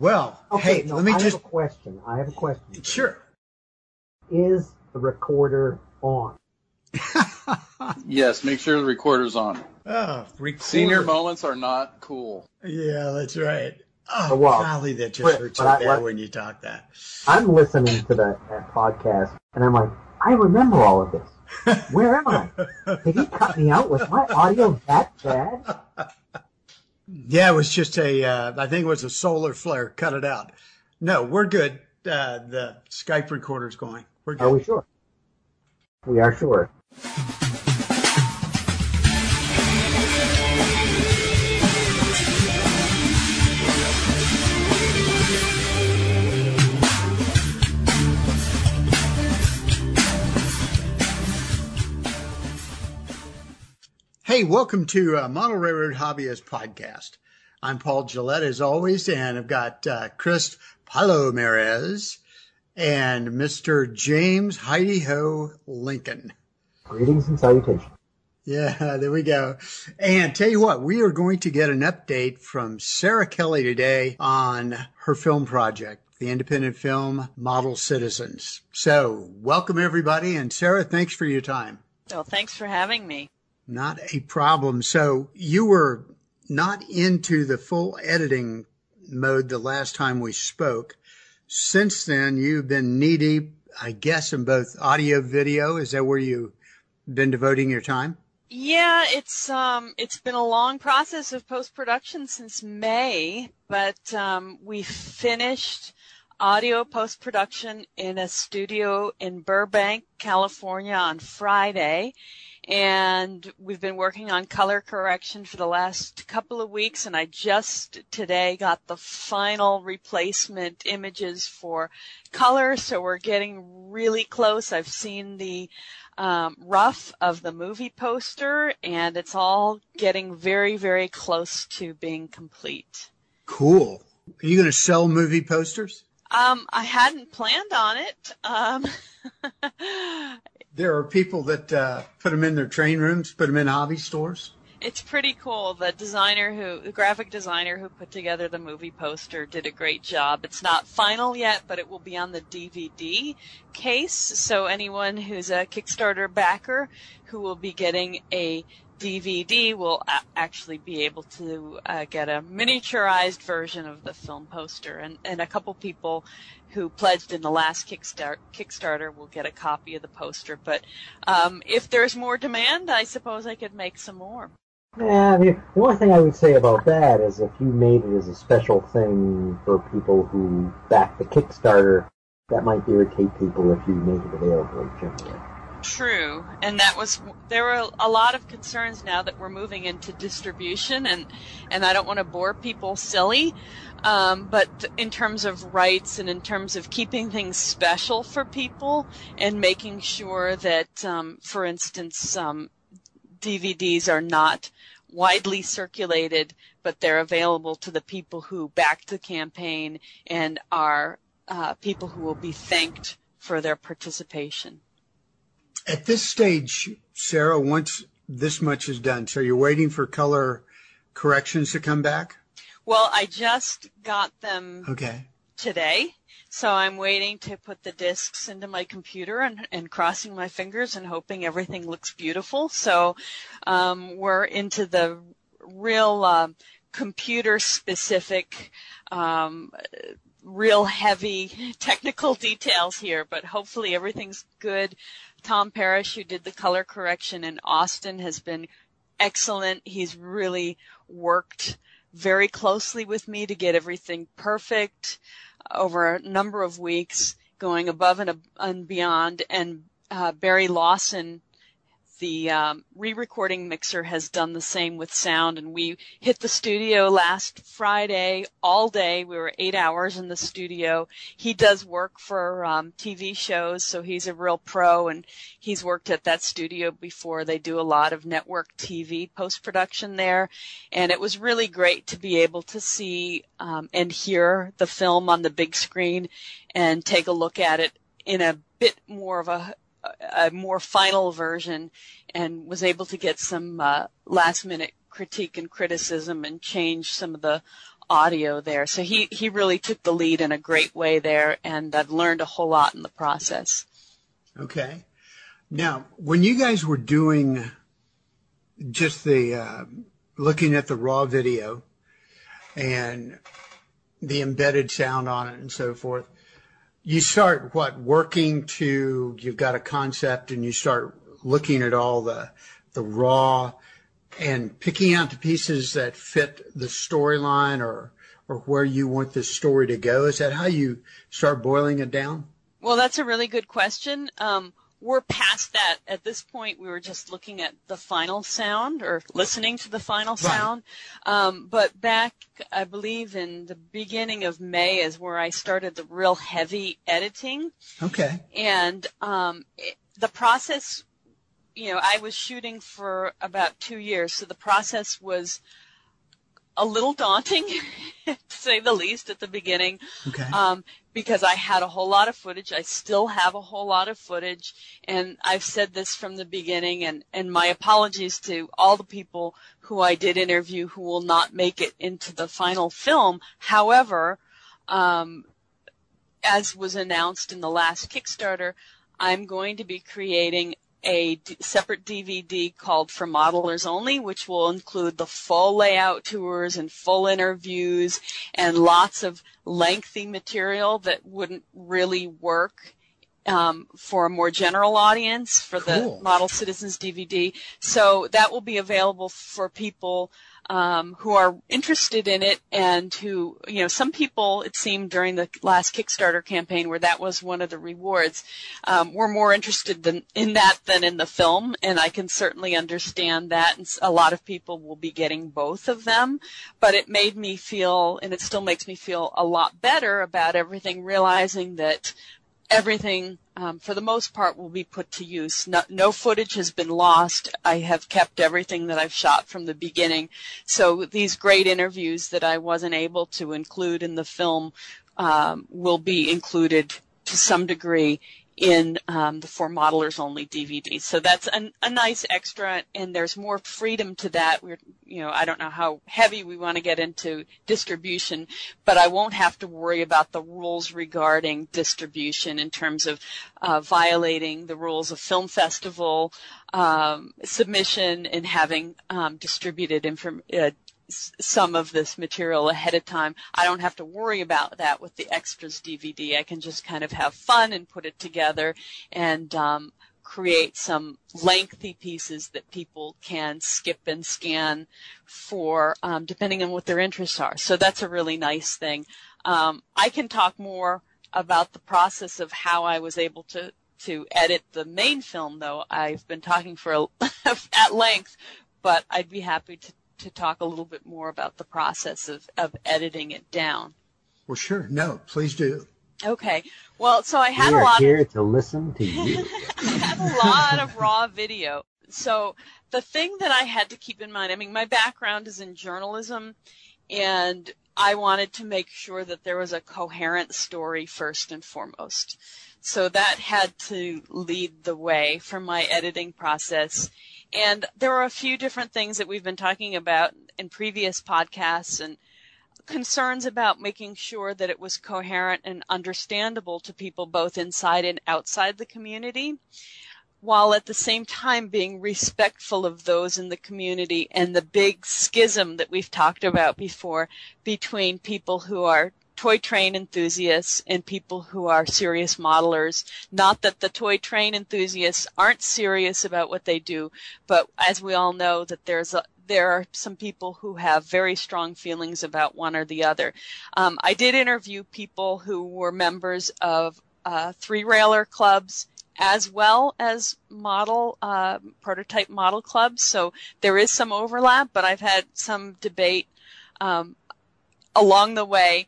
Well, Okay, hey, no, let me I just have a question. I have a question. sure. Is the recorder on? Yes, make sure the recorder's on. Oh, recorder. Senior moments are not cool. Yeah, that's right. Oh, oh, Well, golly, that just but- hurts but so I- bad what- when you talk that. I'm listening to that, that podcast, and I'm like, I remember all of this. Where am I? Did he cut me out? Was my audio that bad? Yeah, it was just a. Uh, I think it was a solar flare. Cut it out. No, we're good. Uh, the Skype recorder's going. We're good. Are we sure? We are sure. Hey, welcome to uh, Model Railroad Hobbyist Podcast. I'm Paul Gillette, as always, and I've got uh, Chris Palomares and Mr. James Heidi Ho Lincoln. Greetings and salutations. Yeah, there we go. And tell you what, we are going to get an update from Sarah Kelly today on her film project, the independent film Model Citizens. So, welcome everybody, and Sarah, thanks for your time. Well, thanks for having me. Not a problem. So you were not into the full editing mode the last time we spoke. Since then, you've been knee deep, I guess, in both audio, video. Is that where you've been devoting your time? Yeah, it's um it's been a long process of post production since May, but um we finished audio post production in a studio in Burbank, California on Friday. And we've been working on color correction for the last couple of weeks, and I just today got the final replacement images for color, so we're getting really close. I've seen the um, rough of the movie poster, and it's all getting very, very close to being complete. Cool. Are you going to sell movie posters? Um, I hadn't planned on it. Um, There are people that uh, put them in their train rooms, put them in hobby stores. it's pretty cool. The designer who, the graphic designer who put together the movie poster did a great job. It's not final yet, but it will be on the DVD case. So anyone who's a Kickstarter backer who will be getting a DVD will a- actually be able to uh, get a miniaturized version of the film poster. And, and a couple people who pledged in the last Kickstart, Kickstarter will get a copy of the poster. But um, if there's more demand, I suppose I could make some more. Yeah, the, the only thing I would say about that is if you made it as a special thing for people who back the Kickstarter, that might irritate people if you make it available generally. True, and that was there were a lot of concerns now that we're moving into distribution, and and I don't want to bore people silly, um, but in terms of rights and in terms of keeping things special for people and making sure that, um, for instance, um, DVDs are not widely circulated, but they're available to the people who backed the campaign and are uh, people who will be thanked for their participation. At this stage, Sarah, once this much is done, so you're waiting for color corrections to come back? Well, I just got them Okay. today, so I'm waiting to put the discs into my computer and, and crossing my fingers and hoping everything looks beautiful. So um, we're into the real uh, computer specific, um, real heavy technical details here, but hopefully everything's good. Tom Parrish, who did the color correction in Austin, has been excellent. He's really worked very closely with me to get everything perfect over a number of weeks, going above and, and beyond. And uh, Barry Lawson, the um, re-recording mixer, has done the same with sound. And we hit the studio last Friday all day. We were eight hours in the studio. He does work for um, TV shows, so he's a real pro, and he's worked at that studio before. They do a lot of network TV post production there, and it was really great to be able to see um, and hear the film on the big screen and take a look at it in a bit more of a a more final version and was able to get some uh, last minute critique and criticism and change some of the audio there. So he, he really took the lead in a great way there, and I've learned a whole lot in the process. Okay. Now, when you guys were doing just the uh, looking at the raw video and the embedded sound on it and so forth, you start what working to you've got a concept and you start looking at all the the raw and picking out the pieces that fit the storyline or or where you want the story to go. Is that how you start boiling it down? Well, that's a really good question. Um, we're past that. At this point, we were just looking at the final sound or listening to the final Right. sound. Um, but back, I believe, in the beginning of May is where I started the real heavy editing. Okay. And um, it, the process, you know, I was shooting for about two years, so the process was a little daunting, to say the least, at the beginning Okay. um, because I had a whole lot of footage. I still have a whole lot of footage, and I've said this from the beginning. And and my apologies to all the people who I did interview who will not make it into the final film. However, um, as was announced in the last Kickstarter, I'm going to be creating a d- separate DVD called For Modelers Only, which will include the full layout tours and full interviews and lots of lengthy material that wouldn't really work um, for a more general audience for Cool. the Model Citizens DVD. So that will be available for people um, who are interested in it and who, you know, some people, it seemed during the last Kickstarter campaign where that was one of the rewards, um, were more interested than, in that than in the film. And I can certainly understand that. And a lot of people will be getting both of them. But it made me feel, and it still makes me feel a lot better about everything, realizing that everything, for the most part, will be put to use. No, no footage has been lost. I have kept everything that I've shot from the beginning. So these great interviews that I wasn't able to include in the film um, will be included to some degree in um, the For Modelers Only DVD. So that's a, a nice extra, and there's more freedom to that. We're, you know, I don't know how heavy we want to get into distribution, but I won't have to worry about the rules regarding distribution in terms of uh, violating the rules of film festival um, submission and having um, distributed inform- uh, some of this material ahead of time. I don't have to worry about that with the extras DVD. I can just kind of have fun and put it together and um, create some lengthy pieces that people can skip and scan for, um, depending on what their interests are. So that's a really nice thing. Um, I can talk more about the process of how I was able to to edit the main film, though. I've been talking for a, at length, but I'd be happy to to talk a little bit more about the process of, of editing it down. Well, sure. No, please do. Okay. Well, so I had we a are lot here to listen to you. I had a lot of raw video. So the thing that I had to keep in mind, I mean, my background is in journalism and I wanted to make sure that there was a coherent story first and foremost. So that had to lead the way for my editing process. And there are a few different things that we've been talking about in previous podcasts and concerns about making sure that it was coherent and understandable to people both inside and outside the community, while at the same time being respectful of those in the community and the big schism that we've talked about before between people who are toy train enthusiasts and people who are serious modelers. Not that the toy train enthusiasts aren't serious about what they do, but as we all know that there's a, there are some people who have very strong feelings about one or the other. Um, I did interview people who were members of uh, three railer clubs as well as model uh, prototype model clubs. So there is some overlap, but I've had some debate um, along the way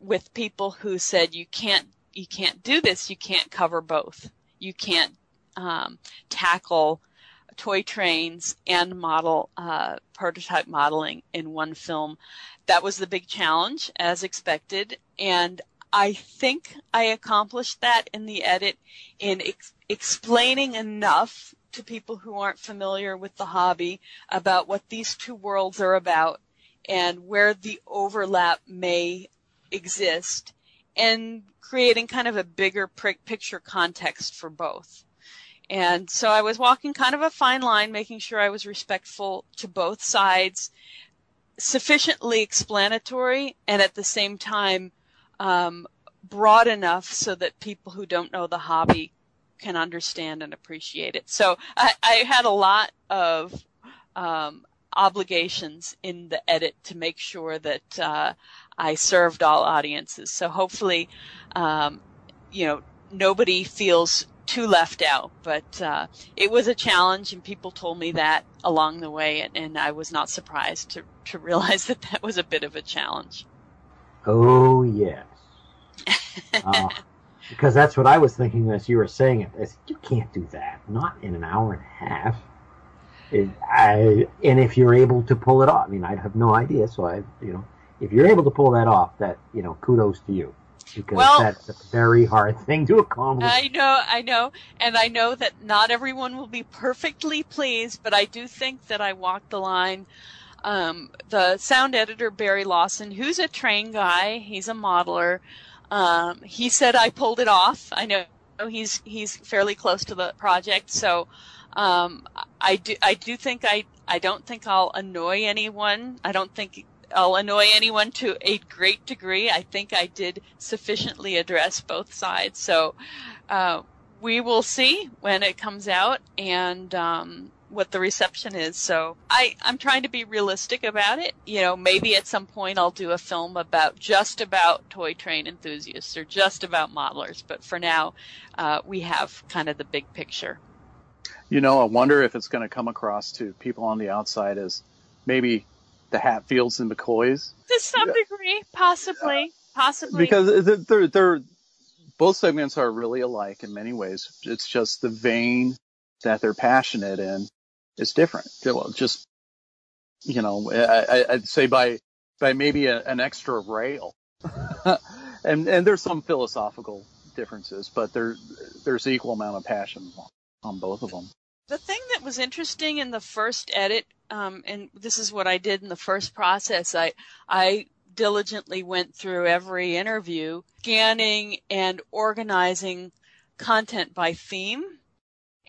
with people who said you can't you can't do this. You can't cover both. You can't um, tackle toy trains and model uh, prototype modeling in one film. That was the big challenge, as expected, and I think I accomplished that in the edit in ex- explaining enough to people who aren't familiar with the hobby about what these two worlds are about and where the overlap may exist and creating kind of a bigger picture context for both. And so I was walking kind of a fine line, making sure I was respectful to both sides, sufficiently explanatory, and at the same time um, broad enough so that people who don't know the hobby can understand and appreciate it. So I, I had a lot of um, obligations in the edit to make sure that uh, I served all audiences. So hopefully, um, you know, nobody feels too left out. But uh, it was a challenge, and people told me that along the way, and, and I was not surprised to to realize that that was a bit of a challenge. Oh yes, uh, because that's what I was thinking as you were saying it. You can't do that, not in an hour and a half. It, I, and if you're able to pull it off, I mean, I have no idea. So I, you know, if you're able to pull that off, that you know, kudos to you because well, that's a very hard thing to accomplish. I know, I know, and I know that not everyone will be perfectly pleased, but I do think that I walked the line. Um, the sound editor Barry Lawson, who's a train guy, he's a modeler. Um, he said I pulled it off. I know he's he's fairly close to the project, so um, I do I do think I I don't think I'll annoy anyone. I don't think I'll annoy anyone to a great degree. I think I did sufficiently address both sides. So uh, we will see when it comes out and um, what the reception is. So I, I'm trying to be realistic about it. You know, maybe at some point I'll do a film about just about toy train enthusiasts or just about modelers. But for now, uh, we have kind of the big picture. You know, I wonder if it's going to come across to people on the outside as maybe the Hatfields and McCoys. To some degree, possibly, possibly. Because they're, they're, both segments are really alike in many ways. It's just the vein that they're passionate in is different. Well, just, you know, I, would say by, by maybe a, an extra rail. and, and there's some philosophical differences, but there, there's equal amount of passion on both of them. The thing that was interesting in the first edit um, and this is what I did in the first process. I I diligently went through every interview, scanning and organizing content by theme,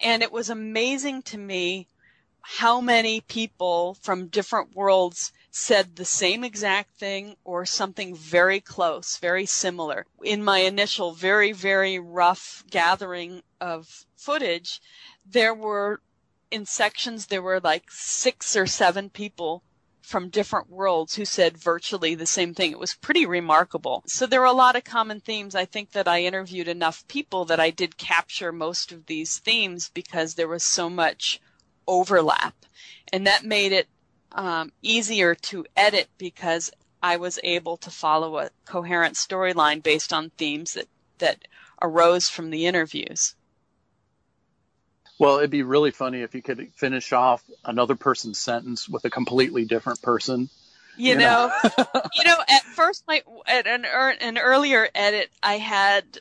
and it was amazing to me how many people from different worlds said the same exact thing or something very close, very similar. In my initial very, very rough gathering of footage, there were in sections there were like six or seven people from different worlds who said virtually the same thing. It was pretty remarkable. So there were a lot of common themes. I think that I interviewed enough people that I did capture most of these themes because there was so much overlap. And that made it um, easier to edit because I was able to follow a coherent storyline based on themes that, that arose from the interviews. Well, it'd be really funny if you could finish off another person's sentence with a completely different person. You, you know, know? you know, at first, my at an an earlier edit, I had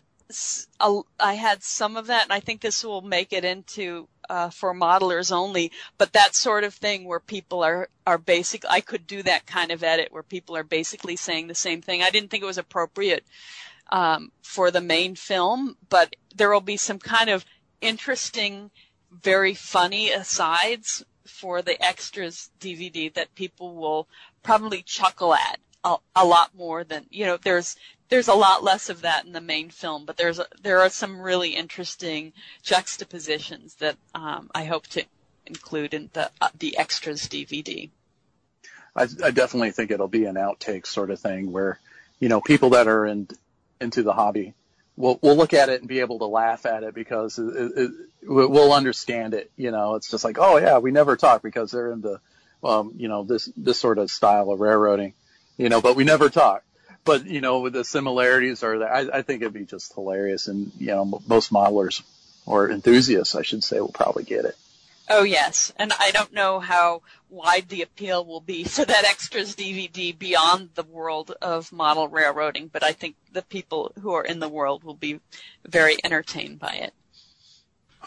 a, I had some of that, and I think this will make it into uh, for modelers only. But that sort of thing where people are are basic, I could do that kind of edit where people are basically saying the same thing. I didn't think it was appropriate um, for the main film, but there will be some kind of interesting very funny asides for the extras DVD that people will probably chuckle at a, a, lot more than you know. There's there's a lot less of that in the main film, but there's a, there are some really interesting juxtapositions that um, I hope to include in the uh, the extras DVD. I, I definitely think it'll be an outtake sort of thing where you know people that are in into the hobby we'll we'll look at it and be able to laugh at it because it, it, we'll understand it. You know, it's just like, oh yeah, we never talk because they're into, um, you know, this this sort of style of railroading, you know, but we never talk. But you know, with the similarities are there. I, I think it'd be just hilarious, and you know, most modelers or enthusiasts, I should say, will probably get it. Oh yes, and I don't know how wide the appeal will be for that extras DVD beyond the world of model railroading, but I think the people who are in the world will be very entertained by it.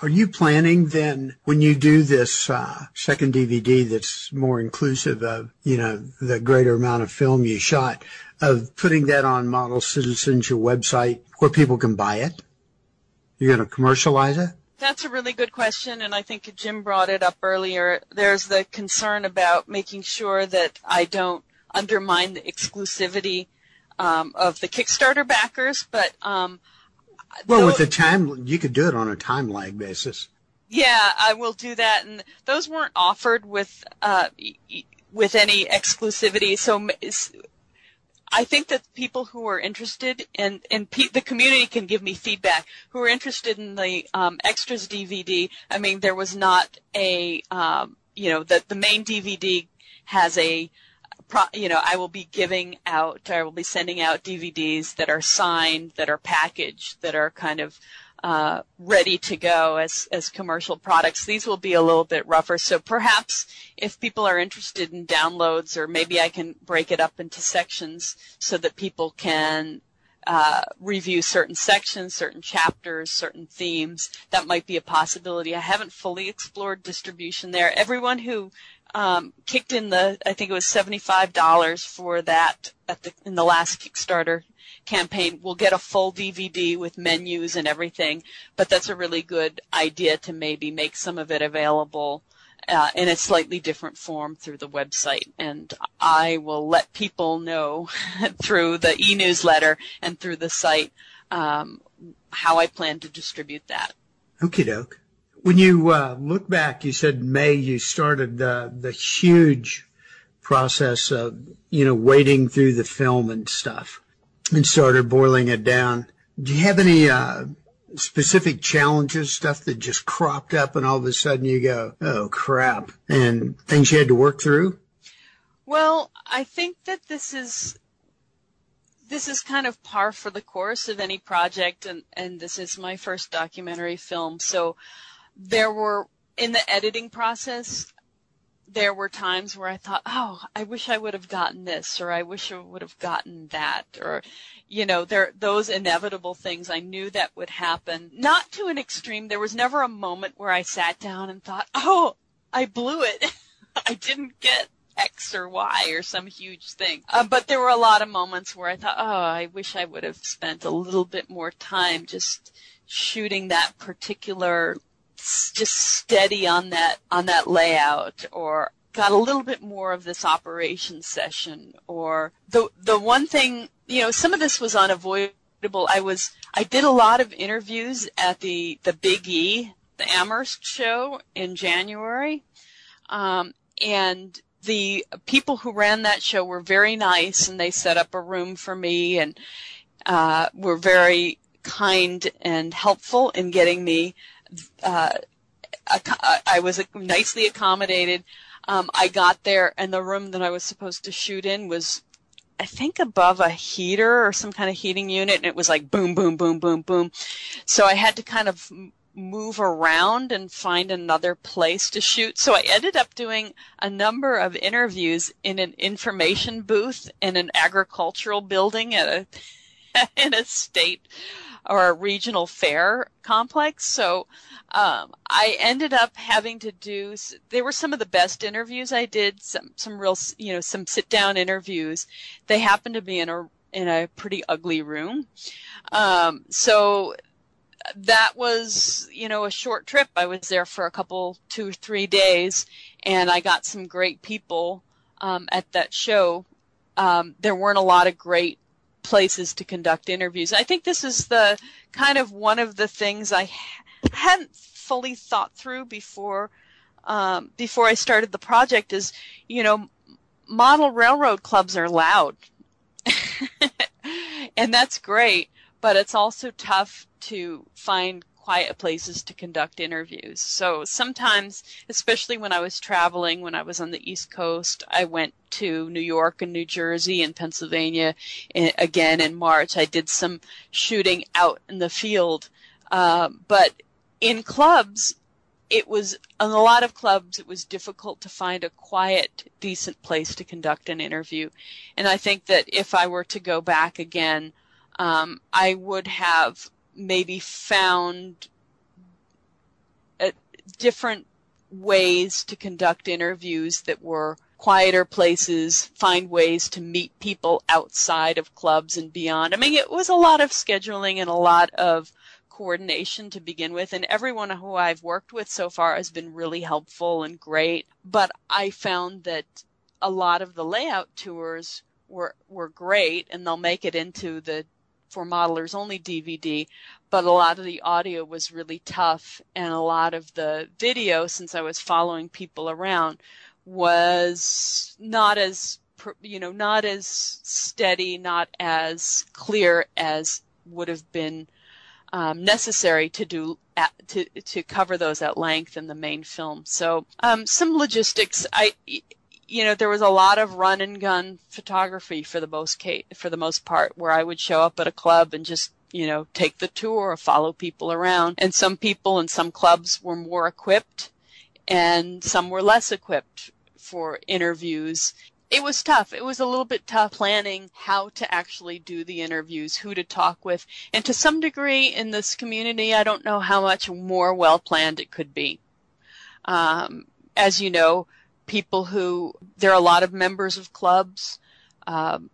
Are you planning then when you do this uh, second DVD that's more inclusive of you know the greater amount of film you shot of putting that on Model Citizens your website where people can buy it? You're going to commercialize it? That's a really good question, and I think Jim brought it up earlier. There's the concern about making sure that I don't undermine the exclusivity um, of the Kickstarter backers, but um, well, with the time, you could do it on a time lag basis. Yeah, I will do that, and those weren't offered with uh, with any exclusivity. So I think that people who are interested in, and pe- the community can give me feedback who are interested in the um, extras DVD. I mean, there was not a um, you know the the main DVD has a pro, you know, I will be giving out, I will be sending out DVDs that are signed, that are packaged, that are kind of ready to go as as commercial products. These will be a little bit rougher. So perhaps if people are interested in downloads, or maybe I can break it up into sections so that people can uh, review certain sections, certain chapters, certain themes. That might be a possibility. I haven't fully explored distribution there. Everyone who um, kicked in the I think it was seventy five dollars for that at the in the last Kickstarter campaign. We'll get a full DVD with menus and everything, but that's a really good idea to maybe make some of it available uh, in a slightly different form through the website. And I will let people know through the e-newsletter and through the site um, how I plan to distribute that. Okie doke. When you uh, look back, you said May you started the the huge process of you know wading through the film and stuff, and started boiling it down. Do you have any uh, specific challenges, stuff that just cropped up, and all of a sudden you go, "Oh crap!" and things you had to work through? Well, I think that this is this is kind of par for the course of any project, and and this is my first documentary film, so there were in the editing process there were times where I thought, oh, I wish I would have gotten this, or I wish I would have gotten that, or, you know, there, those inevitable things I knew that would happen. Not to an extreme. There was never a moment where I sat down and thought, oh, I blew it. I didn't get X or Y or some huge thing. Uh, but there were a lot of moments where I thought, oh, I wish I would have spent a little bit more time just shooting that particular just steady on that on that layout or got a little bit more of this operation session or the the one thing you know some of this was unavoidable. I was i did a lot of interviews at the the big e the amherst show in january. Um, and the people who ran that show were very nice and they set up a room for me and uh, were very kind and helpful in getting me uh, I was nicely accommodated. Um, I got there, and the room that I was supposed to shoot in was, I think, above a heater or some kind of heating unit, and it was like boom, boom, boom, boom, boom. So I had to kind of move around and find another place to shoot. So I ended up doing a number of interviews in an information booth in an agricultural building at a in a state or a regional fair complex. So um, I ended up having to do. They were some of the best interviews I did. Some some real you know some sit down interviews. They happened to be in a in a pretty ugly room. Um, so that was you know a short trip. I was there for a couple two three days, and I got some great people um, at that show. Um, there weren't a lot of great places to conduct interviews. I think this is the kind of one of the things I hadn't fully thought through before um, before I started the project. Is you know, model railroad clubs are loud, and that's great, but it's also tough to find quiet places to conduct interviews. So sometimes, especially when I was traveling, when I was on the East Coast, I went to New York and New Jersey and Pennsylvania again in March. I did some shooting out in the field. Uh, but in clubs, it was, in a lot of clubs, it was difficult to find a quiet, decent place to conduct an interview. And I think that if I were to go back again, um, I would have maybe found uh, different ways to conduct interviews that were quieter places, find ways to meet people outside of clubs and beyond. I mean, it was a lot of scheduling and a lot of coordination to begin with, and everyone who I've worked with so far has been really helpful and great. But I found that a lot of the layout tours were were great, and they'll make it into the for modelers only DVD, but a lot of the audio was really tough, and a lot of the video, since I was following people around, was not as you know not as steady, not as clear as would have been um, necessary to do at, to to cover those at length in the main film. So um, some logistics. I you know there was a lot of run and gun photography for the most case, for the most part, where I would show up at a club and just you know take the tour or follow people around. And some people and some clubs were more equipped, and some were less equipped for interviews it was tough. It was a little bit tough planning how to actually do the interviews, who to talk with. And to some degree in this community, I don't know how much more well planned it could be. Um, as you know, people who, there are a lot of members of clubs. Um,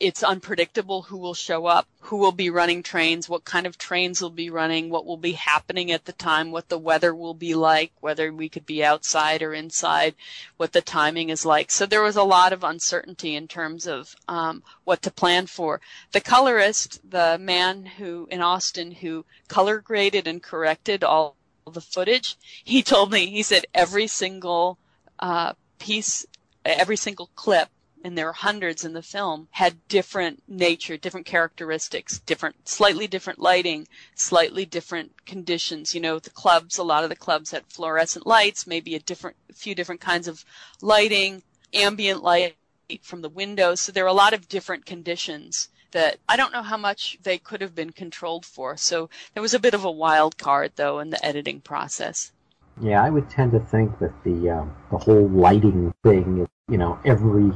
it's unpredictable who will show up, who will be running trains, what kind of trains will be running, what will be happening at the time, what the weather will be like, whether we could be outside or inside, what the timing is like. So there was a lot of uncertainty in terms of um, what to plan for. The colorist, the man who in Austin who color graded and corrected all the footage, he told me he said every single uh, piece, every single clip and there are hundreds in the film, had different nature, different characteristics, different, slightly different lighting, slightly different conditions. You know, the clubs, a lot of the clubs had fluorescent lights, maybe a different, few different kinds of lighting, ambient light from the windows. So there are a lot of different conditions that I don't know how much they could have been controlled for. So there was a bit of a wild card though in the editing process. Yeah, I would tend to think that the um, the whole lighting thing, is, you know, every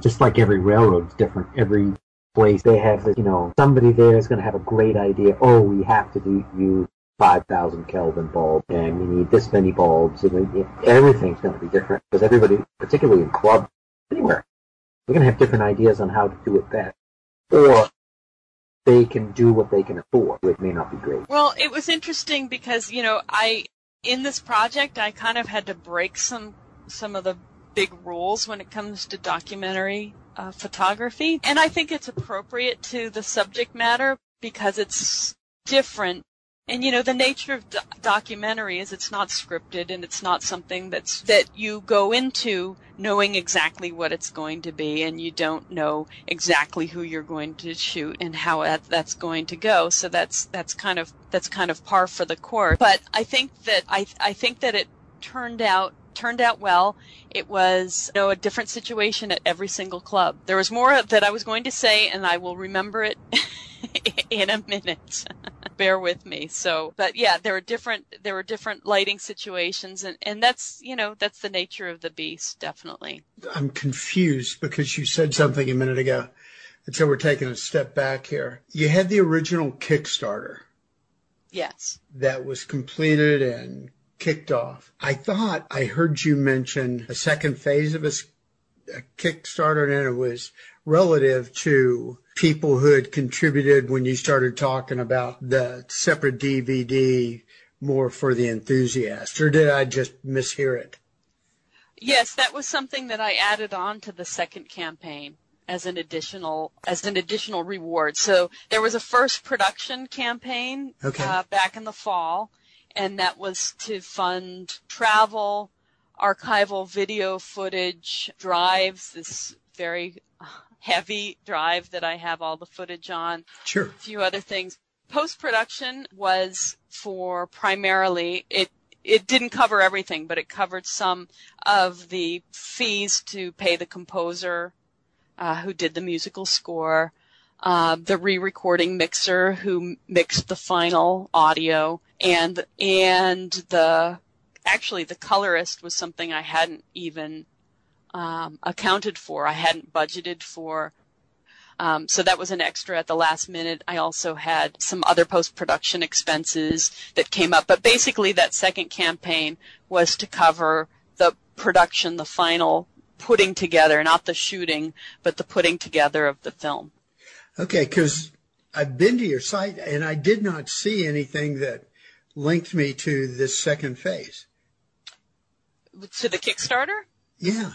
just like every railroad's different. Every place they have, you know, somebody there is going to have a great idea. Oh, we have to do use 5,000 Kelvin bulb, and we need this many bulbs, and everything's going to be different because everybody, particularly in club, anywhere, they're going to have different ideas on how to do it best. Or they can do what they can afford. It may not be great. Well, it was interesting because you know I in this project I kind of had to break some some of the big rules when it comes to documentary uh, photography. And I think it's appropriate to the subject matter because it's different. And you know, the nature of do- documentary is it's not scripted and it's not something that's, that you go into knowing exactly what it's going to be and you don't know exactly who you're going to shoot and how that, that's going to go. So that's, that's kind of, that's kind of par for the course. But I think that, I, I think that it turned out turned out well. It was you know, a different situation at every single club. There was more that I was going to say, and I will remember it in a minute. Bear with me. So, but yeah, there were different there were different lighting situations, and and that's you know that's the nature of the beast, definitely. I'm confused because you said something a minute ago, and so we're taking a step back here. You had the original Kickstarter. Yes. That was completed and kicked off. I thought I heard you mention a second phase of a, a Kickstarter, and it was relative to people who had contributed when you started talking about the separate DVD more for the enthusiast, or did I just mishear it? Yes, that was something that I added on to the second campaign as an additional as an additional reward. So there was a first production campaign okay. uh, back in the fall, and that was to fund travel, archival video footage, drives, this very heavy drive that I have all the footage on. Sure. A few other things. Post production was for primarily it it didn't cover everything, but it covered some of the fees to pay the composer uh, who did the musical score, uh, the re-recording mixer who mixed the final audio, and and the actually the colorist was something I hadn't even um, accounted for. I hadn't budgeted for. Um, so that was an extra at the last minute. I also had some other post-production expenses that came up, but basically that second campaign was to cover the production, the final putting together, not the shooting, but the putting together of the film. Okay, because I've been to your site and I did not see anything that linked me to this second phase. To the Kickstarter? Yeah.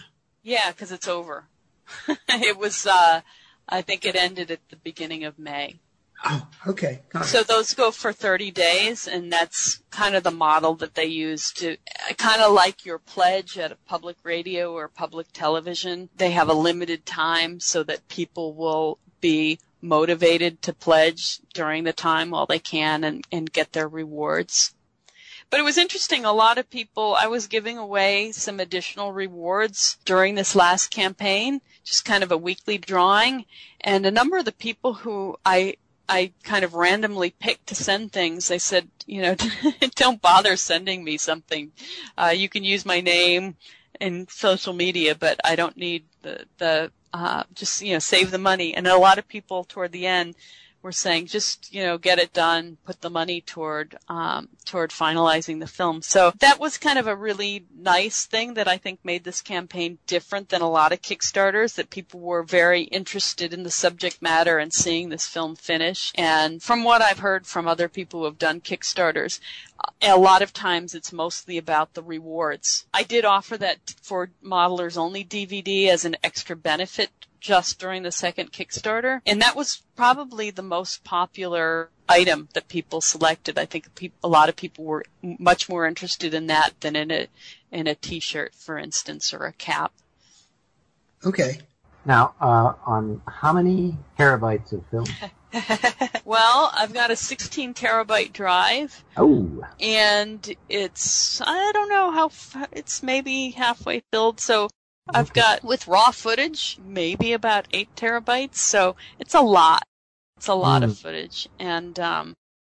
Yeah, because it's over. it was, uh, I think it ended at the beginning of May. Oh, okay. So those go for 30 days, and that's kind of the model that they use to kind of like your pledge at a public radio or public television. They have a limited time so that people will be motivated to pledge during the time while they can and, and get their rewards. But it was interesting. A lot of people, I was giving away some additional rewards during this last campaign, just kind of a weekly drawing. And a number of the people who I I kind of randomly picked to send things. They said, you know, don't bother sending me something. Uh, you can use my name in social media, but I don't need the the uh, just you know save the money. And a lot of people toward the end were saying just you know get it done, put the money toward um, toward finalizing the film. So that was kind of a really nice thing that I think made this campaign different than a lot of Kickstarters. That people were very interested in the subject matter and seeing this film finish. And from what I've heard from other people who have done Kickstarters, a lot of times it's mostly about the rewards. I did offer that for modelers only DVD as an extra benefit just during the second Kickstarter. And that was probably the most popular item that people selected. I think a lot of people were much more interested in that than in a, in a t-shirt, for instance, or a cap. Okay. Now, uh, on how many terabytes of film? well, I've got a 16 terabyte drive. Oh. And it's, I don't know how, it's maybe halfway filled. So I've got with raw footage maybe about eight terabytes, so it's a lot. It's a lot mm. of footage, and um,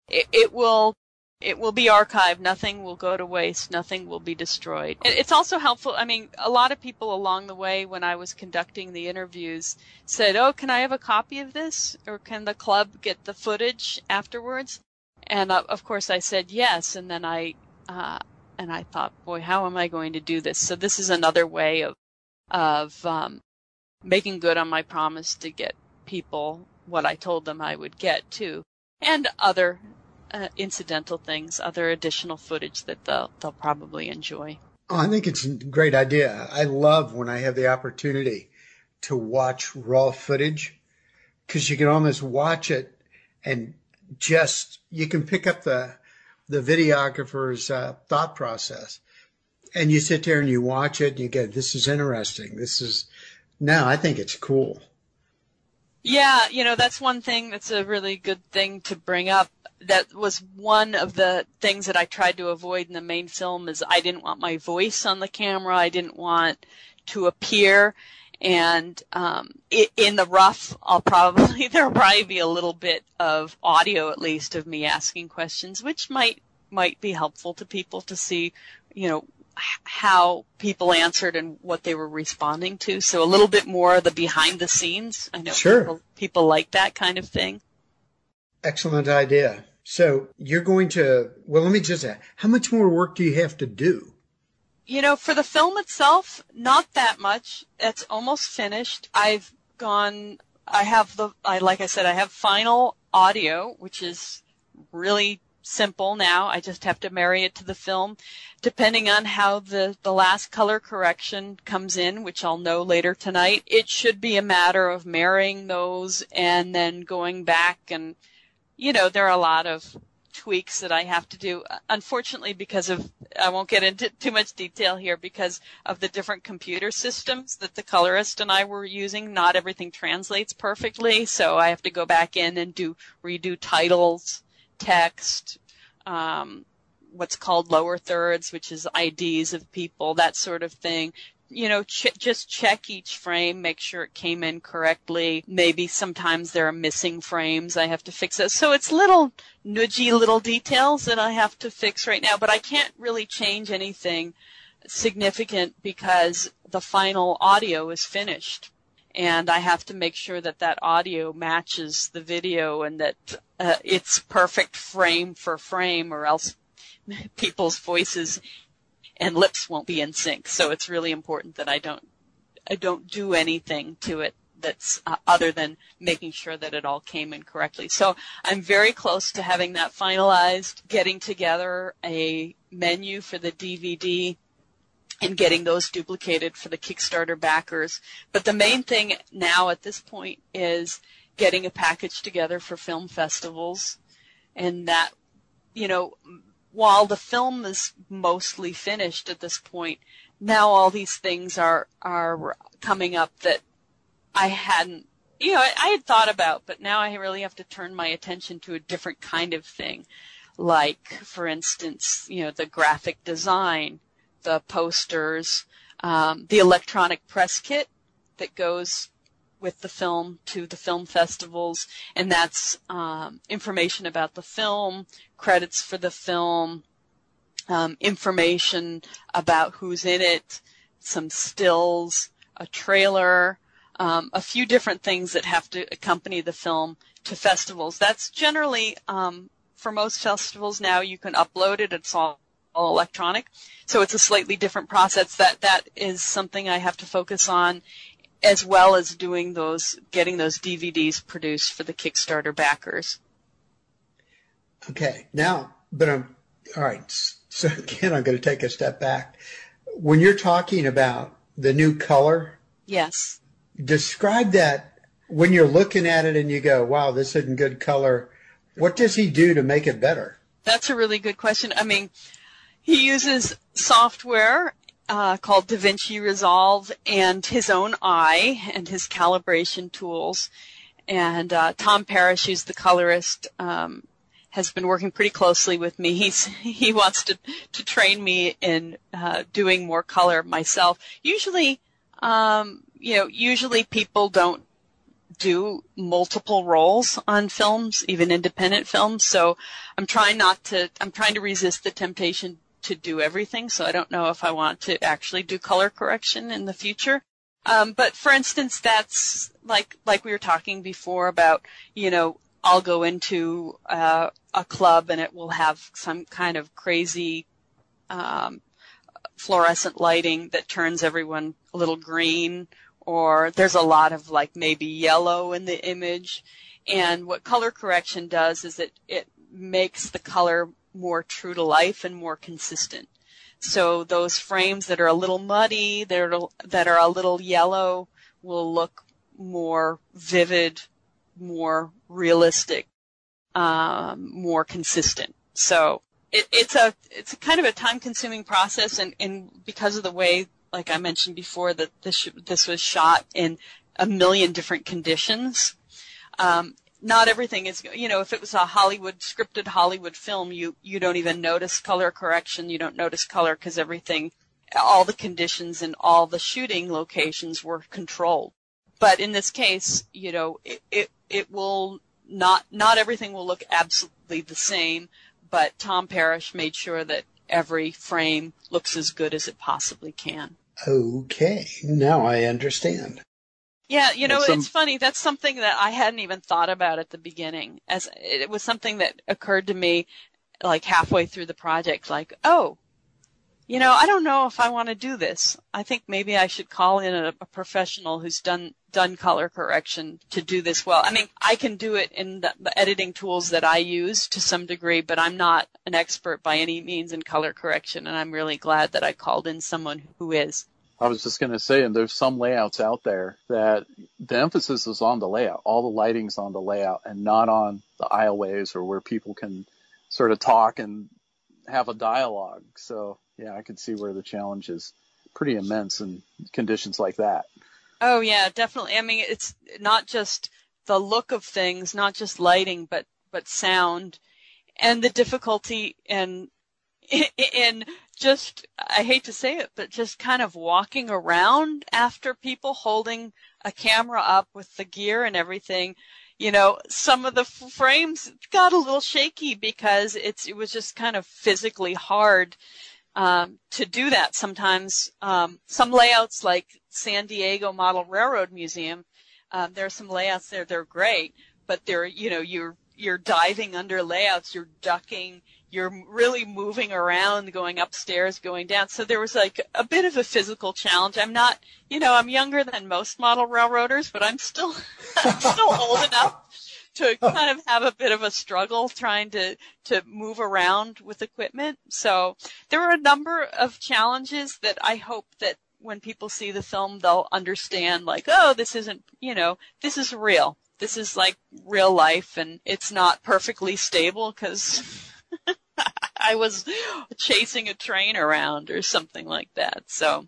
it, it, will it will be archived. Nothing will go to waste. Nothing will be destroyed. It's also helpful. I mean, a lot of people along the way when I was conducting the interviews said, "Oh, can I have a copy of this, or can the club get the footage afterwards?" And uh, of course, I said yes. And then I uh, and I thought, boy, how am I going to do this? So this is another way of of um, making good on my promise to get people what I told them I would get too, and other uh, incidental things, other additional footage that they'll they'll probably enjoy. Oh, I think it's a great idea. I love when I have the opportunity to watch raw footage because you can almost watch it and just you can pick up the the videographer's uh, thought process and you sit there and you watch it and you go, this is interesting. This is, no, I think it's cool. Yeah, you know, that's one thing that's a really good thing to bring up. That was one of the things that I tried to avoid in the main film is I didn't want my voice on the camera. I didn't want to appear. And um, in the rough, I'll probably there'll probably be a little bit of audio, at least, of me asking questions, which might might be helpful to people to see, you know, how people answered and what they were responding to. So a little bit more of the behind the scenes. I know sure. people, people like that kind of thing. Excellent idea. So you're going to, well, let me just ask, how much more work do you have to do? You know, for the film itself, not that much. It's almost finished. I've gone, I have the, I, like I said, I have final audio, which is really simple now. I just have to marry it to the film. Depending on how the, the last color correction comes in, which I'll know later tonight, it should be a matter of marrying those and then going back and, you know, there are a lot of tweaks that I have to do. Unfortunately, because of, I won't get into too much detail here because of the different computer systems that the colorist and I were using, not everything translates perfectly. So I have to go back in and do, redo titles text, um, what's called lower thirds, which is IDs of people, that sort of thing. You know, ch- just check each frame, make sure it came in correctly. Maybe sometimes there are missing frames. I have to fix it. So it's little nudgy little details that I have to fix right now, but I can't really change anything significant because the final audio is finished. and I have to make sure that that audio matches the video and that uh, it's perfect frame for frame, or else people's voices and lips won't be in sync. So it's really important that I don't I don't do anything to it that's uh, other than making sure that it all came in correctly. So I'm very close to having that finalized, getting together a menu for the DVD and getting those duplicated for the Kickstarter backers. But the main thing now at this point is getting a package together for film festivals and that, you know, while the film is mostly finished at this point, now all these things are are coming up that I hadn't you know, I, I had thought about, but now I really have to turn my attention to a different kind of thing. Like, for instance, you know, the graphic design, the posters, um, the electronic press kit that goes with the film to the film festivals, and that's um, information about the film, credits for the film, um, information about who's in it, some stills, a trailer, um, a few different things that have to accompany the film to festivals. That's generally um, for most festivals now. You can upload it; it's all, all electronic, so it's a slightly different process. That that is something I have to focus on as well as doing those, getting those DVDs produced for the Kickstarter backers. Okay, now, but I'm, all right, so again, I'm going to take a step back. When you're talking about the new color, yes, describe that when you're looking at it and you go, wow, this isn't good color. What does he do to make it better? That's a really good question. I mean, he uses software uh, called DaVinci Resolve and his own eye and his calibration tools. And uh, Tom Parrish, who's the colorist, um, has been working pretty closely with me. He's he wants to to train me in uh, doing more color myself. Usually, um, you know, usually people don't do multiple roles on films, even independent films. So I'm trying not to. I'm trying to resist the temptation to do everything, so I don't know if I want to actually do color correction in the future. Um, but for instance, that's like like we were talking before about, you know, I'll go into uh, a club and it will have some kind of crazy um, fluorescent lighting that turns everyone a little green, or there's a lot of like maybe yellow in the image. And what color correction does is it it makes the color more true to life and more consistent. So those frames that are a little muddy, that are, that are a little yellow, will look more vivid, more realistic, um, more consistent. So it, it's a it's a kind of a time consuming process, and, and because of the way, like I mentioned before, that this this was shot in a million different conditions. Um, not everything is you know if it was a hollywood scripted hollywood film you you don't even notice color correction you don't notice color because everything all the conditions and all the shooting locations were controlled. But in this case you know it it, it will not not everything will look absolutely the same but tom parrish made sure that every frame looks as good as it possibly can. Okay. Now i understand yeah, you know, some... it's funny. That's something that I hadn't even thought about at the beginning. As it was something that occurred to me like halfway through the project like, "Oh, you know, I don't know if I want to do this. I think maybe I should call in a, a professional who's done done color correction to do this well. I mean, I can do it in the, the editing tools that I use to some degree, but I'm not an expert by any means in color correction, and I'm really glad that I called in someone who is. I was just going to say, and there's some layouts out there that the emphasis is on the layout. All the lighting's on the layout and not on the aisleways or where people can sort of talk and have a dialogue. So yeah, I can see where the challenge is pretty immense in conditions like that. Oh yeah, definitely. I mean, it's not just the look of things, not just lighting, but but sound, and the difficulty in in just, I hate to say it, but just kind of walking around after people holding a camera up with the gear and everything, you know, some of the frames got a little shaky because it's, it was just kind of physically hard um, to do that. Sometimes um, some layouts, like San Diego Model Railroad Museum, um, there are some layouts there. They're great, but they're you know you're you're diving under layouts, you're ducking, you're really moving around, going upstairs, going down. So there was like a bit of a physical challenge. I'm not, you know, I'm younger than most model railroaders, but I'm still, still old enough to kind of have a bit of a struggle trying to, to move around with equipment. So there were a number of challenges that I hope that when people see the film, they'll understand like, oh, this isn't, you know, this is real. This is like real life and it's not perfectly stable because I was chasing a train around or something like that. So,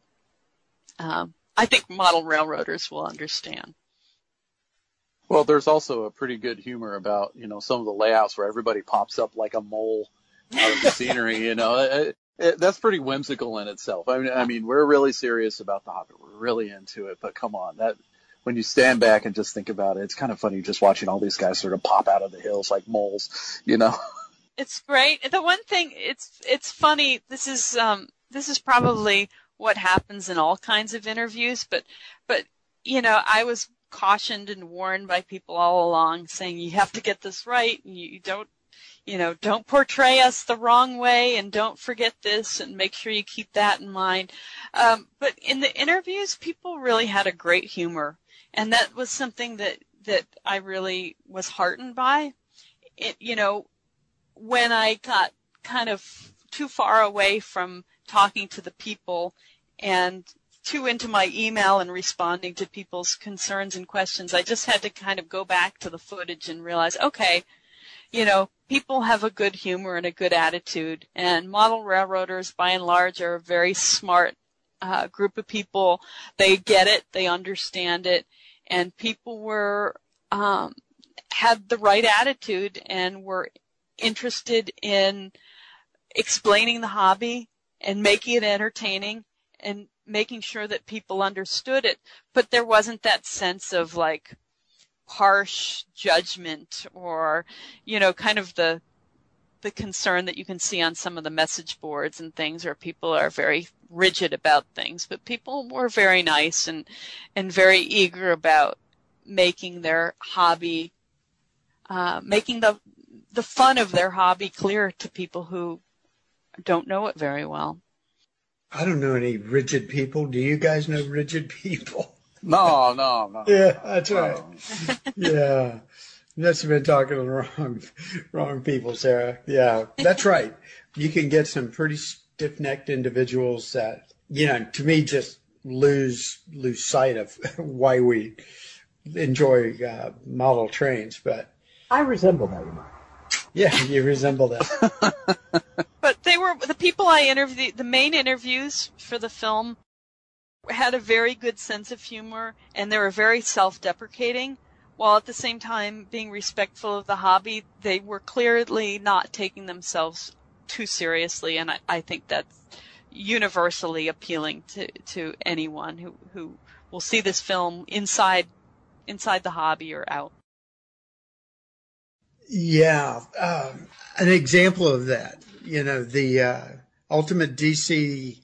um, I think model railroaders will understand. Well, there's also a pretty good humor about, you know, some of the layouts where everybody pops up like a mole out of the scenery, you know. It, it, that's pretty whimsical in itself. I mean, I mean, we're really serious about the hobby. We're really into it, but come on, that when you stand back and just think about it, it's kind of funny just watching all these guys sort of pop out of the hills like moles, you know. It's great. The one thing it's it's funny. This is um this is probably what happens in all kinds of interviews, but but you know, I was cautioned and warned by people all along saying you have to get this right and you don't you know don't portray us the wrong way and don't forget this and make sure you keep that in mind um, but in the interviews people really had a great humor and that was something that that i really was heartened by it you know when i got kind of too far away from talking to the people and too into my email and responding to people's concerns and questions. I just had to kind of go back to the footage and realize, okay, you know, people have a good humor and a good attitude, and model railroaders, by and large, are a very smart uh, group of people. They get it, they understand it, and people were um, had the right attitude and were interested in explaining the hobby and making it entertaining and making sure that people understood it, but there wasn't that sense of like harsh judgment or, you know, kind of the the concern that you can see on some of the message boards and things where people are very rigid about things, but people were very nice and and very eager about making their hobby uh, making the the fun of their hobby clear to people who don't know it very well. I don't know any rigid people. Do you guys know rigid people? No, no, no. yeah, that's right. yeah. Must have been talking to the wrong, wrong people, Sarah. Yeah, that's right. You can get some pretty stiff-necked individuals that, you know, to me, just lose lose sight of why we enjoy uh, model trains. But I resemble that remark. Yeah, you resemble that. but they were the people I interviewed. The main interviews for the film had a very good sense of humor, and they were very self-deprecating, while at the same time being respectful of the hobby. They were clearly not taking themselves too seriously, and I, I think that's universally appealing to to anyone who who will see this film inside inside the hobby or out. Yeah, um, an example of that, you know, the uh, ultimate DC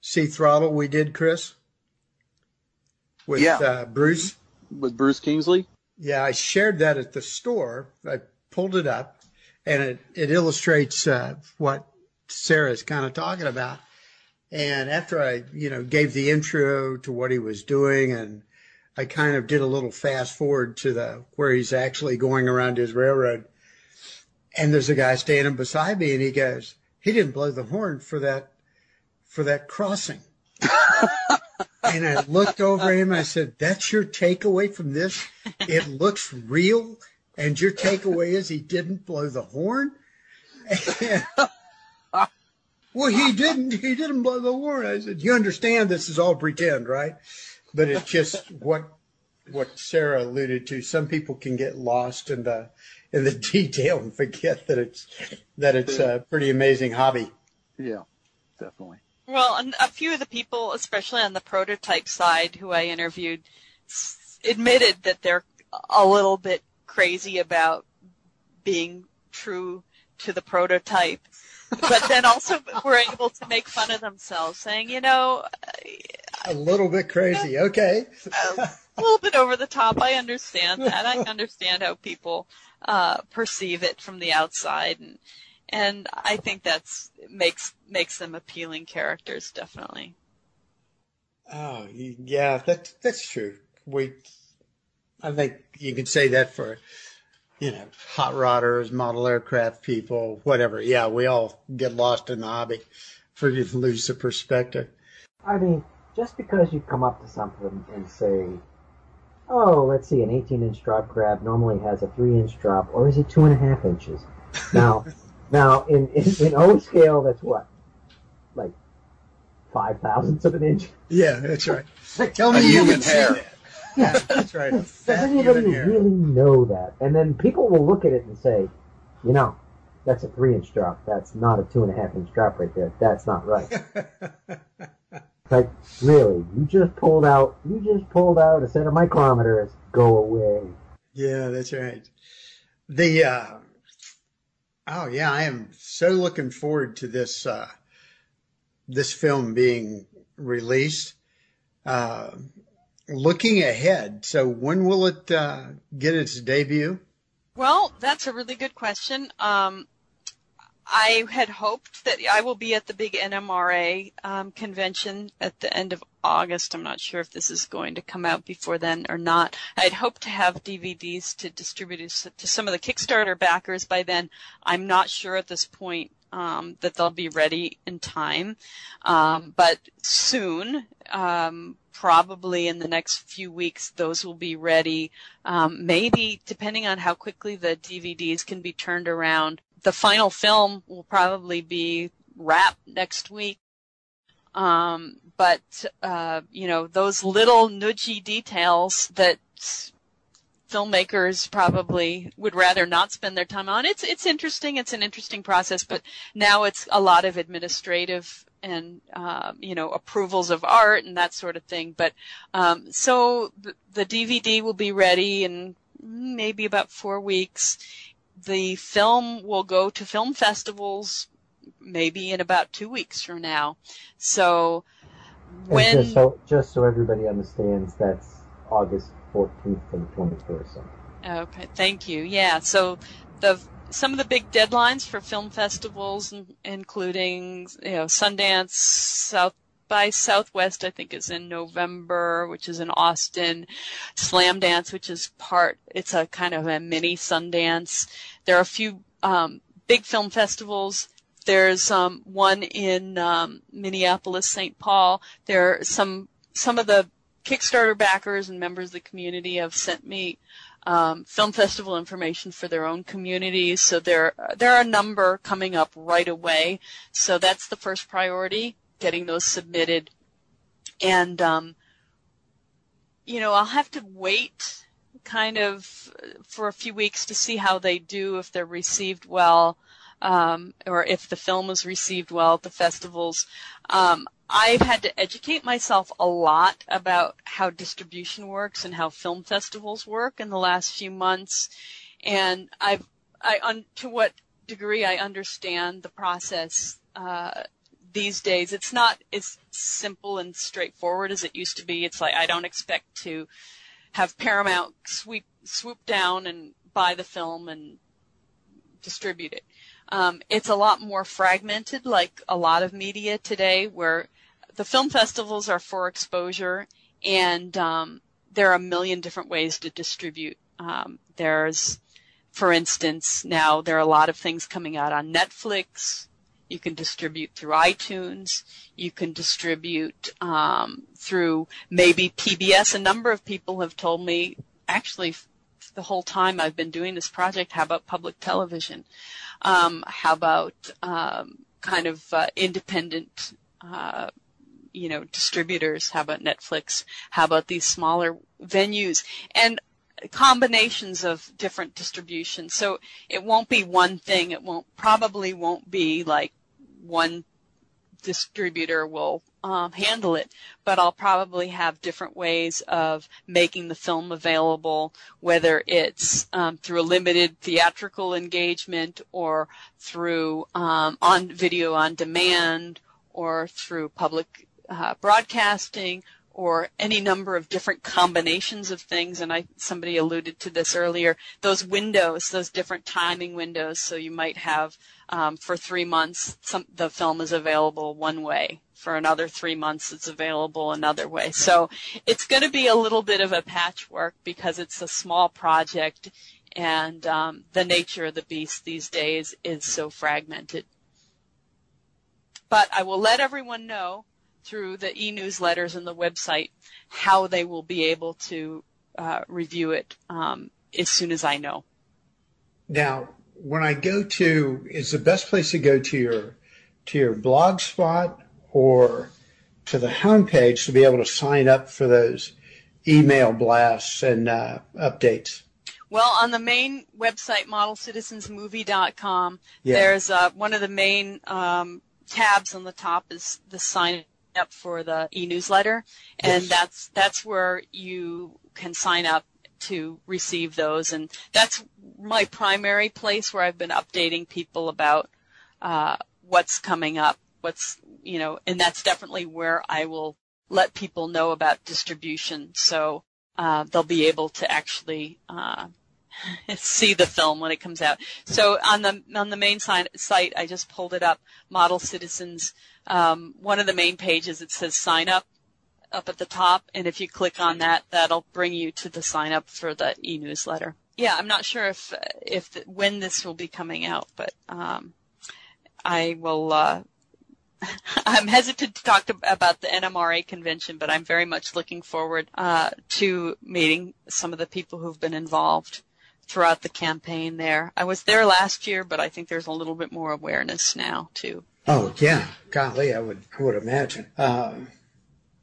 C throttle we did, Chris, with Yeah. uh, Bruce. With Bruce Kingsley? Yeah, I shared that at the store. I pulled it up, and it it illustrates uh, what Sarah's kind of talking about. And after I, you know, gave the intro to what he was doing, and I kind of did a little fast forward to the where he's actually going around his railroad. And there's a guy standing beside me, and he goes, "He didn't blow the horn for that for that crossing." and I looked over at him. I said, "That's your takeaway from this? It looks real, and your takeaway is he didn't blow the horn." And- well, he didn't. He didn't blow the horn. I said, "You understand this is all pretend, right?" But it's just what what Sarah alluded to. Some people can get lost in the in the detail and forget that it's that it's a pretty amazing hobby. Yeah, definitely. Well, and a few of the people, especially on the prototype side, who I interviewed, s- admitted that they're a little bit crazy about being true to the prototype. But then also were able to make fun of themselves, saying, you know, a little bit crazy. Okay. a little bit over the top. I understand that. I understand how people uh, perceive it from the outside, and and I think that's makes makes them appealing characters, definitely. Oh, yeah, that that's true. We, I think you can say that for, you know, hot rodders, model aircraft people, whatever. Yeah, we all get lost in the hobby, for you to lose the perspective. I mean, just because you come up to something and say, oh, let's see, an 18 inch drop crab normally has a 3 inch drop, or is it 2.5 inches? Now, now in, in, in O scale, that's what? Like five thousandths of an inch? Yeah, that's right. Tell me A you human can see hair. Yeah, that's right. Does anybody really know that? And then people will look at it and say, you know, that's a three inch drop. That's not a two and a half inch drop right there. That's not right. Like, really, you just pulled out, you just pulled out a set of micrometers. Go away. Yeah, that's right. The uh, oh yeah, I am so looking forward to this uh, this film being released. Uh, looking ahead, so when will it uh, get its debut? Well, that's a really good question. Um, I had hoped that I will be at the big NMRA um, convention at the end of August. I'm not sure if this is going to come out before then or not. I had hoped to have DVDs to distribute to some of the Kickstarter backers by then. I'm not sure at this point um, that they'll be ready in time, um, but soon. Um, probably in the next few weeks, those will be ready. Um, maybe depending on how quickly the DVDs can be turned around, the final film will probably be wrapped next week. Um, but uh, you know those little nudgy details that filmmakers probably would rather not spend their time on. It's it's interesting. It's an interesting process, but now it's a lot of administrative and um, you know approvals of art and that sort of thing. But um, so the, the DVD will be ready in maybe about four weeks. The film will go to film festivals maybe in about two weeks from now. So And when just so just so everybody understands, that's August 14th to the 21st. Okay, thank you. Yeah, so the some of the big deadlines for film festivals, including you know Sundance, South by Southwest, I think is in November, which is in Austin. Slamdance, which is part, it's a kind of a mini Sundance. There are a few um, big film festivals. There's um, one in um, Minneapolis, St. Paul. There are some some of the Kickstarter backers and members of the community have sent me um, film festival information for their own communities. So there there are a number coming up right away. So that's the first priority, getting those submitted. And um, you know, I'll have to wait kind of for a few weeks to see how they do, if they're received well, um, or if the film is received well at the festivals. Um, I've had to educate myself a lot about how distribution works and how film festivals work in the last few months, and I've I un, to what degree I understand the process uh, these days. It's not as simple and straightforward as it used to be. It's like I don't expect to have Paramount sweep swoop down and buy the film and distribute it. Um, it's a lot more fragmented, like a lot of media today, where the film festivals are for exposure, and um, there are a million different ways to distribute. Um, there's, for instance, now there are a lot of things coming out on Netflix. You can distribute through iTunes. You can distribute um, through maybe PBS. A number of people have told me, actually, the whole time I've been doing this project, how about public television? Um, how about um, kind of uh, independent, uh, you know, distributors? How about Netflix? How about these smaller venues and combinations of different distributions? So it won't be one thing. It won't probably won't be like one distributor will um, handle it, but I'll probably have different ways of making the film available, whether it's um, through a limited theatrical engagement or through um, on video on demand or through public uh, broadcasting or any number of different combinations of things. And I, somebody alluded to this earlier, those windows, those different timing windows. So you might have, um, for three months, some, the film is available one way. For another three months, it's available another way. So it's going to be a little bit of a patchwork because it's a small project and um, the nature of the beast these days is so fragmented. But I will let everyone know through the e-newsletters and the website how they will be able to uh, review it um, as soon as I know. Now, when I go to, is the best place to go to your to your blog spot or to the homepage to be able to sign up for those email blasts and uh, updates? Well, on the main website, modelcitizensmovie.com, yeah. there's uh, one of the main um, tabs on the top is the sign up for the e-newsletter, and yes. that's that's where you can sign up to receive those, and that's my primary place where I've been updating people about uh, what's coming up, what's you know, and that's definitely where I will let people know about distribution, so uh, they'll be able to actually uh, see the film when it comes out. So on the on the main site, I just pulled it up. Model Citizens um, one of the main pages it says sign up up at the top, and if you click on that, that'll bring you to the sign up for the e-newsletter. Yeah, I'm not sure if if when this will be coming out, but um, I will. Uh, I'm hesitant to talk to, about the NMRA convention, but I'm very much looking forward uh, to meeting some of the people who've been involved throughout the campaign there. I was there last year, but I think there's a little bit more awareness now too. Oh yeah, golly, I would I would imagine. Um,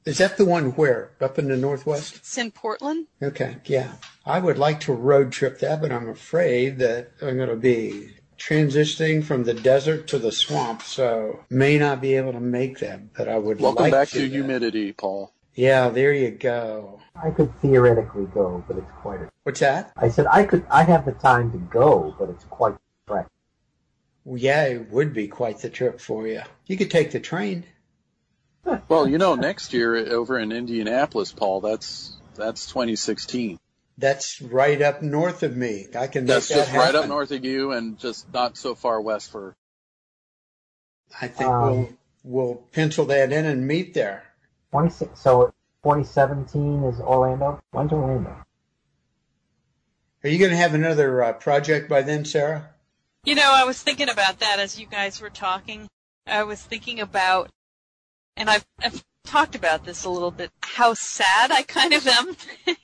is that the one where up in the northwest? It's in Portland. Okay, yeah. I would like to road trip that, but I'm afraid that I'm going to be transitioning from the desert to the swamp, so may not be able to make that. But I would. Welcome like back to, to humidity, Paul. Yeah, there you go. I could theoretically go, but it's quite a. What's that? I said I could. I have the time to go, but it's quite a well, yeah, it would be quite the trip for you. You could take the train. well, you know, next year over in Indianapolis, Paul, that's that's 2016. That's right up north of me. I can. That's that just happen. right up north of you, and just not so far west for. I think um, we'll we'll pencil that in and meet there. 26. So 2017 is Orlando. When's Orlando? Are you going to have another uh, project by then, Sarah? You know, I was thinking about that as you guys were talking. I was thinking about, and I've, I've talked about this a little bit, how sad I kind of am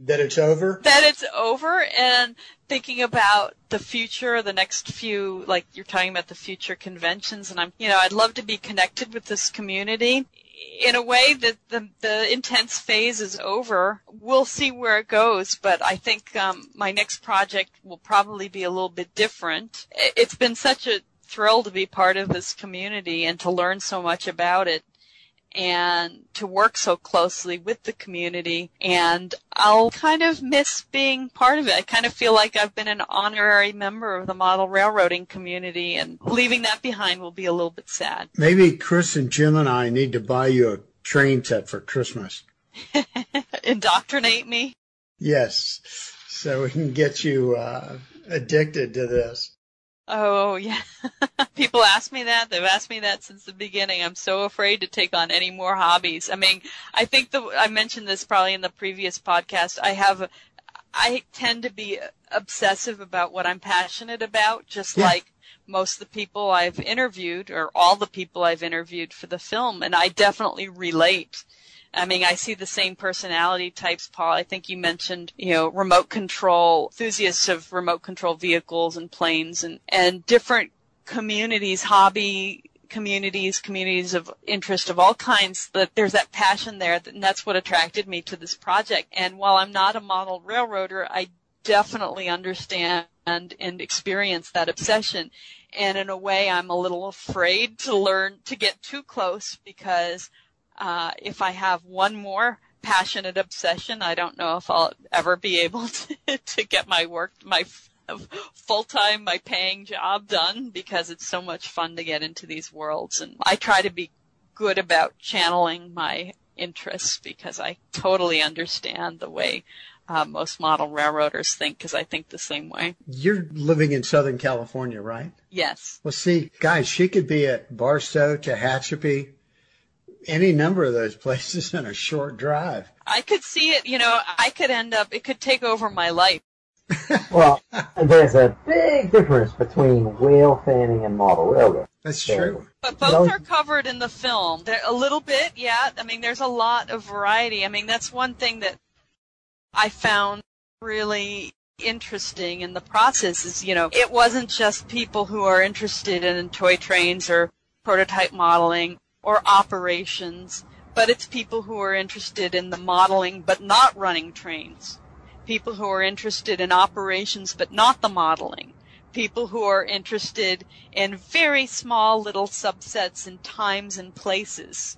that it's over. That it's over, and thinking about the future, the next few, like you're talking about the future conventions, and I'm, you know, I'd love to be connected with this community in a way that the the intense phase is over. We'll see where it goes, but I think um, my next project will probably be a little bit different. It's been such a thrill to be part of this community and to learn so much about it and to work so closely with the community. And I'll kind of miss being part of it. I kind of feel like I've been an honorary member of the model railroading community and leaving that behind will be a little bit sad. Maybe Chris and Jim and I need to buy you a train set for Christmas. Indoctrinate me? Yes. So we can get you uh, addicted to this. Oh yeah. People ask me that. They've asked me that since the beginning. I'm so afraid to take on any more hobbies. I mean, I think the I mentioned this probably in the previous podcast. I have I tend to be obsessive about what I'm passionate about, just yeah. like most of the people I've interviewed or all the people I've interviewed for the film and I definitely relate I mean, I see the same personality types, Paul. I think you mentioned, you know, remote control, enthusiasts of remote control vehicles and planes and, and different communities, hobby communities, communities of interest of all kinds, that there's that passion there, and that's what attracted me to this project. And while I'm not a model railroader, I definitely understand and experience that obsession. And in a way, I'm a little afraid to learn to get too close because uh, if I have one more passionate obsession, I don't know if I'll ever be able to, to get my work, my full time, my paying job done because it's so much fun to get into these worlds. And I try to be good about channeling my interests because I totally understand the way uh, most model railroaders think because I think the same way. You're living in Southern California, right? Yes. Well, see, guys, she could be at Barstow, Tehachapi, any number of those places in a short drive. I could see it, you know, I could end up, it could take over my life. well, there's a big difference between rail fanning and model railroad. That's true. But both are covered in the film. There, a little bit, yeah. I mean, there's a lot of variety. I mean, that's one thing that I found really interesting in the process is, you know, it wasn't just people who are interested in toy trains or prototype modeling or operations, but it's people who are interested in the modeling but not running trains. People who are interested in operations but not the modeling. People who are interested in very small little subsets in times and places.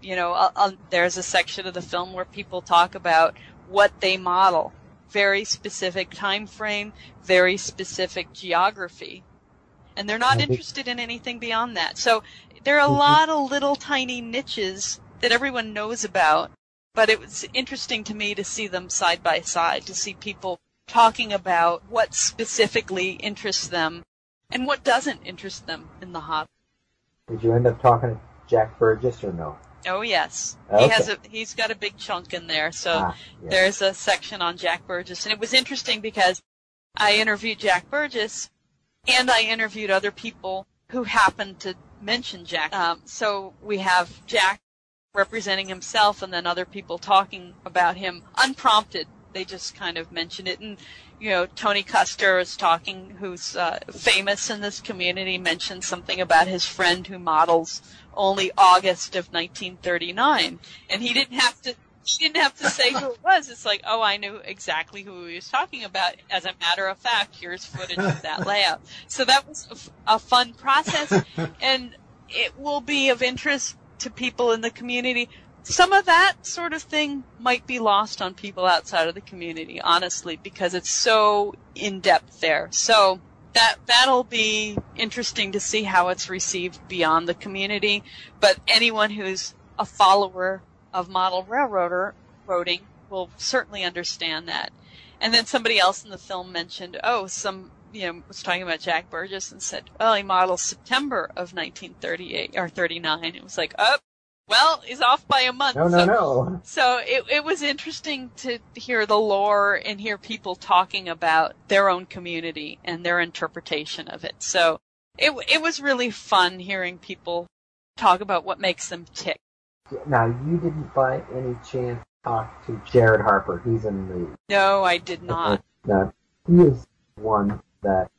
You know, uh, uh, there's a section of the film where people talk about what they model. Very specific time frame, very specific geography. And they're not interested in anything beyond that. So there are a lot of little tiny niches that everyone knows about, but it was interesting to me to see them side by side, to see people talking about what specifically interests them and what doesn't interest them in the hobby. Did you end up talking to Jack Burgess or no? Oh yes, okay. he has a he's got a big chunk in there. So ah, yeah. there's a section on Jack Burgess, and it was interesting because I interviewed Jack Burgess, and I interviewed other people who happened to mention Jack. Um, so we have Jack representing himself, and then other people talking about him unprompted. They just kind of mentioned it, and you know, Tony Koester is talking, who's uh, famous in this community, mentioned something about his friend who models only August of 1939, and he didn't have to. He didn't have to say who it was. It's like, oh, I knew exactly who he was talking about. As a matter of fact, here's footage of that layout. So that was a, a fun process, and it will be of interest to people in the community. Some of that sort of thing might be lost on people outside of the community, honestly, because it's so in depth there. So that that'll be interesting to see how it's received beyond the community. But anyone who's a follower of model railroader roading will certainly understand that. And then somebody else in the film mentioned, oh, some you know was talking about Jack Burgess and said, oh, he models September of 1938 or 39. It was like, oh, well, he's off by a month. No, no, so, no. So it, it was interesting to hear the lore and hear people talking about their own community and their interpretation of it. So it, it was really fun hearing people talk about what makes them tick. Now, you didn't by any chance talk to Jared Harper. He's in the. No, I did not. Uh-huh. No, he is one that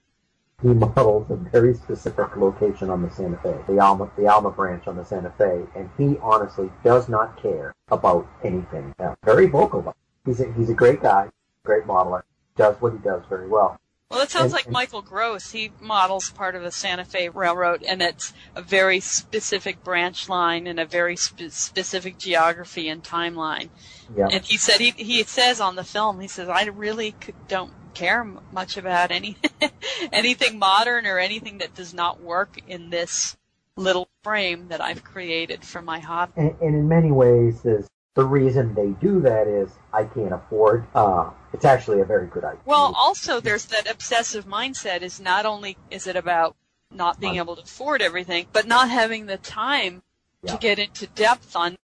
he models a very specific location on the Santa Fe, the Alma, the Alma branch on the Santa Fe, and he honestly does not care about anything. Now, very vocal about it. He's a, he's a great guy, great modeler, does what he does very well. Well, it sounds like Michael Gross. He models part of the Santa Fe Railroad, and it's a very specific branch line and a very spe- specific geography and timeline. Yeah. And he said he he says on the film, he says, I really don't care much about any anything modern or anything that does not work in this little frame that I've created for my hobby. And, and in many ways, is the reason they do that is I can't afford. Uh, it's actually a very good idea. Well, also there's that obsessive mindset. Is not only is it about not being able to afford everything, but not having the time yeah. to get into depth on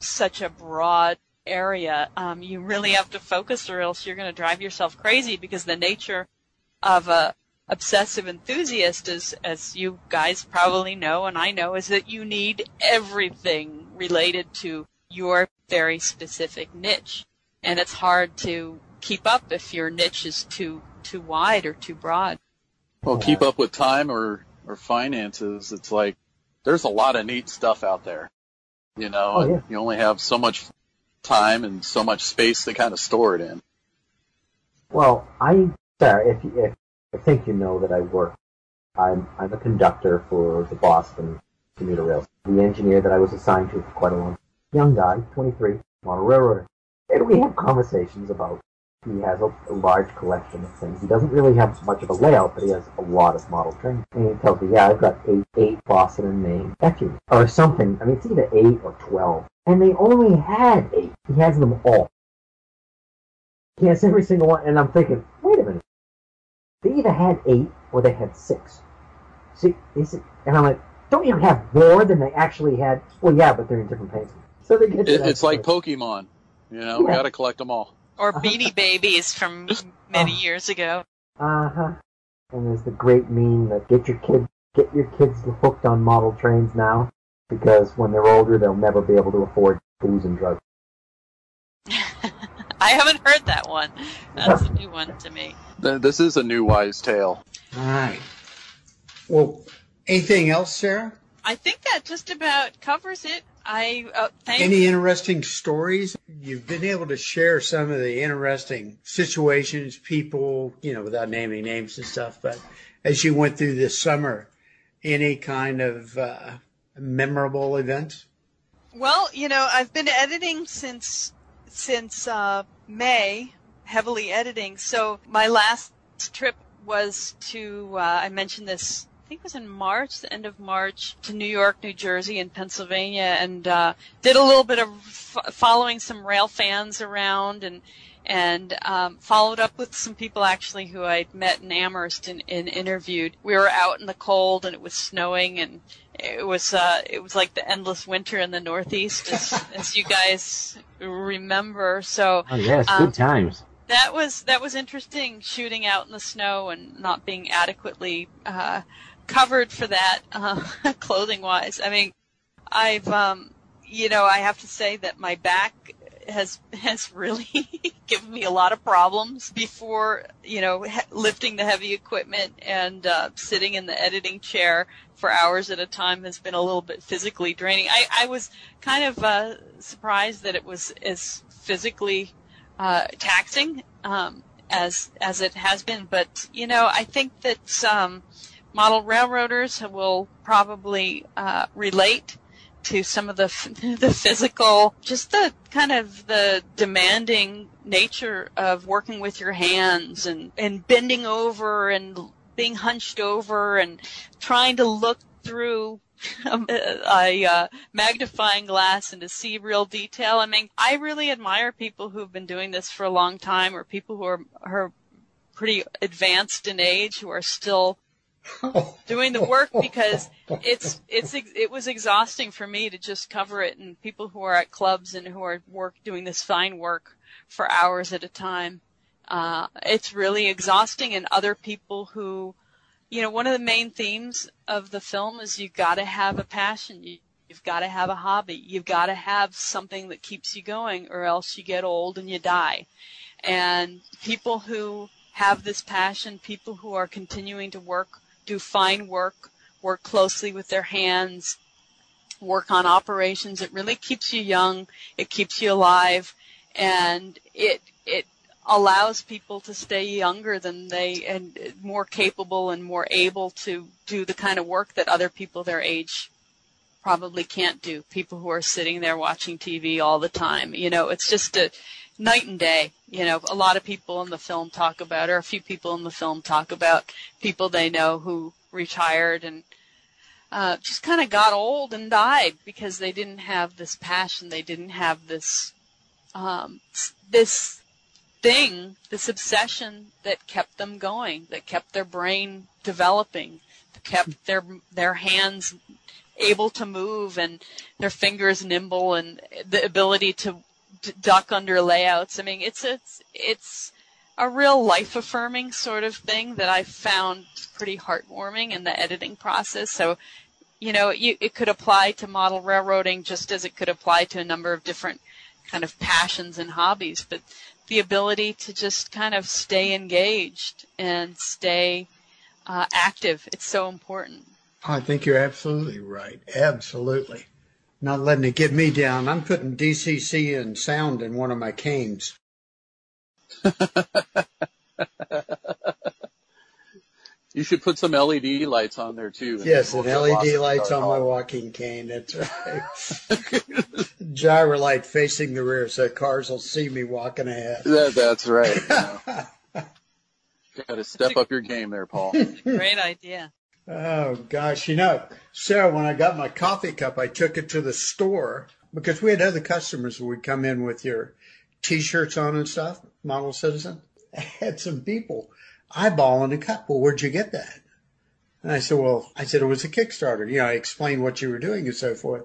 such a broad area, um, you really have to focus or else you're going to drive yourself crazy because the nature of a obsessive enthusiast is, as you guys probably know and I know, is that you need everything related to your very specific niche. And it's hard to keep up if your niche is too, too wide or too broad. Well, keep up with time or, or finances. It's like, there's a lot of neat stuff out there. You know, oh, yeah. you only have so much time and so much space to kind of store it in. Well, I, Sarah, if, if I think you know that I work, I'm I'm a conductor for the Boston commuter rail, the engineer that I was assigned to for quite a long. Young guy, 23, on a railroader. And we have conversations about he has a, a, large collection of things. He doesn't really have much of a layout, but he has a lot of model trains. And he tells me, yeah, I've got eight, eight Boston and Maine etchings, or something. I mean, it's either eight or twelve. And they only had eight. He has them all. He has every single one. And I'm thinking, wait a minute. They either had eight or they had six. See, and I'm like, don't you have more than they actually had? Well, yeah, but they're in different paints. So they get. It, it's like Pokemon. You know, yeah. got to collect them all. Or Beanie Babies from many oh. years ago. Uh huh. And there's the great meme that get your kids get your kids hooked on model trains now because when they're older they'll never be able to afford booze and drugs. I haven't heard that one. That's a new one to me. This is a new wise tale. All right. Well, anything else, Sarah? I think that just about covers it. I uh, Any interesting stories? You've been able to share some of the interesting situations, people, you know, without naming names and stuff. But as you went through this summer, any kind of uh, memorable events? Well, you know, I've been editing since since uh, May, heavily editing. So my last trip was to uh, I mentioned this think it was in March, the end of March, to New York, New Jersey, and Pennsylvania, and uh, did a little bit of f- following some rail fans around, and and um, followed up with some people actually who I'd met in Amherst and, and interviewed. We were out in the cold, and it was snowing, and it was uh, it was like the endless winter in the Northeast, as, as you guys remember. So, oh yes, um, good times that was that was interesting shooting out in the snow and not being adequately uh, covered for that uh, clothing wise. I mean, I've um, you know I have to say that my back has has really given me a lot of problems before you know he- lifting the heavy equipment and uh, sitting in the editing chair for hours at a time has been a little bit physically draining. I, I was kind of uh, surprised that it was as physically uh, taxing um, as as it has been, but you know I think that um, model railroaders will probably uh, relate to some of the the physical, just the kind of the demanding nature of working with your hands and and bending over and being hunched over and trying to look through a uh, magnifying glass and to see real detail. I mean, I really admire people who've been doing this for a long time, or people who are, are pretty advanced in age who are still doing the work because it's it's it was exhausting for me to just cover it and people who are at clubs and who are work doing this fine work for hours at a time. Uh, it's really exhausting and other people who you know one of the main themes of the film is you've got to have a passion. You, you've got to have a hobby. You've got to have something that keeps you going or else you get old and you die. And people who have this passion people who are continuing to work do fine work, work closely with their hands, work on operations. It really keeps you young. It keeps you alive, and it it allows people to stay younger than they and more capable and more able to do the kind of work that other people their age probably can't do. People who are sitting there watching TV all the time. You know, it's just a night and day. You know, a lot of people in the film talk about, or a few people in the film talk about people they know who retired and uh, just kind of got old and died because they didn't have this passion. They didn't have this um, this thing, this obsession that kept them going, that kept their brain developing, kept their their hands able to move and their fingers nimble and the ability to d- duck under layouts. I mean, it's it's it's a real life affirming sort of thing that I found pretty heartwarming in the editing process. So, you know, you, it could apply to model railroading just as it could apply to a number of different kind of passions and hobbies, but the ability to just kind of stay engaged and stay uh, active, it's so important. I think you're absolutely right. Absolutely not letting it get me down. I'm putting DCC and sound in one of my canes. you should put some LED lights on there too. Yes, and LED lights on my walking cane. That's right. Gyralite facing the rear so cars will see me walking ahead. That, that's right. You know. Got to step up your game there, Paul. Great idea. Oh gosh, you know, Sarah, when I got my coffee cup, I took it to the store because we had other customers who would come in with your t-shirts on and stuff, model citizen. I had some people eyeballing the cup. Well, where'd you get that? And I said, well, I said it was a Kickstarter. You know, I explained what you were doing and so forth.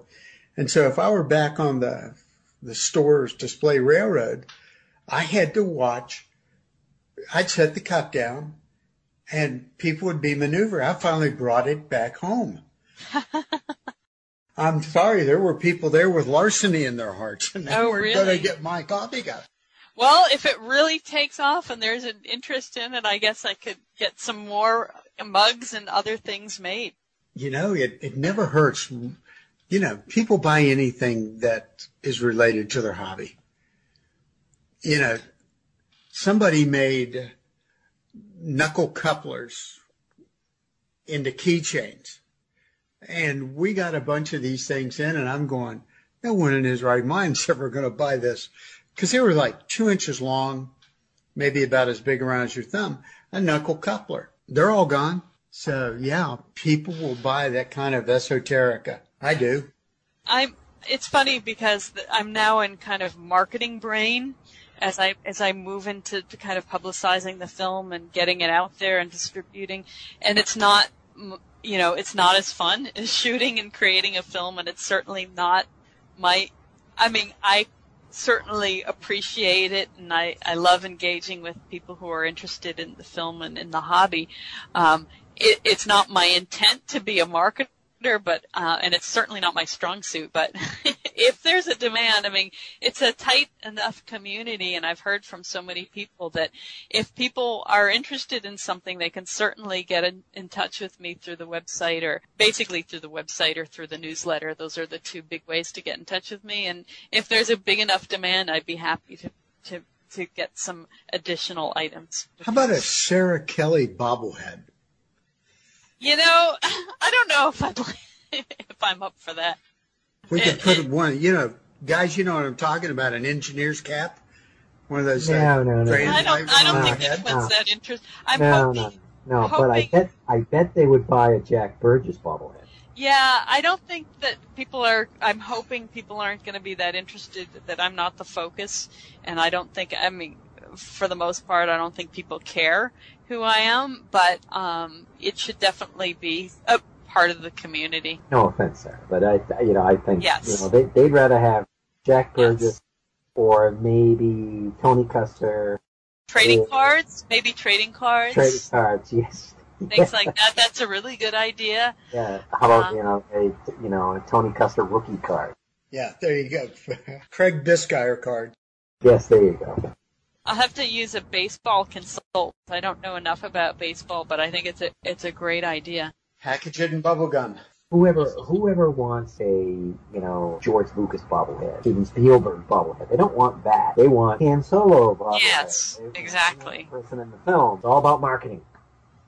And so if I were back on the, the store's display railroad, I had to watch, I'd set the cup down and people would be maneuver. I finally brought it back home. I'm sorry, there were people there with larceny in their hearts, and they Oh, were really? going to get my coffee cup. Well, if it really takes off and there's an interest in it, I guess I could get some more mugs and other things made. You know, it, it never hurts. You know, people buy anything that is related to their hobby. You know, somebody made knuckle couplers into keychains. And we got a bunch of these things in and I'm going, no one in his right mind's ever going to buy this. Cause they were like two inches long, maybe about as big around as your thumb, a knuckle coupler. They're all gone. So yeah, people will buy that kind of esoterica. I do. I'm. It's funny because I'm now in kind of marketing brain as I as I move into to kind of publicizing the film and getting it out there and distributing. And it's not, you know, it's not as fun as shooting and creating a film, and it's certainly not my. I mean, I certainly appreciate it, and I I love engaging with people who are interested in the film and in the hobby. Um, it, it's not my intent to be a marketer, but uh, and it's certainly not my strong suit. But if there's a demand, I mean, it's a tight enough community, and I've heard from so many people that if people are interested in something, they can certainly get in, in touch with me through the website, or basically through the website or through the newsletter. Those are the two big ways to get in touch with me. And if there's a big enough demand, I'd be happy to to to get some additional items. How about a Sarah Kelly bobblehead? You know, I don't know if I'm if I'm up for that. We could uh, put one, you know, guys, you know what I'm talking about, an engineer's cap. One of those. Uh, no, no, no. I don't. I don't think the head. anyone's that interested. I'm no, hoping. no, no. But I bet I bet they would buy a Jack Burgess bobblehead. Yeah, I don't think that people are. I'm hoping people aren't going to be that interested. That I'm not the focus, and I don't think. I mean, for the most part, I don't think people care who I am. But um, it should definitely be a part of the community. No offense, Sarah, but I, you know, I think Yes. you know they, they'd rather have Jack Yes. Burgess or maybe Tony Koester Trading Yeah. cards, maybe trading cards, trading cards. Yes, things like that. That's a really good idea. Yeah. How about Uh-huh. you know a you know a Tony Koester rookie card? Yeah, there you go. Craig Bisgeier card. Yes, there you go. I'll have to use a baseball consult. I don't know enough about baseball, but I think it's a it's a great idea. Package it in bubble gum. Whoever whoever wants a you know George Lucas bobblehead, Steven Spielberg bobblehead, they don't want that. They want Han Solo bobblehead. Yes, They want exactly. the Person in the film. It's all about marketing.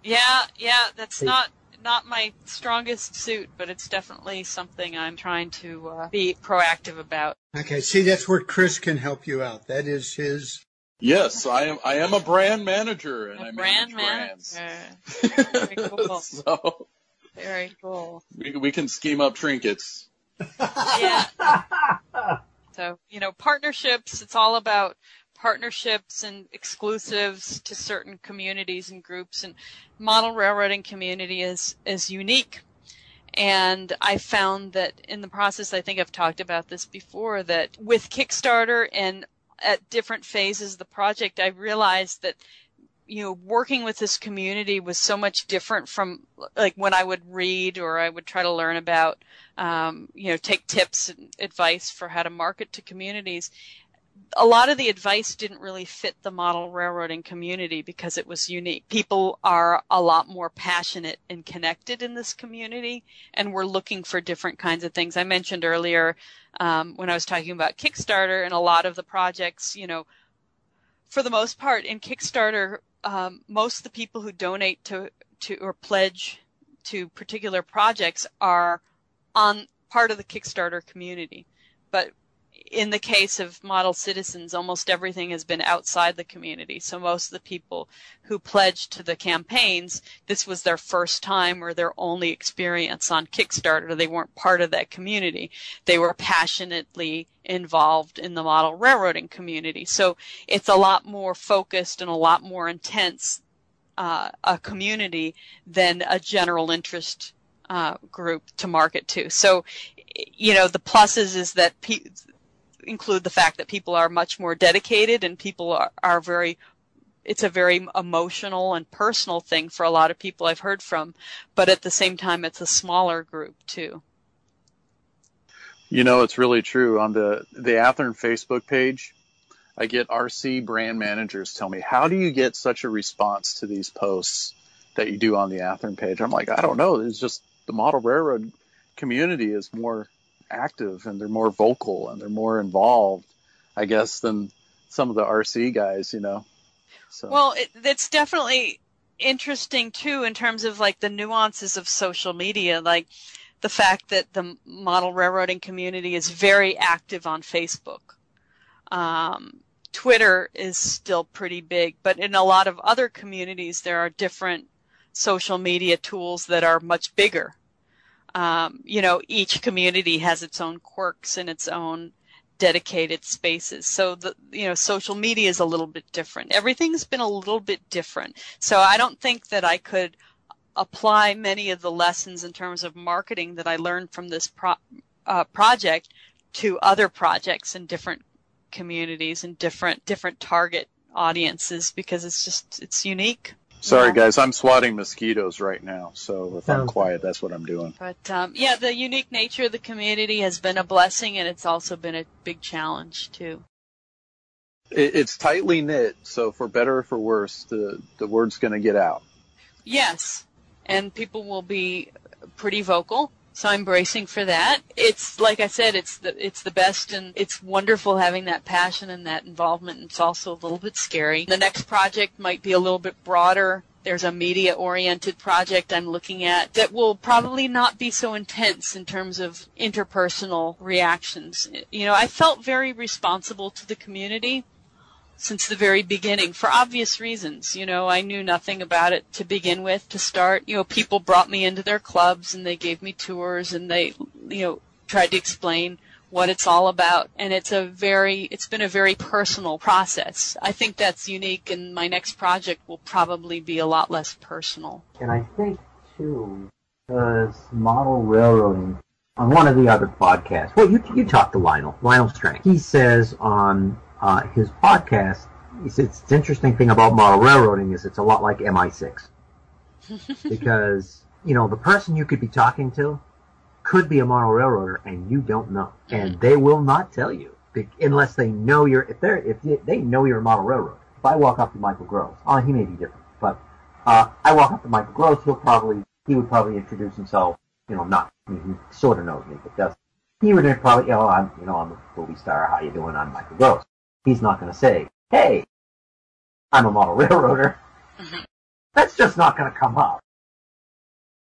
Yeah, yeah, that's See- not not my strongest suit, but it's definitely something I'm trying to uh, be proactive about. Okay, see, that's where Chris can help you out. That is his. Yes, I am. I am a brand manager, and I A brand manage manager. brands. Very cool. so Very cool. we, we can scheme up trinkets. Yeah. So, you know, partnerships, it's all about partnerships and exclusives to certain communities and groups and model railroading community is, is unique. And I found that in the process, I think I've talked about this before, that with Kickstarter and at different phases of the project, I realized that you know, working with this community was so much different from like when I would read or I would try to learn about, um, you know, take tips and advice for how to market to communities. A lot of the advice didn't really fit the model railroading community because it was unique. People are a lot more passionate and connected in this community, and we're looking for different kinds of things. I mentioned earlier um, when I was talking about Kickstarter and a lot of the projects, you know, for the most part in Kickstarter, um, most of the people who donate to to or pledge to particular projects are on part of the Kickstarter community. But in the case of model citizens, almost everything has been outside the community. So most of the people who pledged to the campaigns, this was their first time or their only experience on Kickstarter. They weren't part of that community. They were passionately involved in the model railroading community. So it's a lot more focused and a lot more intense uh, a community than a general interest uh, group to market to. So, you know, the pluses is that include the fact that people are much more dedicated and people are, are very it's a very emotional and personal thing for a lot of people I've heard from, but at the same time, it's a smaller group too. You know, it's really true. On the the Athearn Facebook page, I get RC brand managers tell me, "How do you get such a response to these posts that you do on the Athearn page?" I'm like, "I don't know. It's just the model railroad community is more active and they're more vocal and they're more involved, I guess, than some of the RC guys, you know. So. Well, it, it's definitely interesting too in terms of like the nuances of social media, like the fact that the model railroading community is very active on Facebook. Um, Twitter is still pretty big, but in a lot of other communities, there are different social media tools that are much bigger um, you know, each community has its own quirks and its own dedicated spaces. So the you know social media is a little bit different. Everything's been a little bit different. So I don't think that I could apply many of the lessons in terms of marketing that I learned from this pro- uh, project to other projects in different communities and different different target audiences because it's just it's unique. Sorry, yeah. guys, I'm swatting mosquitoes right now, so if Sounds I'm quiet, that's what I'm doing. But um, yeah, the unique nature of the community has been a blessing, and it's also been a big challenge too. It, it's tightly knit, so for better or for worse, the the word's going to get out. Yes, and people will be pretty vocal. So I'm bracing for that. It's like I said, it's the it's the best, and it's wonderful having that passion and that involvement. It's also a little bit scary. The next project might be a little bit broader. There's a media oriented project I'm looking at that will probably not be so intense in terms of interpersonal reactions. You know, I felt very responsible to the community since the very beginning for obvious reasons. You know, I knew nothing about it to begin with to start. You know, people brought me into their clubs and they gave me tours and they, you know, tried to explain what it's all about and it's a very it's been a very personal process. I think that's unique and my next project will probably be a lot less personal. And I think too because model railroading on one of the other podcasts. Well, you you talked to Lionel, Lionel Strang. He says on uh, his podcast, he says the interesting thing about model railroading is it's a lot like MI6 because you know the person you could be talking to could be a model railroader and you don't know, and they will not tell you unless they know you're if they're if they know you're a model railroader. If I walk up to Michael Gross, oh, he may be different, but uh, I walk up to Michael Gross, he'll probably he would probably introduce himself. You know, not I mean, he sort of knows me, but doesn't. he would probably, oh, I'm, you know, I'm a movie star. How you doing? I'm Michael Gross he's not going to say, hey, I'm a model railroader. Mm-hmm. That's just not going to come up.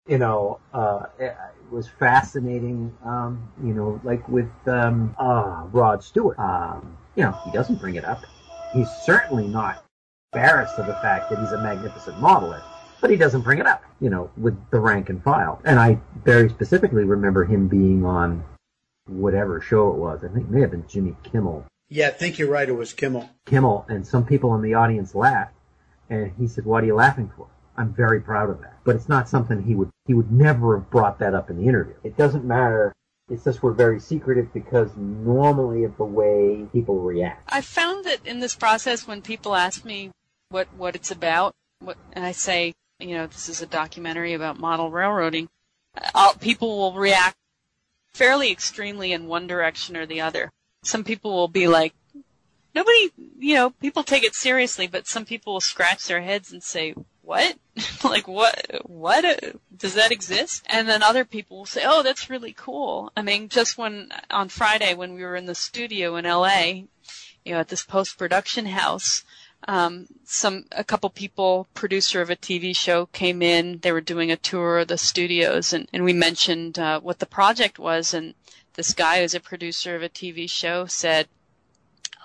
You know, uh, it, was fascinating, um, you know, like with um, uh, Rod Stewart. Um, you know, he doesn't bring it up. He's certainly not embarrassed of the fact that he's a magnificent modeler, but he doesn't bring it up, you know, with the rank and file. And I very specifically remember him being on whatever show it was. I think it may have been Jimmy Kimmel yeah, I think you're right. It was Kimmel. Kimmel, and some people in the audience laughed, and he said, "What are you laughing for?" I'm very proud of that, but it's not something he would he would never have brought that up in the interview. It doesn't matter. It's just we're very secretive because normally of the way people react. I found that in this process, when people ask me what what it's about, what, and I say, you know, this is a documentary about model railroading, I'll, people will react fairly extremely in one direction or the other some people will be like, nobody, you know, people take it seriously, but some people will scratch their heads and say, what? like what, what, does that exist? And then other people will say, oh, that's really cool. I mean, just when, on Friday when we were in the studio in LA, you know, at this post-production house, um, some a couple people, producer of a TV show, came in. They were doing a tour of the studios, and and we mentioned uh, what the project was, and this guy who's a producer of a TV show said,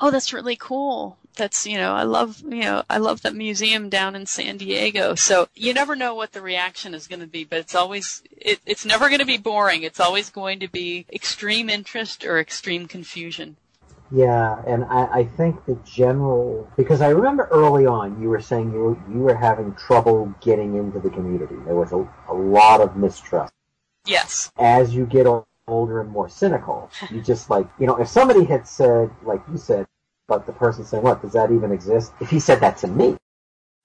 "Oh, that's really cool. That's you know, I love you know, I love that museum down in San Diego." So you never know what the reaction is going to be, but it's always it, it's never going to be boring. It's always going to be extreme interest or extreme confusion. Yeah, and I, I think the general because I remember early on you were saying you were, you were having trouble getting into the community. There was a, a lot of mistrust. Yes. As you get older and more cynical, you just like you know if somebody had said like you said, but the person saying what does that even exist? If he said that to me,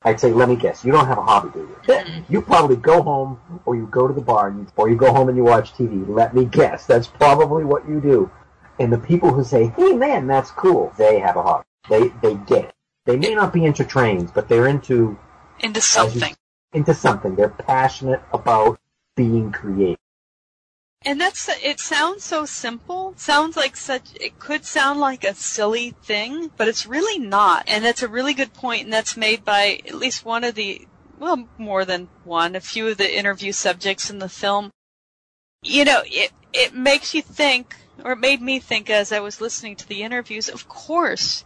I'd say, let me guess, you don't have a hobby, do you? Mm-hmm. You probably go home, or you go to the bar, and you, or you go home and you watch TV. Let me guess, that's probably what you do. And the people who say, "Hey, man, that's cool," they have a hobby. They they get it. They may not be into trains, but they're into Into something. into something. They're passionate about being creative. And that's it sounds so simple. Sounds like such it could sound like a silly thing, but it's really not. And that's a really good point and that's made by at least one of the well, more than one, a few of the interview subjects in the film. You know, it it makes you think or it made me think as I was listening to the interviews, of course,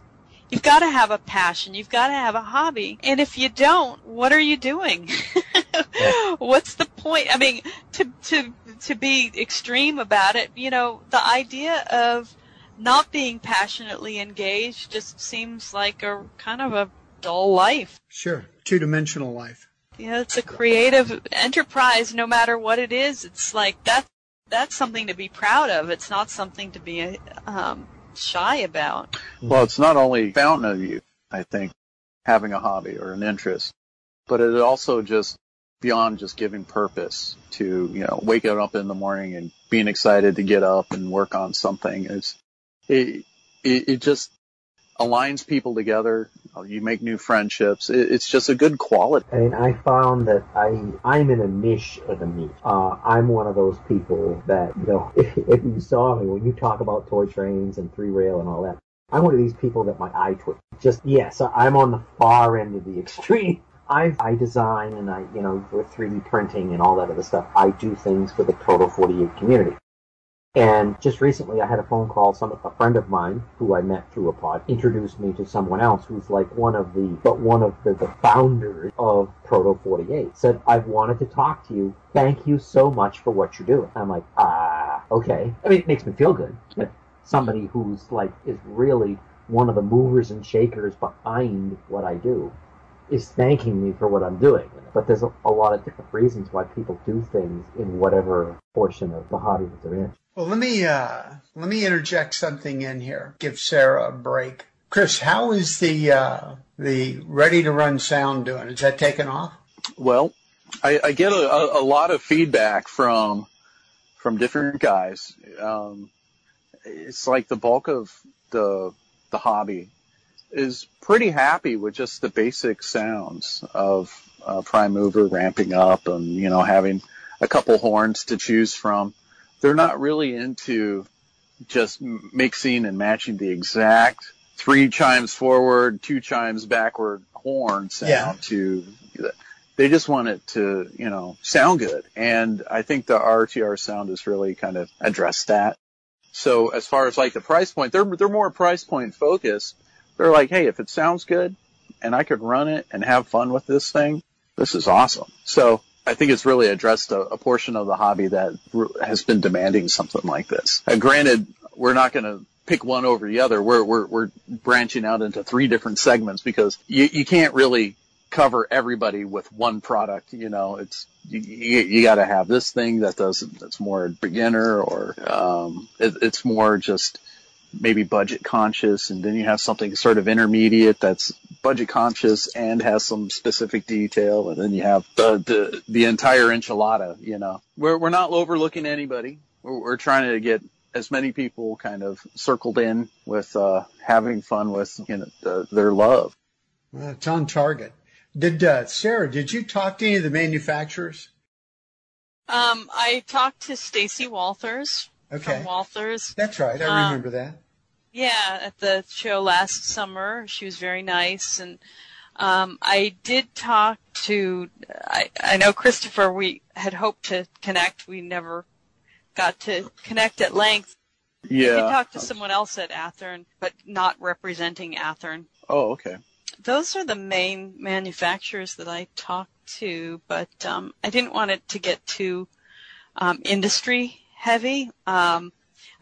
You've got to have a passion. You've got to have a hobby. And if you don't, what are you doing? What's the point? I mean, to, to, to be extreme about it, you know, the idea of not being passionately engaged just seems like a kind of a dull life. Sure. Two dimensional life. You know, it's a creative enterprise no matter what it is. It's like that, that's something to be proud of. It's not something to be, um, shy about. Well, it's not only fountain of youth, I think, having a hobby or an interest, but it also just beyond just giving purpose to, you know, waking up in the morning and being excited to get up and work on something. It's, it, it, it just aligns people together. You make new friendships. It, it's just a good quality. I mean, I found that I I'm in a niche of the niche. Uh, I'm one of those people that you know, if, if you saw me when you talk about toy trains and three rail and all that, I'm one of these people that my eye twitch. Just yes, I'm on the far end of the extreme. I I design and I you know with 3D printing and all that other stuff. I do things for the Proto 48 community. And just recently, I had a phone call. Some a friend of mine who I met through a pod introduced me to someone else who's like one of the, but one of the, the founders of Proto 48. Said, "I've wanted to talk to you. Thank you so much for what you're doing." I'm like, ah, okay. I mean, it makes me feel good that somebody who's like is really one of the movers and shakers behind what I do is thanking me for what I'm doing. But there's a, a lot of different reasons why people do things in whatever portion of the hobby that they're in. Well, let me uh, let me interject something in here. Give Sarah a break. Chris, how is the uh, the ready to run sound doing? Is that taken off? Well, I, I get a, a lot of feedback from from different guys. Um, it's like the bulk of the the hobby is pretty happy with just the basic sounds of uh, prime mover ramping up and you know having a couple horns to choose from. They're not really into just mixing and matching the exact three chimes forward, two chimes backward horn sound Yeah. to. They just want it to, you know, sound good. And I think the RTR sound has really kind of addressed that. So as far as like the price point, they're they're more price point focused. They're like, hey, if it sounds good and I could run it and have fun with this thing, this is awesome. So I think it's really addressed a, a portion of the hobby that has been demanding something like this. Uh, granted, we're not going to pick one over the other. We're we're we're branching out into three different segments because you you can't really cover everybody with one product. You know, it's you, you, you got to have this thing that does that's more beginner or um, it, it's more just maybe budget conscious, and then you have something sort of intermediate that's budget conscious and has some specific detail, and then you have the the, the entire enchilada. You know, we're we're not overlooking anybody. We're, we're trying to get as many people kind of circled in with uh, having fun with you know the, their love. Well, it's on target. Did uh, Sarah? Did you talk to any of the manufacturers? Um, I talked to Stacy Walthers Okay, from Walthers. that's right. I Uh, remember that. Yeah, at the show last summer. She was very nice and um, I did talk to I, I know Christopher we had hoped to connect. We never got to connect at length. Yeah. You talked to someone else at Athearn, but not representing Athearn. Oh, okay. Those are the main manufacturers that I talked to, but um, I didn't want it to get too um, industry heavy. Um,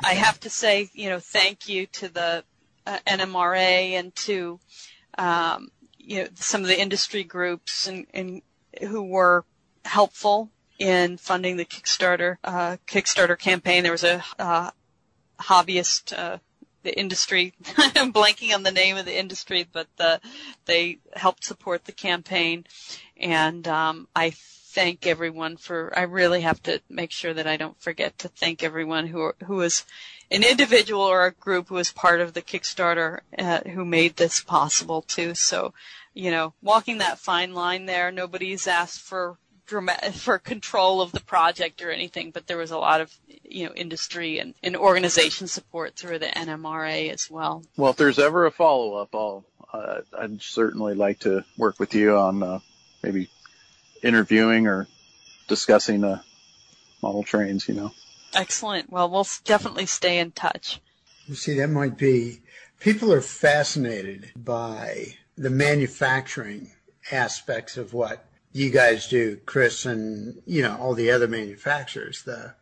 I have to say, you know, thank you to the uh, NMRA and to um, you know some of the industry groups and, and who were helpful in funding the Kickstarter uh, Kickstarter campaign. There was a uh, hobbyist, uh, the industry. I'm blanking on the name of the industry, but the, they helped support the campaign, and um, I thank everyone for. I really have to make sure that I don't forget to thank everyone who who was an individual or a group who was part of the Kickstarter uh, who made this possible too. So, you know, walking that fine line there. Nobody's asked for for control of the project or anything, but there was a lot of you know industry and, and organization support through the NMRA as well. Well, if there's ever a follow up, I'll uh, I'd certainly like to work with you on uh, maybe interviewing or discussing uh, model trains. You know. Excellent. Well, we'll definitely stay in touch. You see, that might be people are fascinated by the manufacturing aspects of what you guys do, Chris, and you know all the other manufacturers, the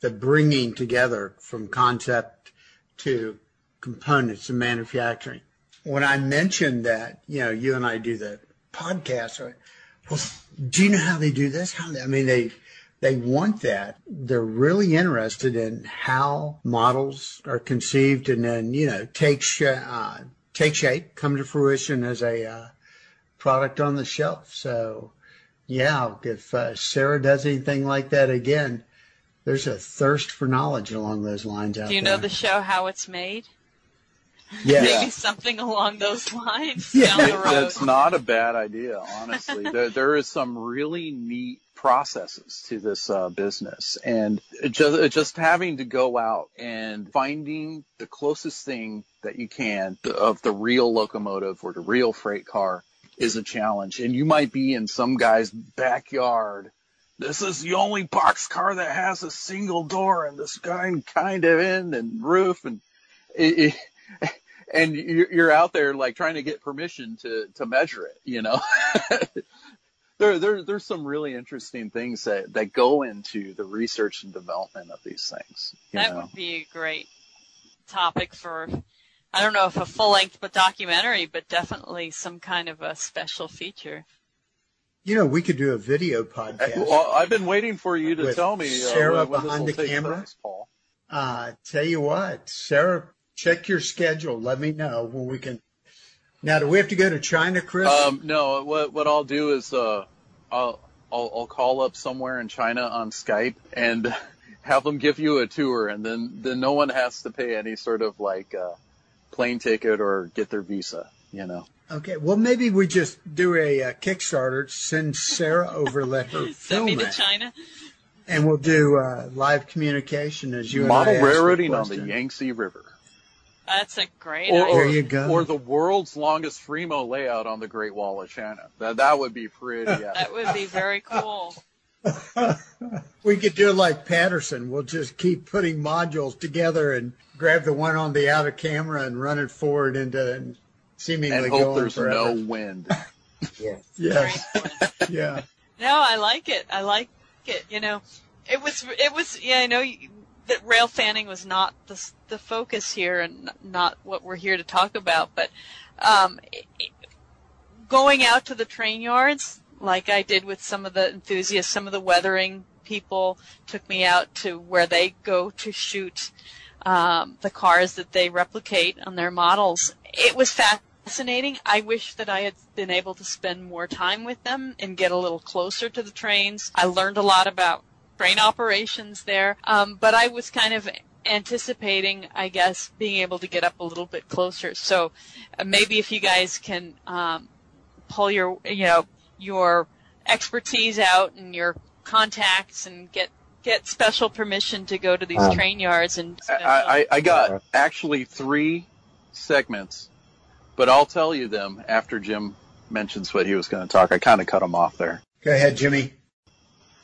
the bringing together from concept to components and manufacturing. When I mentioned that, you know, you and I do the podcast, I, well, do you know how they do this? How they, I mean, they they want that. They're really interested in how models are conceived and then you know take sh- uh, take shape, come to fruition as a uh, product on the shelf. So yeah, if uh, Sarah does anything like that again, there's a thirst for knowledge along those lines out Do you there. know the show How It's Made? Yeah. Maybe something along those lines Yeah. down the road. That's not a bad idea, honestly. there, there is some really neat processes to this uh, business, and just just having to go out and finding the closest thing that you can of the real locomotive or the real freight car is a challenge. And you might be in some guy's backyard. This is the only box car that has a single door and this kind kind of end and roof and it, it, and you're you're out there like trying to get permission to to measure it, you know. there there there's some really interesting things that that go into the research and development of these things. You that know? would be a great topic for I don't know if a full length but documentary, but definitely some kind of a special feature. You know, we could do a video podcast. Well, I've been waiting for you to tell me uh, Sarah when, when this behind the camera? place, Paul. Uh, tell you what, Sarah, check your schedule. Let me know when we can. Now, do we have to go to China, Chris? Um, no, what what I'll do is uh, I'll, I'll I'll call up somewhere in China on Skype and have them give you a tour, and then then no one has to pay any sort of like uh, plane ticket or get their visa. You know. okay. Well, maybe we just do a, uh Kickstarter, send Sarah over, let her Send film me to it, China. and we'll do uh, live communication as you Model and I ask the railroading on the. Yangtze River. That's a great Or, idea. There or, you go. or the world's longest Fremo layout on the Great Wall of China. That that would be pretty. epic. That would be very cool. we could do it like Patterson. We'll just keep putting modules together and grab the one on the outer camera and run it forward into and seemingly and hope on there's forever. no wind. yeah. Yes. yeah. No, I like it. I like it. You know, it was it was yeah. I know you, that rail fanning was not the the focus here and not what we're here to talk about, but um, going out to the train yards like I did with some of the enthusiasts, some of the weathering people took me out to where they go to shoot um, the cars that they replicate on their models. It was fascinating. I wish that I had been able to spend more time with them and get a little closer to the trains. I learned a lot about train operations there, um, but I was kind of anticipating, I guess, being able to get up a little bit closer. So uh, maybe if you guys can um, pull your, you know, your expertise out and your contacts and get get special permission to go to these Um, train yards and I, I, I got actually three segments, but I'll tell you them after Jim mentions what he was going to talk. I kind of cut him off there. Go ahead, Jimmy.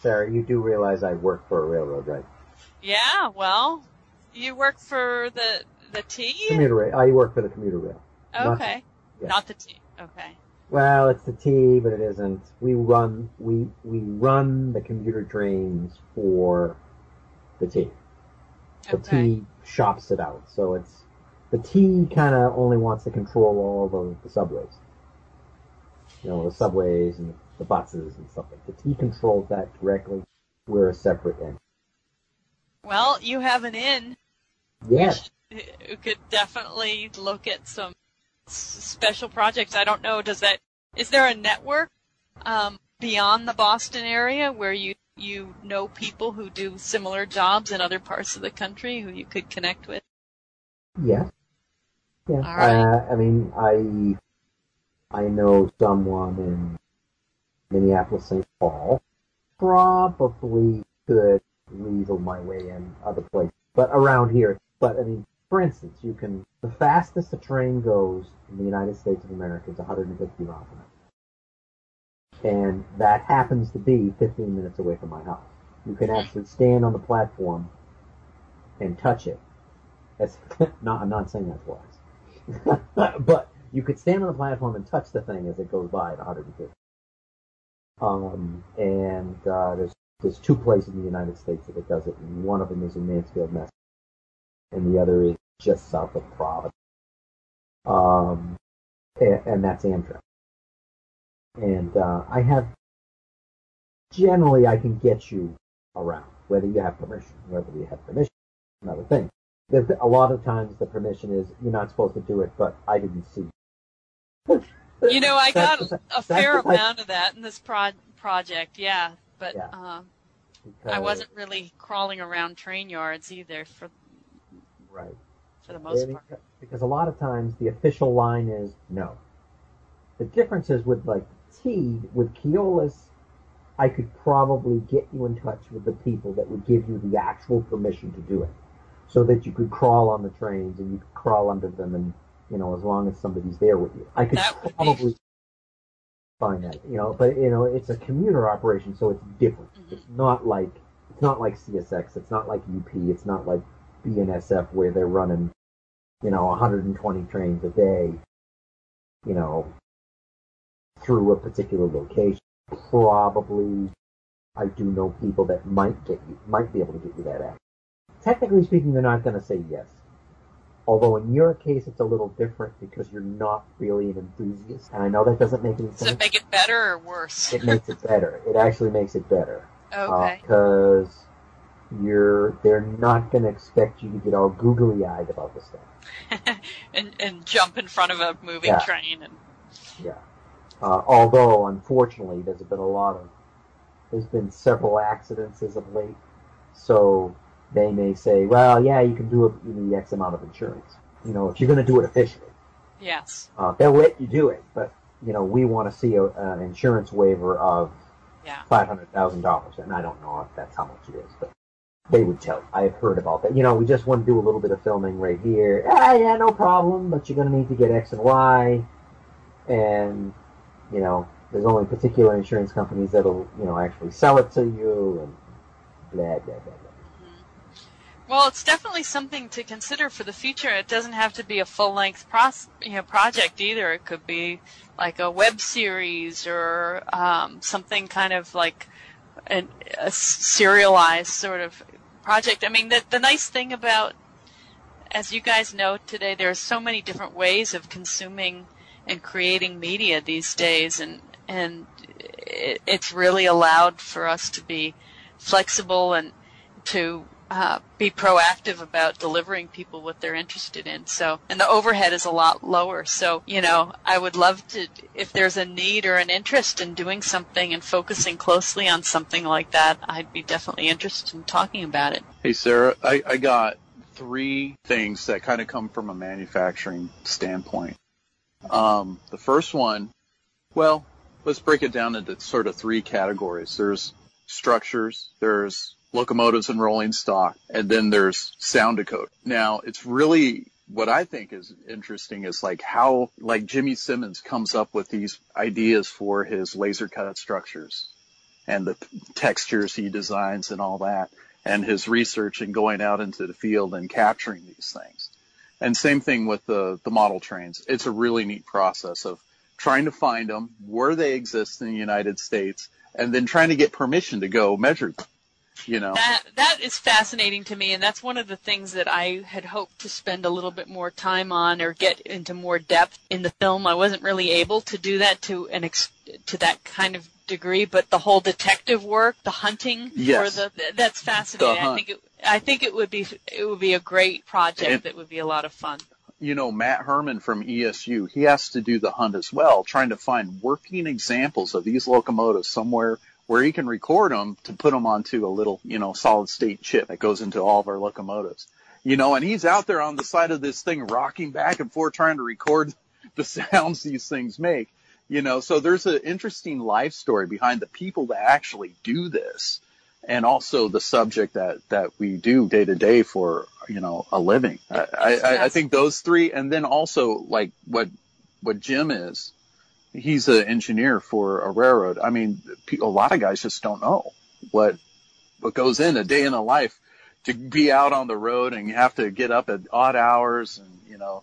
Sarah, you do realize I work for a railroad, right? yeah, well, You work for the the T? Commuter rail. I work for the commuter rail. Okay. yeah. Not the T. Okay. Well, it's the T, but it isn't. We run we we run the commuter trains for the T. The Okay. T shops it out, so it's the T kind of only wants to control all the, the subways. You know, the subways and the buses and stuff like. The T controls that directly. We're a separate entity. Well, you have an in. Yes. You could definitely look at some special projects. I don't know. Does that is there a network um, beyond the Boston area where you you know people who do similar jobs in other parts of the country who you could connect with? Yes. Yeah. All right. Uh, I mean, I I know someone in Minneapolis, St. Paul. Probably could weasel my way in other places, but around here. But I mean, for instance, you can the fastest a train goes in the United States of America is 150 miles an hour, and that happens to be 15 minutes away from my house. You can actually stand on the platform and touch it. Not. I'm not saying that's wise, but you could stand on the platform and touch the thing as it goes by at 150. Um, and uh, there's there's two places in the United States that it does it. And one of them is in Mansfield, Massachusetts, and the other is just south of Providence. Um, and, and that's Amtrak. And uh, I have generally I can get you around whether you have permission, whether you have permission, another thing. There's a lot of times the permission is you're not supposed to do it, but I didn't see. You know, I got That's a fair amount of that in this pro- project. Yeah, but Yeah. um, I wasn't really crawling around train yards either for right. for the most part. because- a lot of times the official line is no. The difference is with like T, with Keolis, I could probably get you in touch with the people that would give you the actual permission to do it. So that you could crawl on the trains and you could crawl under them and, you know, as long as somebody's there with you. I could That probably find that, you know, but, you know, it's a commuter operation, so it's different. Mhm. It's not like, it's not like CSX, it's not like UP, it's not like BNSF where they're running you know, 120 trains a day, you know, through a particular location. Probably, I do know people that might get you, might be able to get you that act. Technically speaking, they're not going to say yes. Although in your case, it's a little different because you're not really an enthusiast. And I know that doesn't make any Does sense. it make it better or worse? It makes it better. It actually makes it better. Okay. Uh, because you're, they're not going to expect you to get all googly eyed about this stuff. and and jump in front of a moving Yeah. train and Yeah. Uh, although, unfortunately, there's been a lot of, there's been several accidents as of late. So they may say, well, yeah, you can do it, you need X amount of insurance. You know, if you're going to do it officially, yes. uh, they'll let you do it. But, you know, we want to see a, an insurance waiver of Yeah. $500,000. And I don't know if that's how much it is, but they would tell. I've heard about that. You know, we just want to do a little bit of filming right here. Ah, yeah, no problem, but you're going to need to get X and Y. And, you know, there's only particular insurance companies that'll, you know, actually sell it to you and blah, blah, blah, blah. Well, it's definitely something to consider for the future. It doesn't have to be a full-length pros- you know, project either. It could be like a web series or um, something kind of like a serialized sort of project. I mean, the, the nice thing about, as you guys know today, there are so many different ways of consuming and creating media these days, and and it, it's really allowed for us to be flexible and to uh, be proactive about delivering people what they're interested in. So, and the overhead is a lot lower. So, you know, I would love to, if there's a need or an interest in doing something and focusing closely on something like that, I'd be definitely interested in talking about it. Hey, Sarah, I, I got three things that kind of come from a manufacturing standpoint. Um, the first one, well, let's break it down into sort of three categories. There's structures, there's locomotives and rolling stock, and then there's sound decode. Now, it's really what I think is interesting is like how like Jimmy Simmons comes up with these ideas for his laser cut structures and the textures he designs and all that. and his research and going out into the field and capturing these things. And same thing with the, the model trains. It's a really neat process of trying to find them where they exist in the United States and then trying to get permission to go measure them. You know, that that is fascinating to me, and that's one of the things that I had hoped to spend a little bit more time on or get into more depth in the film. I wasn't really able to do that to an ex- to that kind of degree, but the whole detective work, the hunting Yes. for the that's fascinating. I think it, I think it would be it would be a great project And- that would be a lot of fun. you know, Matt Herman from ESU, he has to do the hunt as well, trying to find working examples of these locomotives somewhere where he can record them to put them onto a little, you know, solid state chip that goes into all of our locomotives. You know, and he's out there on the side of this thing rocking back and forth trying to record the sounds these things make. You know, so there's an interesting life story behind the people that actually do this and also the subject that, that we do day to day for, you know, a living. I, I, I think those three, and then also like what, what Jim is, he's an engineer for a railroad. I mean, a lot of guys just don't know what, what goes in a day in a life to be out on the road and you have to get up at odd hours and, you know,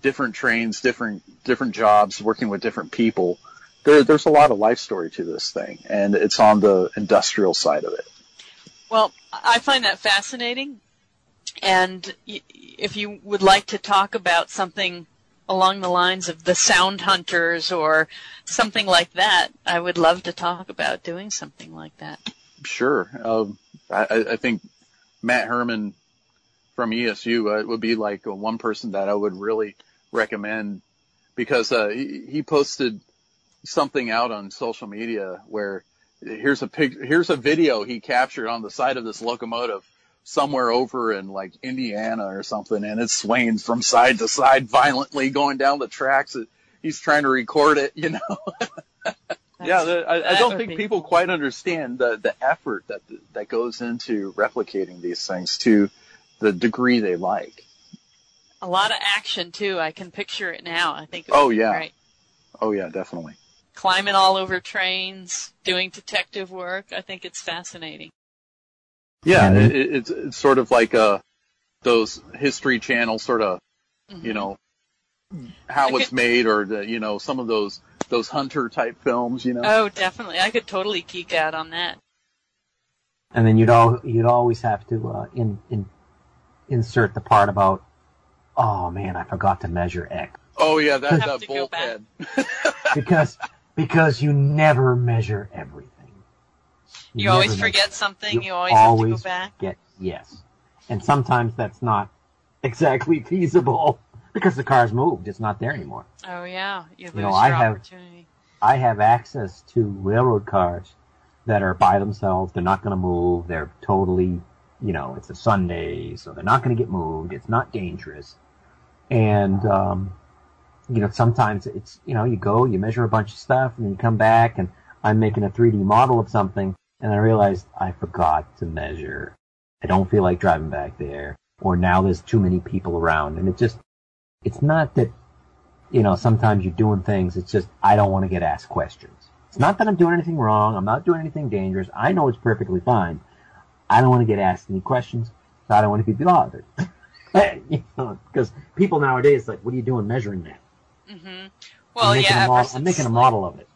different trains, different, different jobs, working with different people. There, there's a lot of life story to this thing and it's on the industrial side of it. Well, I find that fascinating. And if you would like to talk about something along the lines of the sound hunters or something like that, I would love to talk about doing something like that. Sure. Um, I, I think Matt Herman from ESU uh, would be like one person that I would really recommend because uh, he, he posted something out on social media where here's a pic, here's a video he captured on the side of this locomotive somewhere over in like Indiana or something, and it's swaying from side to side violently going down the tracks. He's trying to record it, you know. Yeah, the, I, I don't think people cool. quite understand the the effort that that goes into replicating these things to the degree they like. A lot of action too. I can picture it now. I think. Oh, yeah. great. Oh yeah, definitely. Climbing all over trains, doing detective work. I think it's fascinating. Yeah, And then- it, it- it's it's sort of like uh those History Channel sort of you Mhm. know how I it's made or the you know some of those those hunter type films. You know. Oh, definitely. I could totally geek out on that. And then you'd all you'd always have to uh, in, in insert the part about, oh man, I forgot to measure X oh yeah, that Have that to bulkhead. because because you never measure everything. You, always forget something. You You always, have to go back. Get yes, and sometimes that's not exactly feasible because the car's moved. It's not there anymore. Oh yeah, you lose You know, I your have- opportunity. I have access to railroad cars that are by themselves. They're not going to move. They're totally, you know, it's a Sunday, so they're not going to get moved. It's not dangerous. And, um, you know, sometimes it's, you know, you go, you measure a bunch of stuff, and then you come back, and I'm making a 3D model of something, and I realized I forgot to measure. I don't feel like driving back there. Or now there's too many people around, and it just, it's not that you know, sometimes you're doing things, it's just, I don't want to get asked questions. It's not that I'm doing anything wrong, I'm not doing anything dangerous, I know it's perfectly fine. I don't want to get asked any questions, so I don't want to be bothered. you know, because people nowadays, like, what are you doing measuring that? Mm hmm Well, I'm yeah. model, I'm making a model of it.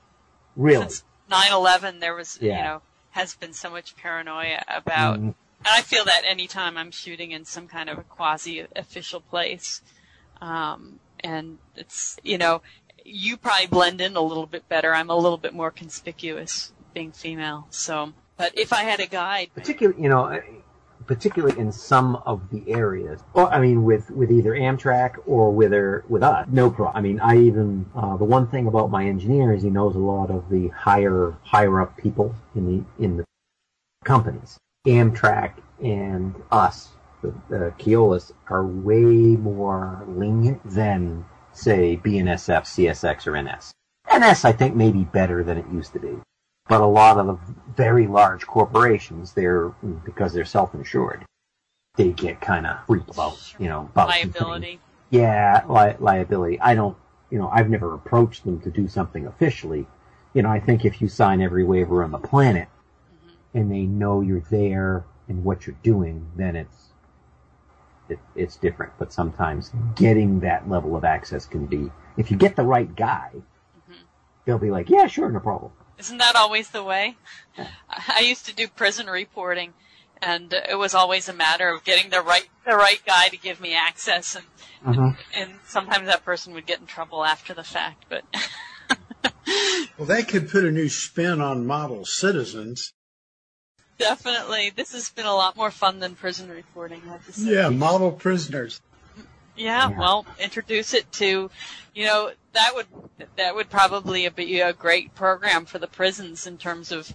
Really. Since 9/11, there was, you Yeah. know, has been so much paranoia about, Mhm. and I feel that anytime I'm shooting in some kind of a quasi-official place, um, and it's, you know, you probably blend in a little bit better. I'm a little bit more conspicuous being female, so. But if I had a guide, particularly you know particularly in some of the areas. Or i mean with with either amtrak or with with us no problem i mean i even uh, the one thing about my engineer is he knows a lot of the higher higher up people in the in the companies. Amtrak and us the, the Keolis are way more lenient than say bnsf csx or ns ns i think may be better than it used to be but a lot of the very large corporations, they're because they're self-insured, they get kind of freaked about, you know, about liability. Yeah, li- liability. I don't, you know, I've never approached them to do something officially. You know, I think if you sign every waiver on the planet Mm-hmm. and they know you're there and what you're doing, then it's it, it's different. But sometimes getting that level of access can be, if you get the right guy, Mhm. they'll be like, yeah, sure, no problem. Isn't that always the way? I used to do prison reporting, and it was always a matter of getting the right the right guy to give me access, and Mhm. and sometimes that person would get in trouble after the fact. But Well, they could put a new spin on model citizens. definitely, this has been a lot more fun than prison reporting. I have to say. Yeah, model prisoners. Yeah, Yeah. well, introduce it to, you know, that would that would probably be a great program for the prisons in terms of,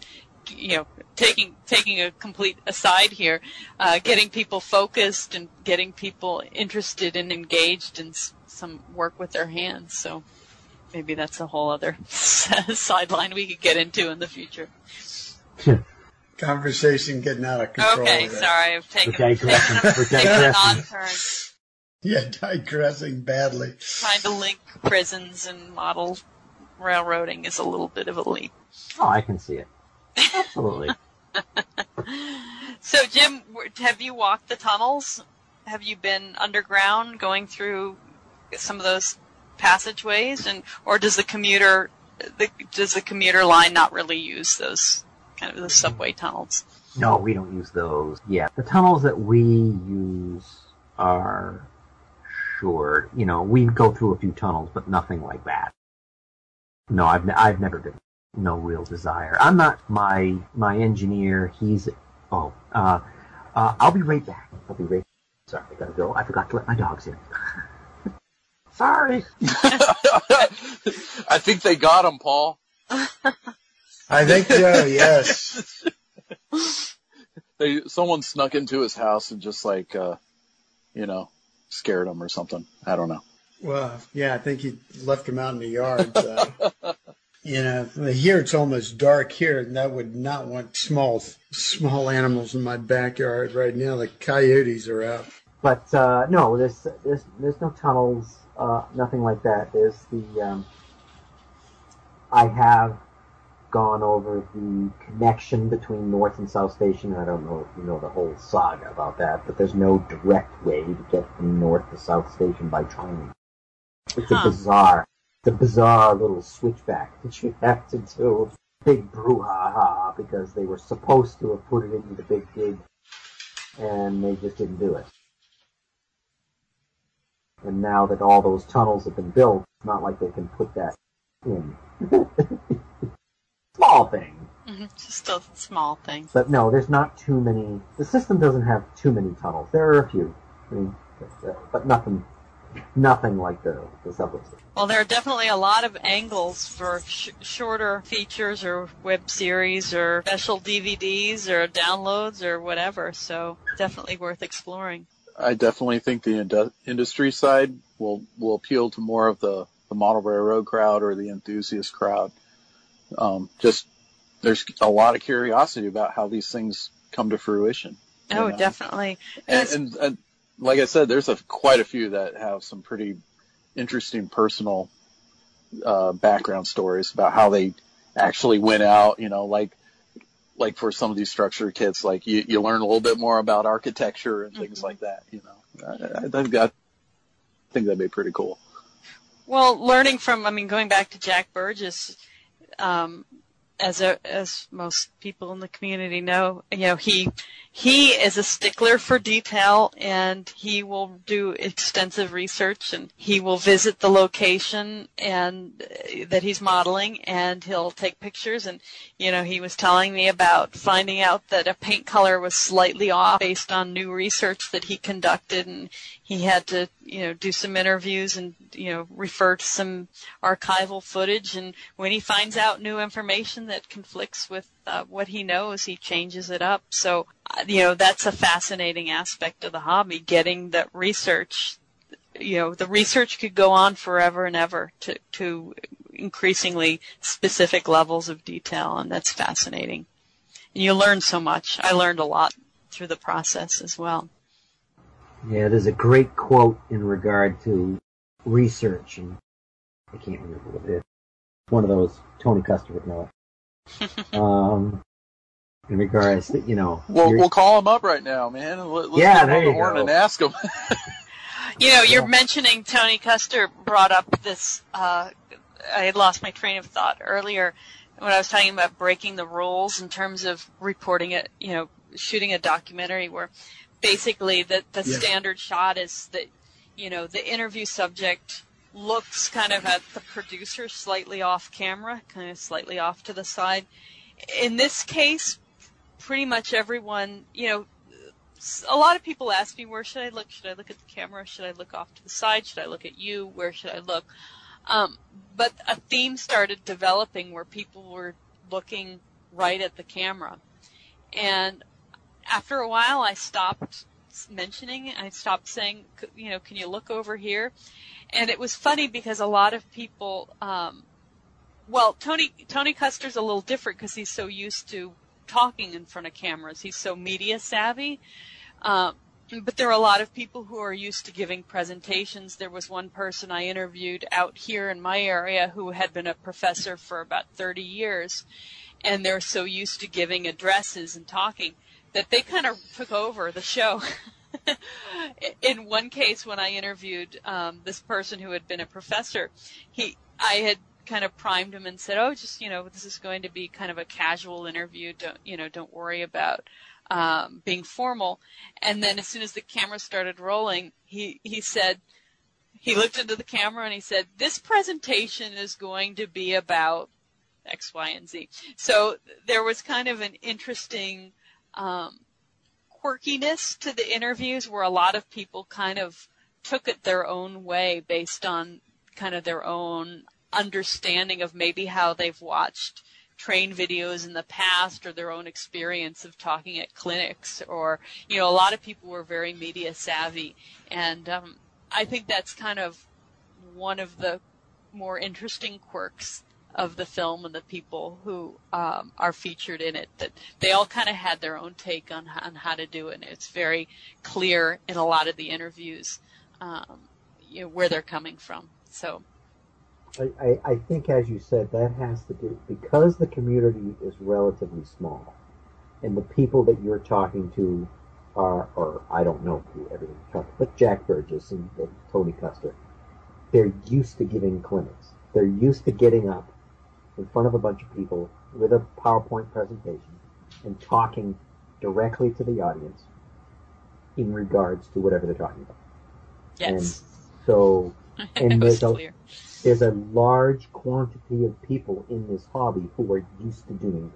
you know, taking taking a complete aside here, uh, getting people focused and getting people interested and engaged in some work with their hands. So maybe that's a whole other sideline we could get into in the future. Conversation getting out of control. Okay, sorry, I've taken, We're digressing. taken, a, We're taken an digressing. Odd turn. Yeah, digressing badly. trying to link prisons and model railroading is a little bit of a leap. Oh, I can see it. Absolutely. So, Jim, have you walked the tunnels? Have you been underground, going through some of those passageways, and or does the commuter the, does the commuter line not really use those kind of the subway tunnels? No, we don't use those. Yeah, the tunnels that we use are short. You know, we go through a few tunnels, but nothing like that. No, I've ne- I've never been. No real desire. I'm not my my engineer. He's oh uh, uh I'll be right back. I'll be right. Sorry, I gotta go. I forgot to let my dogs in. Sorry. I think they got him, Paul. I think so, yes. They someone snuck into his house and just like, uh, you know, scared him or something. I don't know. Well, yeah, I think he left him out in the yard. So. you know, here it's almost dark here, and I would not want small small animals in my backyard right now. The coyotes are out. But uh, no, there's there's there's no tunnels, uh, nothing like that. There's the um, I have gone over the connection between North and South Station. I don't know if you know the whole saga about that, but there's no direct way to get from North to South Station by train. It's a bizarre, it's a bizarre little switchback that you have to do. Big brouhaha because they were supposed to have put it into the big dig, and they just didn't do it. And now that all those tunnels have been built, it's not like they can put that in. Small thing. hmm Just a small thing. But no, there's not too many. The system doesn't have too many tunnels. There are a few. I mean, but, nothing, nothing like the, the subway system. Well, there are definitely a lot of angles for sh- shorter features or web series or special DVDs or downloads or whatever. So definitely worth exploring. I definitely think the indu- industry side will will appeal to more of the the model railroad crowd or the enthusiast crowd. Um, just there's a lot of curiosity about how these things come to fruition. you Oh, know? definitely. And, and, and like I said, there's a, quite a few that have some pretty interesting personal uh, background stories about how they actually went out. You know, like like for some of these structure kits, like you, you learn a little bit more about architecture and things Mhm. like that. You know, I, I think that I think that'd be pretty cool. Well, learning from, I mean, going back to Jack Burgess, um, as a, as most people in the community know, you know, he, he is a stickler for detail and he will do extensive research and he will visit the location and uh, that he's modeling and he'll take pictures and, you know, he was telling me about finding out that a paint color was slightly off based on new research that he conducted and he had to, you know, do some interviews and, you know, refer to some archival footage. And when he finds out new information that conflicts with uh, what he knows, he changes it up. So, uh, you know, that's a fascinating aspect of the hobby, getting that research. You know, the research could go on forever and ever to, to increasingly specific levels of detail, and that's fascinating. And you learn so much. I learned a lot through the process as well. Yeah, there's a great quote in regard to research, and I can't remember what it is. One of those Tony Koester would know it. um, in regards to you know. We'll, we'll call him up right now, man. Let, let's Yeah, there on the you horn go. and ask him. You know, you're Yeah. mentioning Tony Koester brought up this. Uh, I had lost my train of thought earlier when I was talking about breaking the rules in terms of reporting it. You know, shooting a documentary where basically the the Yes. standard shot is that you know the interview subject looks kind of at the producer slightly off camera, kind of slightly off to the side. In this case, pretty much everyone, you know, a lot of people ask me, where should I look? Should I look at the camera? Should I look off to the side? Should I look at you? Where should I look? Um, but a theme started developing where people were looking right at the camera. And after a while, I stopped mentioning it. I stopped saying, you know, can you look over here? And it was funny because a lot of people, um, well, Tony, Tony Koester's a little different because he's so used to talking in front of cameras. He's so media savvy. Um, but there are a lot of people who are used to giving presentations. There was one person I interviewed out here in my area who had been a professor for about 30 years, and they're so used to giving addresses and talking that they kind of took over the show. in one case, when I interviewed um, this person who had been a professor, he I had kind of primed him and said, "Oh, just you know, this is going to be kind of a casual interview. Don't you know? Don't worry about um, being formal." And then as soon as the camera started rolling, he he said he looked into the camera and he said, "This presentation is going to be about X, Y, and Z." So there was kind of an interesting um, quirkiness to the interviews where a lot of people kind of took it their own way based on kind of their own understanding of maybe how they've watched train videos in the past or their own experience of talking at clinics or you know a lot of people were very media savvy. And um, i think that's kind of one of the more interesting quirks of the film and the people who um, are featured in it that they all kind of had their own take on on how to do it and it's very clear in a lot of the interviews um, you know, where they're coming from so I, I, think, as you said, that has to do because the community is relatively small, and the people that you're talking to are, or I don't know who you're talking, but Jack Burgess and, and Tony Koester, they're used to giving clinics. They're used to getting up in front of a bunch of people with a PowerPoint presentation and talking directly to the audience in regards to whatever they're talking about. yes And so and there's a- clear there's a large quantity of people in this hobby who are used to doing.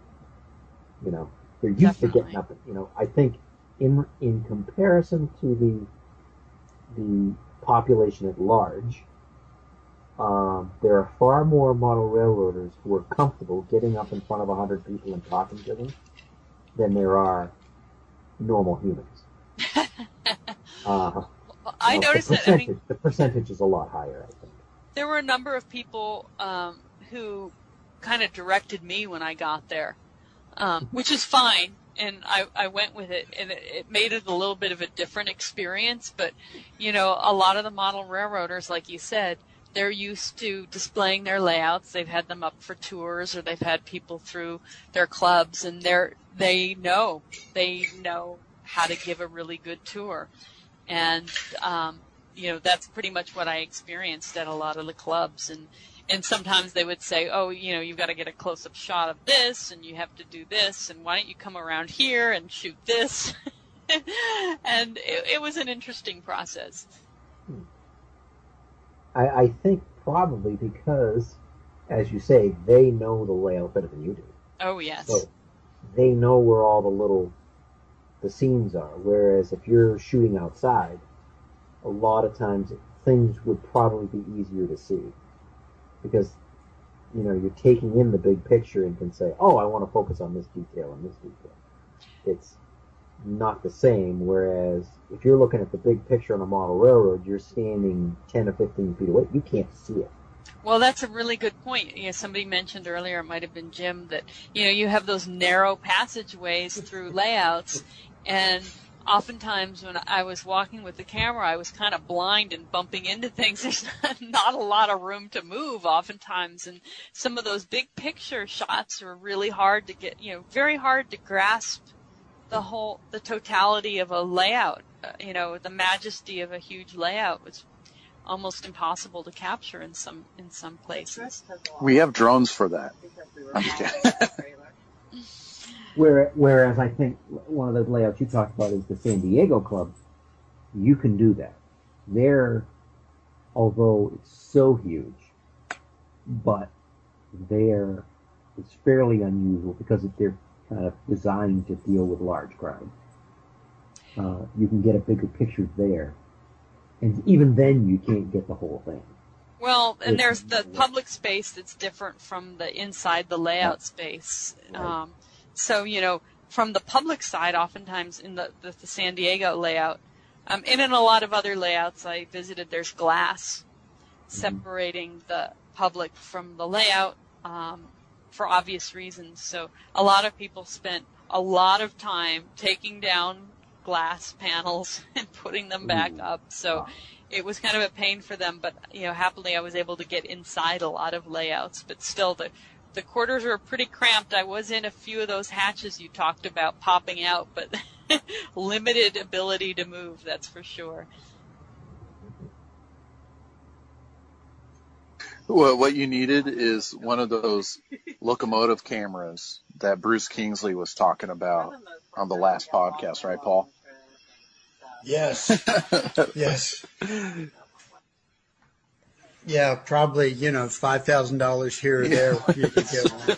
You know, they're used to getting up. You know, I think in in comparison to the the population at large, um, there are far more model railroaders who are comfortable getting up in front of a hundred people and talking to them than there are normal humans. Uh, i you know, noticed the that i mean percentage, the percentage is a lot higher. I think. there were a number of people um, who kind of directed me when I got there, um, which is fine, and I, I went with it, and it, it made it a little bit of a different experience. But you know, a lot of the model railroaders, like you said, they're used to displaying their layouts. They've had them up for tours, or they've had people through their clubs, and they're they know they know how to give a really good tour, and um, you know that's pretty much what I experienced at a lot of the clubs. And and sometimes they would say oh you know you've got to get a close up shot of this and you have to do this and why don't you come around here and shoot this? And it, it was an interesting process I, I think probably because, as you say, they know the layout better than you do. oh yes So they know where all the little the scenes are. Whereas if you're shooting outside, a lot of times things would probably be easier to see because you know you're taking in the big picture and can say, "Oh, I want to focus on this detail and this detail." It's not the same. Whereas if you're looking at the big picture on a model railroad, you're standing 10 or 15 feet away. You can't see it. Well, that's a really good point. You know, somebody mentioned earlier, it might have been Jim, that you know you have those narrow passageways through layouts, and oftentimes when I was walking with the camera, I was kind of blind and bumping into things. There's not a lot of room to move oftentimes. And some of those big picture shots are really hard to get, you know, very hard to grasp the whole, the totality of a layout. Uh, you know, the majesty of a huge layout was almost impossible to capture in some, in some places. We have drones for that. I'm just kidding. Where, whereas I think one of those layouts you talked about is the San Diego Club. You can do that. There, although it's so huge, but there it's fairly unusual because they're kind of designed to deal with large crowds. Uh, you can get a bigger picture there, and even then you can't get the whole thing. Well, and there's the public space that's different from the inside the layout space. Um, so, you know, from the public side, oftentimes in the, the, the San Diego layout, um, and in a lot of other layouts I visited, there's glass separating the public from the layout um, for obvious reasons. So a lot of people spent a lot of time taking down glass panels and putting them back Ooh. up. So it was kind of a pain for them, but you know, happily I was able to get inside a lot of layouts. But still, the the quarters were pretty cramped. I was in a few of those hatches you talked about popping out, but limited ability to move. That's for sure. Well, what you needed is one of those locomotive cameras that Bruce Kingsley was talking about on the last podcast, right, Paul? Yes. yes. Yeah, probably, you know, $5,000 here or there. You could get one.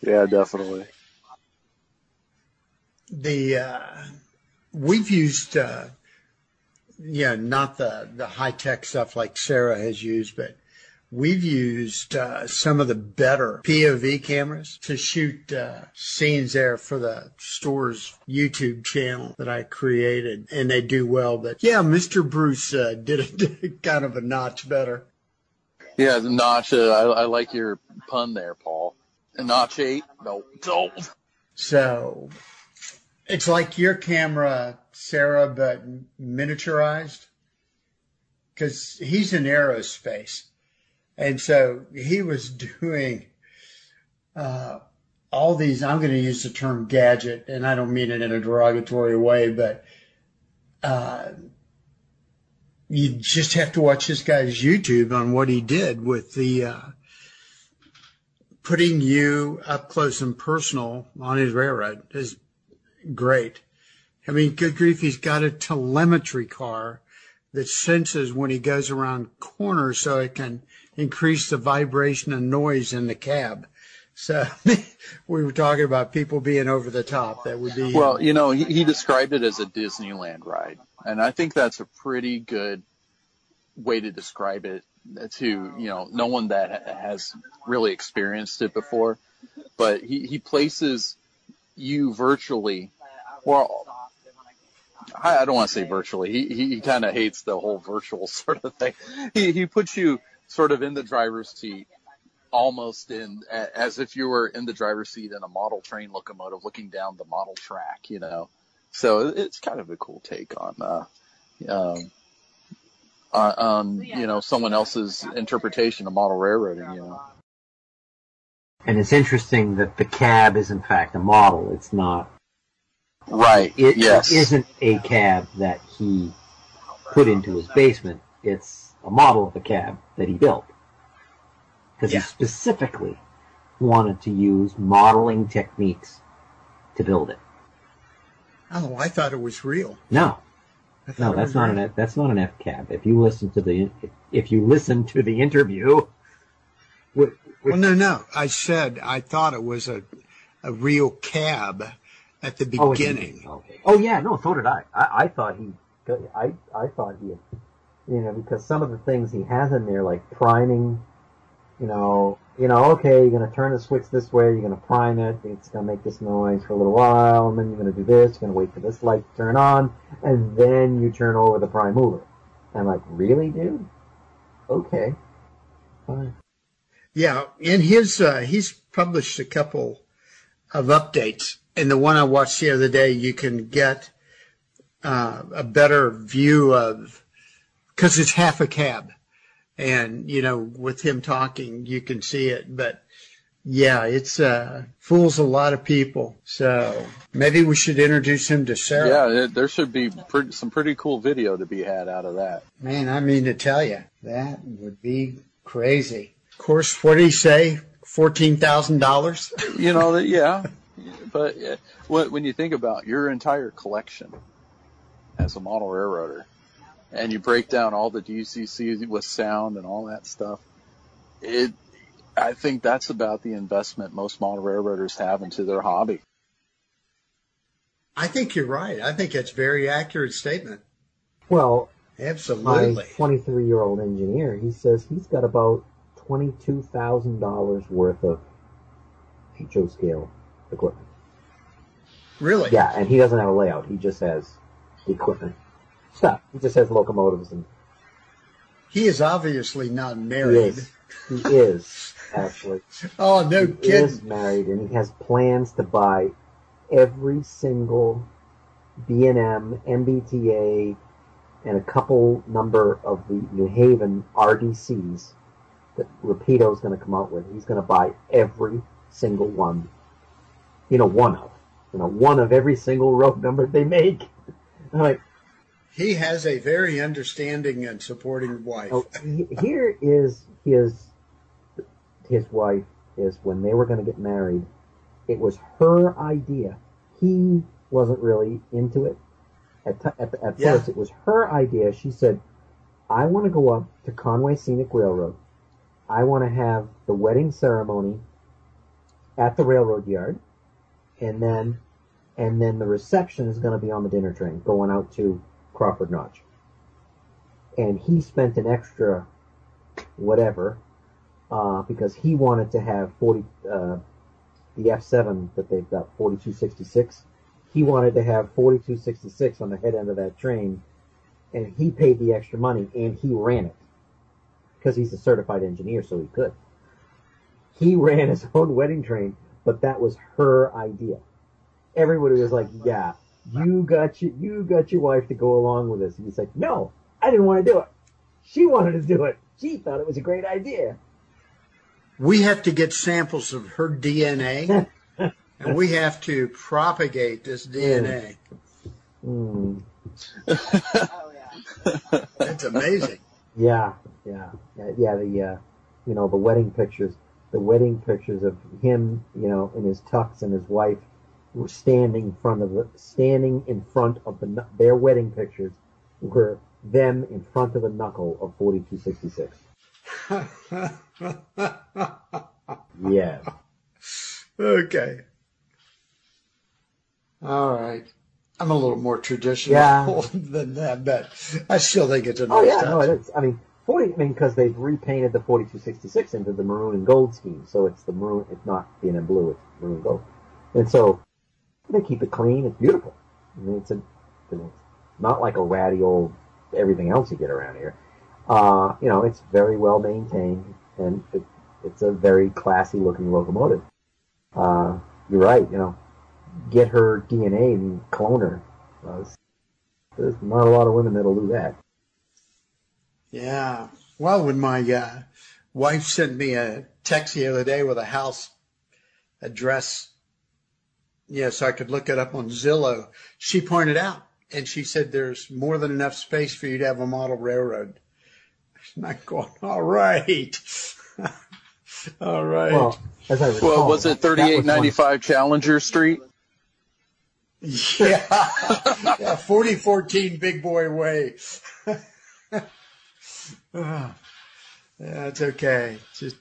Yeah, definitely. The, uh, we've used, uh, yeah, not the, the high tech stuff like Sarah has used, but we've used, uh, some of the better POV cameras to shoot, uh, scenes there for the store's YouTube channel that I created and they do well. But yeah, Mr. Bruce, uh, did it kind of a notch better. Yeah, the notch. Uh, I, I like your pun there, Paul. A notch eight? No, no. So it's like your camera, Sarah, but miniaturized. Cause he's in aerospace. And so he was doing, uh, all these, I'm going to use the term gadget and I don't mean it in a derogatory way, but, uh, you just have to watch this guy's YouTube on what he did with the, uh, putting you up close and personal on his railroad is great. I mean, good grief, he's got a telemetry car that senses when he goes around corners so it can increase the vibration and noise in the cab. So we were talking about people being over the top. That would be Well, you know, he, he described it as a Disneyland ride, and I think that's a pretty good way to describe it to you know no one that has really experienced it before. But he he places you virtually, well, I, I don't want to say virtually. He he, he kind of hates the whole virtual sort of thing. He he puts you sort of in the driver's seat almost in as if you were in the driver's seat in a model train locomotive looking down the model track, you know. So it's kind of a cool take on uh um on, on you know someone else's interpretation of model railroading, you know. And it's interesting that the cab is in fact a model. It's not. Right. It, yes. it isn't a cab that he put into his basement. It's a model of the cab that he built because Yeah. he specifically wanted to use modeling techniques to build it. oh, I thought it was real. No, no, that's not real. an F, that's not an F cab. If you listen to the if you listen to the interview, with, with, Well, no, no. I said I thought it was a a real cab at the oh, beginning. okay. Oh yeah, no, so did I. I, I thought he, I, I thought he, had, you know, because some of the things he has in there, like priming, you know, you know, okay, you're gonna turn the switch this way, you're gonna prime it, it's gonna make this noise for a little while, and then you're gonna do this, you're gonna wait for this light to turn on, and then you turn over the prime mover. I'm like, really, dude? Okay, fine. Yeah, in his uh, he's published a couple of updates, and the one I watched the other day, you can get uh, a better view of because it's half a cab, and you know with him talking you can see it, but yeah, it's uh, fools a lot of people. So maybe we should introduce him to Sarah. Yeah, it, there should be pretty, some pretty cool video to be had out of that. Man, I mean to tell you, that would be crazy. Of course, what did he say? Fourteen thousand dollars. You know, that yeah, but uh, when you think about your entire collection as a model railroader, and you break down all the DCC with sound and all that stuff, it I think that's about the investment most model railroaders have into their hobby. I think you're right. I think it's a very accurate statement. Well, absolutely. My 23 year old engineer, he says he's got about $22,000 worth of HO scale equipment. Really? Yeah, and he doesn't have a layout. He just has equipment stuff. He just has locomotives and. He is obviously not married. He is. He is actually. oh no, he kidding. is married, and he has plans to buy every single B&M, MBTA, and a couple number of the New Haven RDCs that Rapido is going to come out with. He's going to buy every single one. You know, one of. You know, one of every single road number they make. I'm like, he has a very understanding and supporting wife. Oh, here is his his wife is when they were going to get married. It was her idea. He wasn't really into it. At, t- at, at yeah. first, it was her idea. She said, I want to go up to Conway Scenic Railroad. I want to have the wedding ceremony at the railroad yard. And then, and then the reception is going to be on the dinner train going out to Crawford Notch. And he spent an extra whatever uh, because he wanted to have 40 uh, the F7 that they've got 4266. He wanted to have 4266 on the head end of that train, and he paid the extra money and he ran it because he's a certified engineer, so he could. He ran his own wedding train, but that was her idea. Everybody was like, "Yeah, you got your, you got your wife to go along with this." And he's like, "No, I didn't want to do it. She wanted to do it. She thought it was a great idea." we have to get samples of her DNA and we have to propagate this DNA. Mm. oh, yeah. That's amazing. Yeah, yeah, yeah. The uh, you know the wedding pictures, the wedding pictures of him, you know, in his tux and his wife were standing in front of the standing in front of the their wedding pictures were them in front of the knuckle of forty two sixty six. yeah. Okay. All right. I'm a little more traditional yeah. than that, but I still think it's a oh, nice Oh yeah, touch. no, it is. I mean, forty. I mean, because they've repainted the 4266 into the maroon and gold scheme, so it's the maroon. It's not being in blue. It's maroon and gold, and so they keep it clean. It's beautiful. I mean, it's a, it's not like a ratty old everything else you get around here. Uh, you know, it's very well maintained and it, it's a very classy looking locomotive. Uh, you're right, you know, get her DNA and clone her. Uh, there's not a lot of women that'll do that. Yeah. Well, when my uh, wife sent me a text the other day with a house address, yeah, so I could look it up on Zillow, she pointed out and she said there's more than enough space for you to have a model railroad. And I'm going, all right. all right. Well, as I recall, well was it 3895 Challenger Street? Yeah. yeah, 4014 Big Boy Way. yeah, it's okay. Just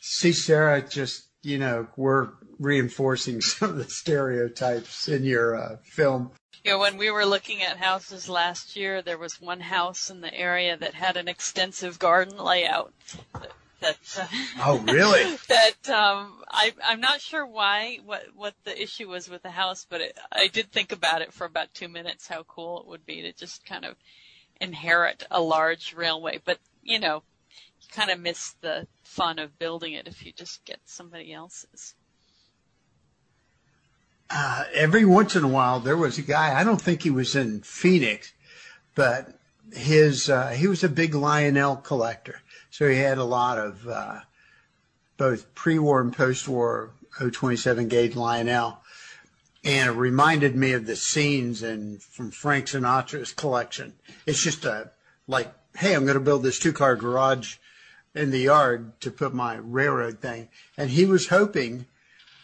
see Sarah just, you know, we're reinforcing some of the stereotypes in your uh, film. Yeah, when we were looking at houses last year, there was one house in the area that had an extensive garden layout. That, that uh, oh, really? that um, I, I'm not sure why what what the issue was with the house, but it, I did think about it for about two minutes. How cool it would be to just kind of inherit a large railway, but you know, you kind of miss the fun of building it if you just get somebody else's. Uh, every once in a while there was a guy. I don't think he was in Phoenix, but his uh, he was a big Lionel collector, so he had a lot of uh, both pre-war and post-war 027 gauge Lionel, and it reminded me of the scenes in from Frank Sinatra's collection. It's just a like, hey, I'm going to build this two-car garage in the yard to put my railroad thing, and he was hoping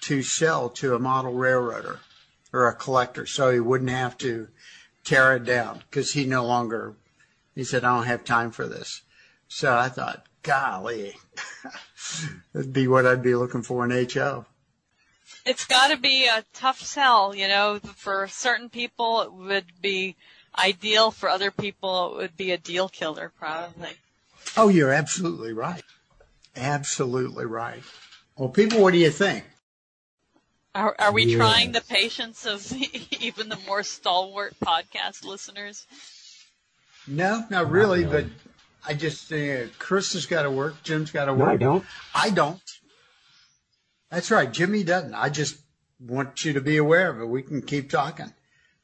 to sell to a model railroader or a collector so he wouldn't have to tear it down because he no longer, he said, I don't have time for this. So I thought, golly, that'd be what I'd be looking for in HO. It's got to be a tough sell, you know. For certain people, it would be ideal. For other people, it would be a deal killer, probably. Oh, you're absolutely right. Absolutely right. Well, people, what do you think? Are, are we Yes. trying the patience of even the more stalwart podcast listeners? No, not really, really. but I just, uh, Chris has got to work. Jim's got to No, work. I don't. I don't. That's right. Jimmy doesn't. I just want you to be aware of it. We can keep talking.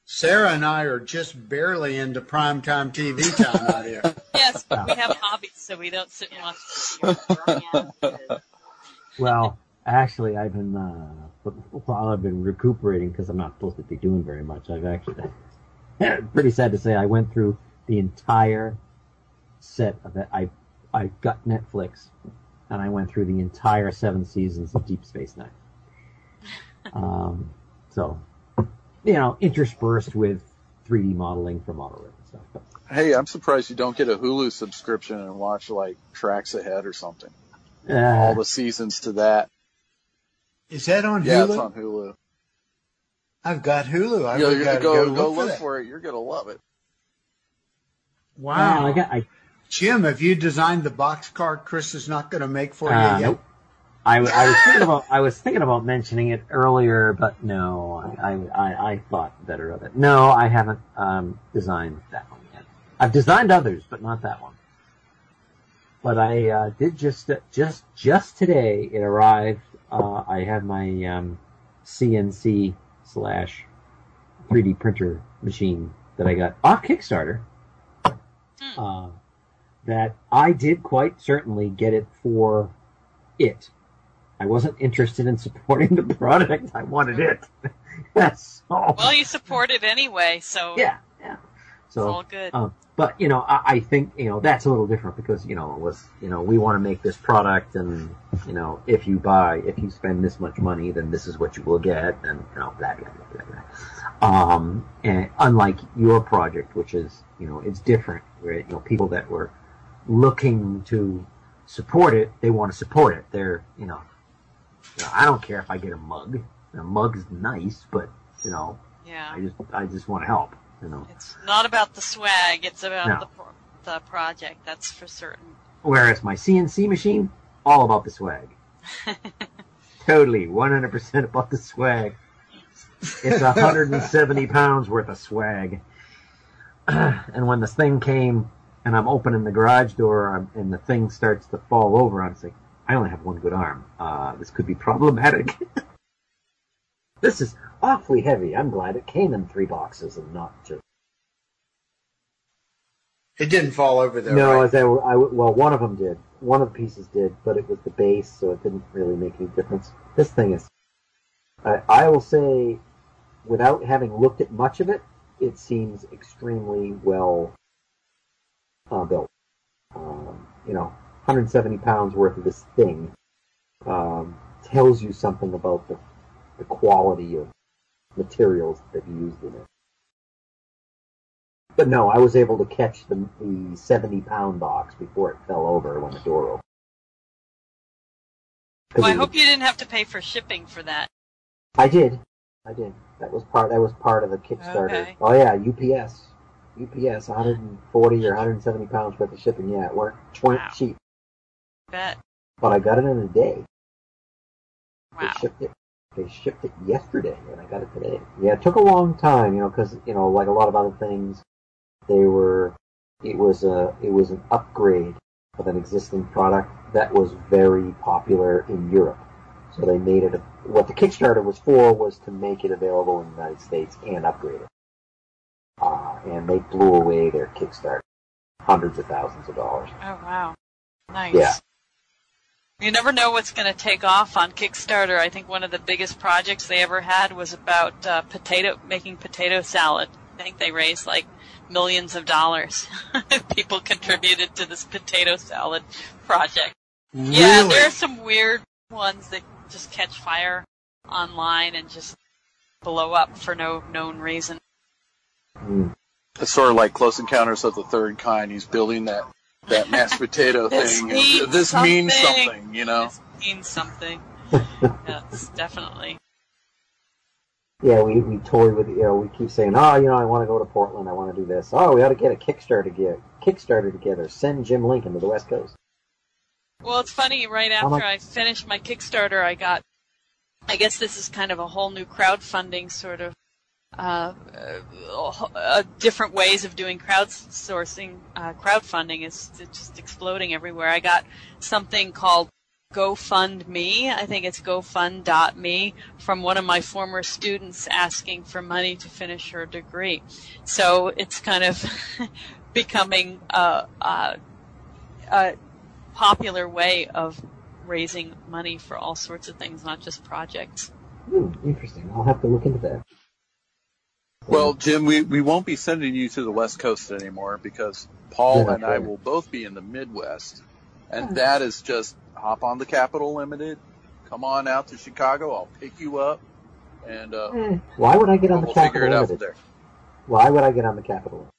Sarah and I are just barely into primetime TV time out here. Yes, but we have hobbies, so we don't sit and watch. Well, actually, I've been uh, while I've been recuperating because I'm not supposed to be doing very much. I've actually pretty sad to say I went through the entire set of it. I I got Netflix and I went through the entire seven seasons of Deep Space Nine. Um, so you know, interspersed with 3D modeling for and stuff. Hey, I'm surprised you don't get a Hulu subscription and watch like Tracks Ahead or something. uh, All the seasons to that. Is that on Yeah, Hulu? Yeah, it's on Hulu. I've got Hulu. I've Yeah, got to go go, go look, look for that. for it. You're gonna love it. Wow. I got I Jim, have you designed the box car Chris is not going to make for Uh, you yet? nope. I, I was thinking about I was thinking about mentioning it earlier, but no, I, I, I thought better of it. No, I haven't um, designed that one yet. I've designed others, but not that one. But I uh, did just just just today. It arrived. Uh, I have my um, CNC slash 3D printer machine that I got off Kickstarter. Uh, that I did quite certainly get it for it. I wasn't interested in supporting the product. I wanted it. so, Well, you support it anyway, so yeah, yeah. it's So, all good. um, but you know, I, I think you know that's a little different because you know it was you know we want to make this product, and you know if you buy, if you spend this much money, then this is what you will get, and you know blah blah blah blah. blah. Um, and unlike your project, which is you know it's different, where you know people that were looking to support it, they want to support it. They're you know, you know I don't care if I get a mug. A mug's nice, but you know yeah. I just I just want to help. You know. It's not about the swag, it's about No. the, pro- the project, that's for certain. Whereas my CNC machine, all about the swag. totally, 100% about the swag. It's 170 pounds worth of swag. and when this thing came, and I'm opening the garage door, and the thing starts to fall over, I'm like, I only have one good arm. Uh, this could be problematic. this is awfully heavy. I'm glad it came in three boxes and not just It didn't fall over though, no, right? as I, I, well, one of them did. One of the pieces did, but it was the base, so it didn't really make any difference. This thing is, I, I will say, without having looked at much of it, it seems extremely well uh, built. Um, you know, 170 pounds worth of this thing um, tells you something about the, the quality of materials that you used in it. But no, I was able to catch the, the 70 pound box before it fell over when the door opened. Well, I hope you didn't have to pay for shipping for that. I did. I did. That was part. That was part of the Kickstarter. Okay. Oh yeah, UPS. UPS, 140 or 170 pounds worth of shipping. Yeah, it weren't, Wow. cheap, Bet. but I got it in a day. They Wow. shipped it. They shipped it yesterday, and I got it today. Yeah, it took a long time, you know, because you know, like a lot of other things, they were. It was a. It was an upgrade of an existing product that was very popular in Europe. So they made it a, what the Kickstarter was for was to make it available in the United States and upgrade it. Uh, and they blew away their Kickstarter, hundreds of thousands of dollars. Oh wow, nice. Yeah. You never know what's going to take off on Kickstarter. I think one of the biggest projects they ever had was about uh, potato making potato salad. I think they raised like millions of dollars. People contributed to this potato salad project. Really? Yeah, there are some weird ones that just catch fire online and just blow up for no known reason. Mm. It's sort of like Close Encounters of the Third Kind. He's building that that mashed potato This thing. means and this means something. something, you know. This means something. yes, definitely. Yeah, we, we toy with, you know, we keep saying, oh, you know, I want to go to Portland, I want to do this. Oh, we ought to get a Kickstarter together. Kickstarter together. Send Jim Lincoln to the West Coast. Well, it's funny. Right after much- I finished my Kickstarter, I got. I guess this is kind of a whole new crowdfunding sort of. Uh, uh, uh, different ways of doing crowdsourcing, uh, crowdfunding is just exploding everywhere. I got something called GoFundMe. I think it's GoFund.me from one of my former students asking for money to finish her degree. So it's kind of becoming a, a, a popular way of raising money for all sorts of things, not just projects. Hmm, interesting. I'll have to look into that. Well, Jim, we, we won't be sending you to the West Coast anymore because Paul Yeah, and I will both be in the Midwest. And that is just hop on the Capital Limited, come on out to Chicago, I'll pick you up, and uh, Eh, Why would I get on the we'll figure Capital it out Limited? there. Why would I get on the Capital Limited?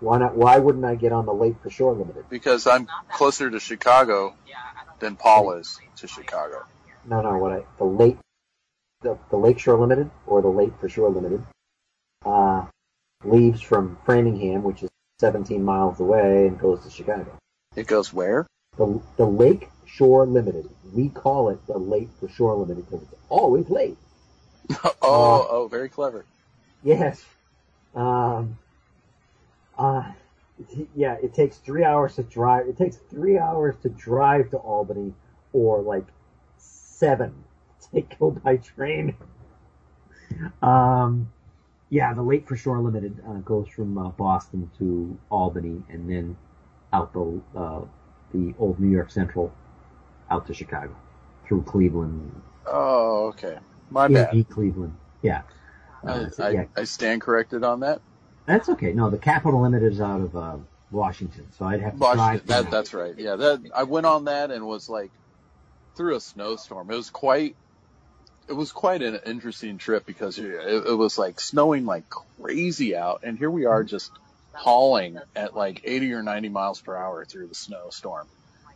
Why not? Why wouldn't I get on the Lake for Shore Limited? Because I'm closer to Chicago than Paul is to Chicago. No, no. What I the Lake, the, the Lakeshore Limited or the Lake for Shore Limited, uh, leaves from Framingham, which is 17 miles away, and goes to Chicago. It goes where? The the Lake Shore Limited. We call it the Lake for Shore Limited because it's always late. oh, oh, very clever. Yes. Um. Uh. Yeah, it takes three hours to drive. It takes three hours to drive to Albany, or like seven to go by train. Um. Yeah, the Lake for Shore Limited uh, goes from uh, Boston to Albany, and then out the uh, the old New York Central out to Chicago through Cleveland. Oh, okay. My Yeah, bad. Cleveland. Yeah. I, Uh, so, I, yeah, I stand corrected on that. That's okay. No, the Capital Limited is out of uh, Washington, so I'd have to Washington, drive. that, that's right. Yeah, that I went on that and was like through a snowstorm. It was quite, it was quite an interesting trip because it, it was like snowing like crazy out, and here we are just hauling at like 80 or 90 miles per hour through the snowstorm.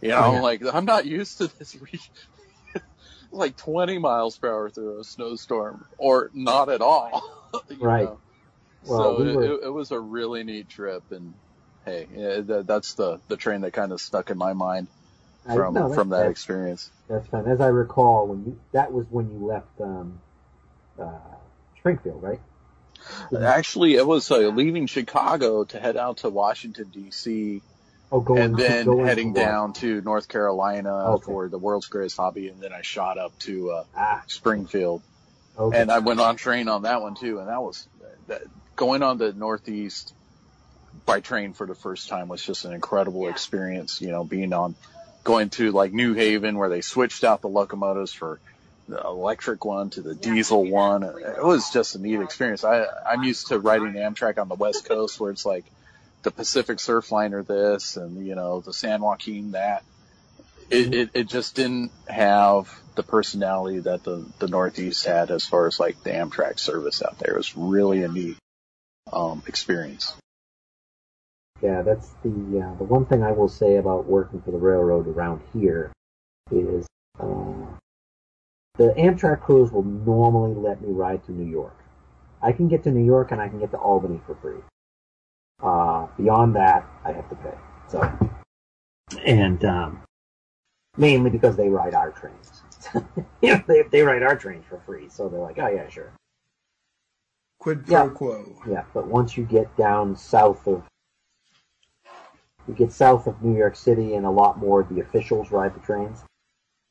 You know, Oh, yeah. like I'm not used to this. like 20 miles per hour through a snowstorm, or not at all. right. know? Well, so we it, were- it, it was a really neat trip, and hey, yeah, that's the the train that kind of stuck in my mind I- from no, from that that's, experience. That's fine. As I recall, when you that was when you left um, uh, Springfield, right? Actually, it was uh, leaving Chicago to head out to Washington D.C. Oh, going and then going heading down to North Carolina Okay. for the World's Greatest Hobby, and then I shot up to uh, Ah, Springfield, okay. and I went on train on that one too, and that was that, going on the Northeast by train for the first time was just an incredible experience. You know, being on going to like New Haven where they switched out the locomotives for the electric one to the diesel one. It was just a neat experience. I I'm used to riding Amtrak on the West Coast where it's like the Pacific Surfliner this and you know the San Joaquin that. It, it it just didn't have the personality that the the Northeast had as far as like the Amtrak service out there. It was really a neat um, experience. Yeah, that's the uh, the one thing I will say about working for the railroad around here is uh, the Amtrak crews will normally let me ride to New York. I can get to New York and I can get to Albany for free. Uh, beyond that, I have to pay. So, and um, mainly because they ride our trains. you know, they they ride our trains for free, so they're like, oh yeah, sure. Quid Yeah. pro quo. Yeah, but once you get down south of you get south of New York City and a lot more of the officials ride the trains.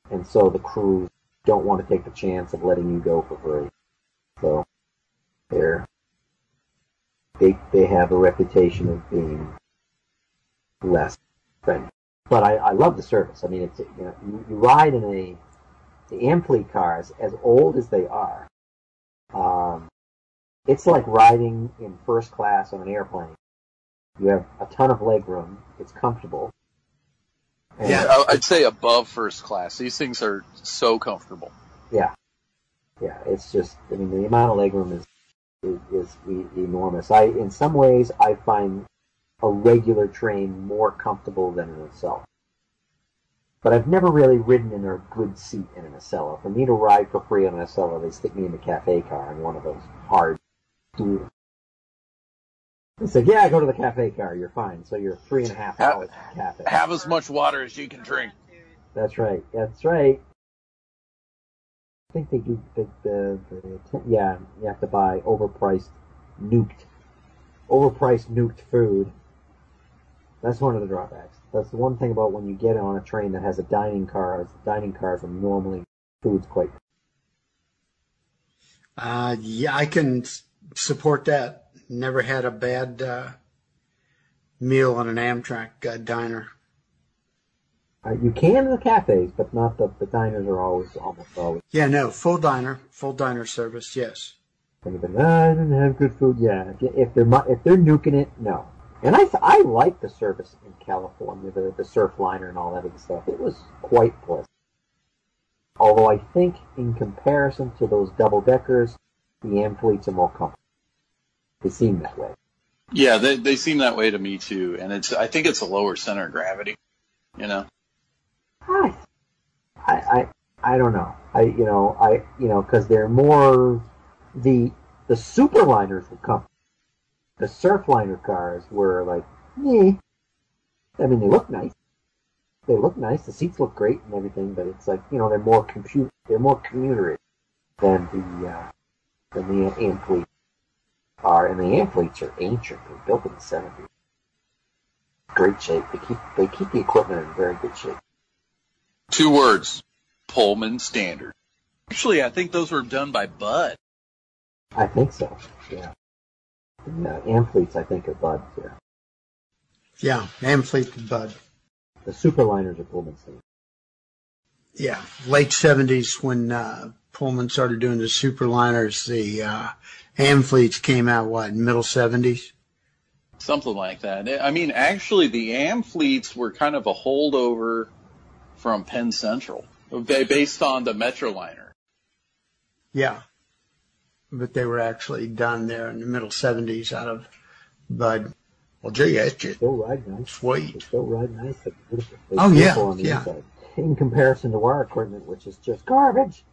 And so the crews don't want to take the chance of letting you go for free. So they're they they have a reputation of being less friendly. But I, I love the service. I mean, it's you know you, you ride in a the Amfleet cars as old as they are. Um, it's like riding in first class on an airplane. You have a ton of leg room. It's comfortable. And Yeah, I'd say above first class. These things are so comfortable. Yeah, yeah. It's just, I mean, the amount of legroom is is, is e- enormous. I, in some ways, I find a regular train more comfortable than an Acela. But I've never really ridden in a good seat in an Acela. For me to ride for free on an Acela, they stick me in the cafe car in one of those hard stools. They said, "Yeah, go to the cafe car. You're fine." So you're three and a half hours in the cafe. Have as much water as you can drink. That's right. That's right. I think they do the, the, the yeah. You have to buy overpriced, nuked, overpriced nuked food. That's one of the drawbacks. That's the one thing about when you get on a train that has a dining car. Is dining cars are normally food's quite. Uh, yeah, I can support that. Never had a bad uh, meal on an Amtrak uh, diner. Uh, you can in the cafes, but not the the diners are always almost always. Yeah, no, full diner, full diner service. Yes. Anybody, "Ah, I didn't have good food. Yeah, if, they're if they're nuking it, no. And I I like the service in California, the the Surfliner and all that stuff. It was quite pleasant. Although I think in comparison to those double deckers, the Amfleets are more comfortable. They seem that way. Yeah, they they seem that way to me too, and it's I think it's a lower center of gravity. You know, I, I, I, I don't know. I, you know, I, you know, because they're more the the superliners were come. The surfliner cars were like, eh. I mean, they look nice. They look nice. The seats look great and everything, but it's like you know they're more compute. They're more commuter than the uh, than the Amfleet are, and the Amfleets are ancient. They're built in the seventies. Great shape. They keep they keep the equipment in very good shape. two words: Pullman standard. Actually, I think those were done by Bud. I think so. Yeah. The uh, Amfleets, I think, are Buds. Yeah. Yeah, Amfleet and Bud. The Superliners are Pullman standard. Yeah, late 70s when uh, Pullman started doing the superliners, the uh, Amfleets came out, what, in middle 70s? Something like that. I mean, actually, the Amfleets were kind of a holdover from Penn Central, based on the Metroliner. Yeah. But they were actually done there in the middle 70s out of Bud. Well, gee, that's just so ride nice. They sweet. so ride nice. They're beautiful. They're Oh, yeah, beautiful on the yeah. inside. In comparison to our equipment, which is just garbage.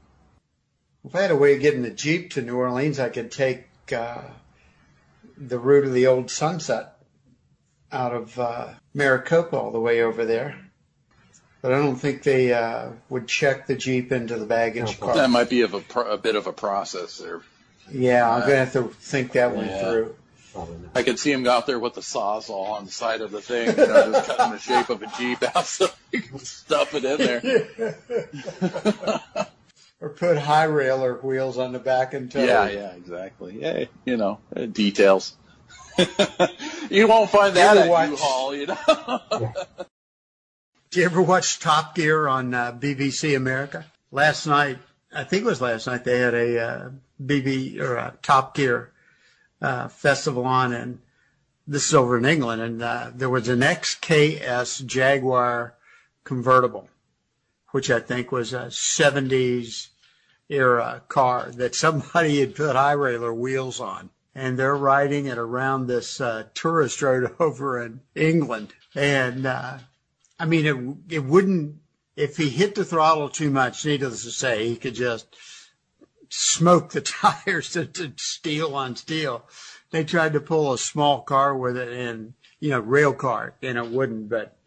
If I had a way of getting the Jeep to New Orleans, I could take uh, the route of the old Sunset out of uh, Maricopa all the way over there. But I don't think they uh, would check the Jeep into the baggage car. That might be of a, pro- a bit of a process there. Yeah, I'm gonna have to think that one Yeah. through. I could see him out there with the sawzall on the side of the thing, you know, just cutting the shape of a Jeep out so he can stuff it in there. or put high railer wheels on the back and tow. Yeah, yeah, exactly. Yeah, you know, uh, details. you won't find that at watch- U-Haul, you know. Do you ever watch Top Gear on uh, BBC America? Last night, I think it was last night, they had a uh, BB or a Top Gear uh, festival on, and this is over in England, and uh, there was an XKS Jaguar convertible, which I think was a 70s era car that somebody had put high railer wheels on. And they're riding it around this uh, tourist road over in England. And uh, I mean, it it wouldn't if he hit the throttle too much. Needless to say, he could just smoke the tires to, to steel on steel. They tried to pull a small car with it, and you know, rail car, and it wouldn't. But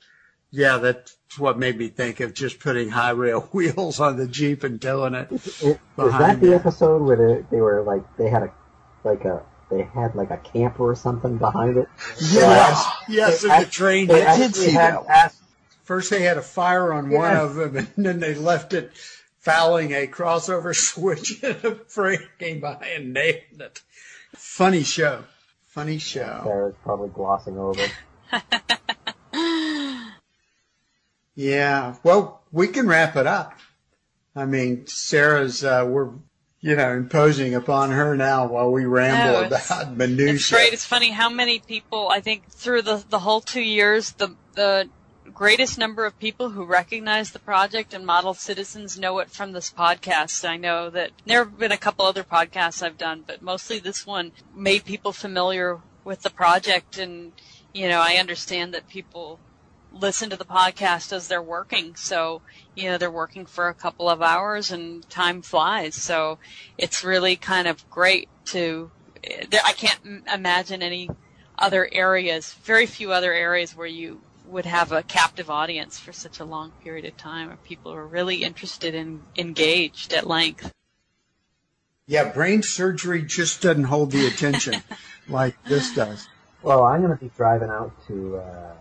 yeah, that's what made me think of just putting high rail wheels on the Jeep and towing it. Is, is that Behind the episode where they, they were like they had a like a they had like a camper or something behind it? Yes, yes, and the train. They hit. actually see that one. asked First, they had a fire on one of them, and then they left it fouling a crossover switch and a freight came by and nailed it. Funny show. Funny show. Sarah's probably glossing over. Yeah. Well, we can wrap it up. I mean, Sarah's, uh, we're, you know, imposing upon her now while we ramble No, about minutia. It's great. It's funny how many people I think through the the whole two years the the greatest number of people who recognize the project and model citizens know it from this podcast. I know that there have been a couple other podcasts I've done, but mostly this one made people familiar with the project and you know, I understand that people listen to the podcast as they're working. So, you know, they're working for a couple of hours and time flies. So it's really kind of great to, I can't imagine any other areas, very few other areas where you would have a captive audience for such a long period of time where people are really interested and engaged at length. Yeah, brain surgery just doesn't hold the attention like this does. Well, I'm going to be driving out to. Uh,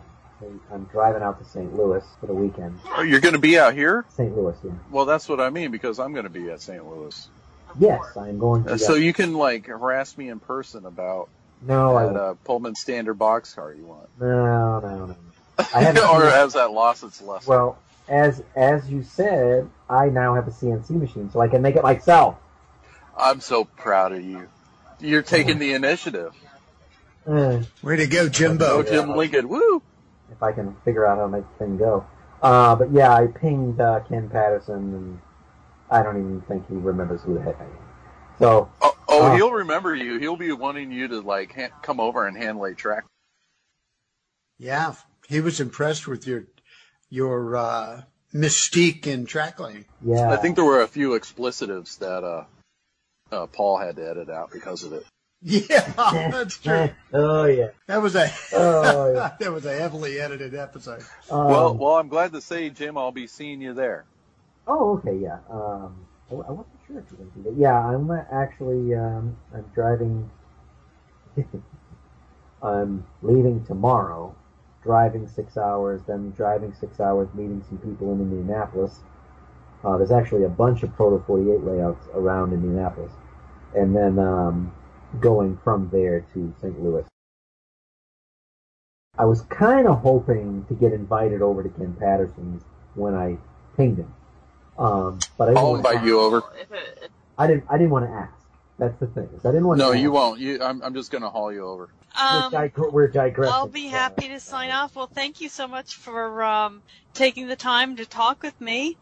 I'm driving out to St. Louis for the weekend. Oh, you're going to be out here? St. Louis, yeah. Well, that's what I mean because I'm going to be at St. Louis. Yes, I'm going to. Uh, So you can like harass me in person about no, I that won't. uh, Pullman standard boxcar you want, no, no, no. I haven't or seen- has that lost its lesson? Well, as as you said, I now have a CNC machine, so I can make it myself. I'm so proud of you. You're taking the initiative. Way to go, Oh, Jimbo. Jim Lincoln, woo! If I can figure out how to make the thing go. Uh, but yeah, I pinged uh, Ken Patterson, and I don't even think he remembers who the heck I am. So Oh, oh Uh. he'll remember you. He'll be wanting you to like ha- come over and hand lay track. Yeah, he was impressed with your your uh, mystique in track laying. yeah, I think there were a few explicitives that uh, uh, Paul had to edit out because of it. Yeah, that's true. oh yeah. That was a Oh, yeah. that was a heavily edited episode. Um, well, well, I'm glad to say, Jim, I'll be seeing you there. Oh, okay, yeah. Um, I, I wasn't sure if you were going to do that. Yeah, I'm uh, actually um, I'm driving. I'm leaving tomorrow, driving six hours, then driving six hours, meeting some people in Indianapolis. Uh, there's actually a bunch of Proto 48 layouts around Indianapolis, and then um, going from there to St. Louis. I was kind of hoping to get invited over to Ken Patterson's when I pinged him. Um, but I didn't, I'll want to invite you over. I didn't. I didn't want to ask. That's the thing. I didn't want No, to. you ask. won't. You, I'm, I'm just going to haul you over. We're, Um, dig- we're digressing. I'll be happy to sign off. Well, thank you so much for um, taking the time to talk with me.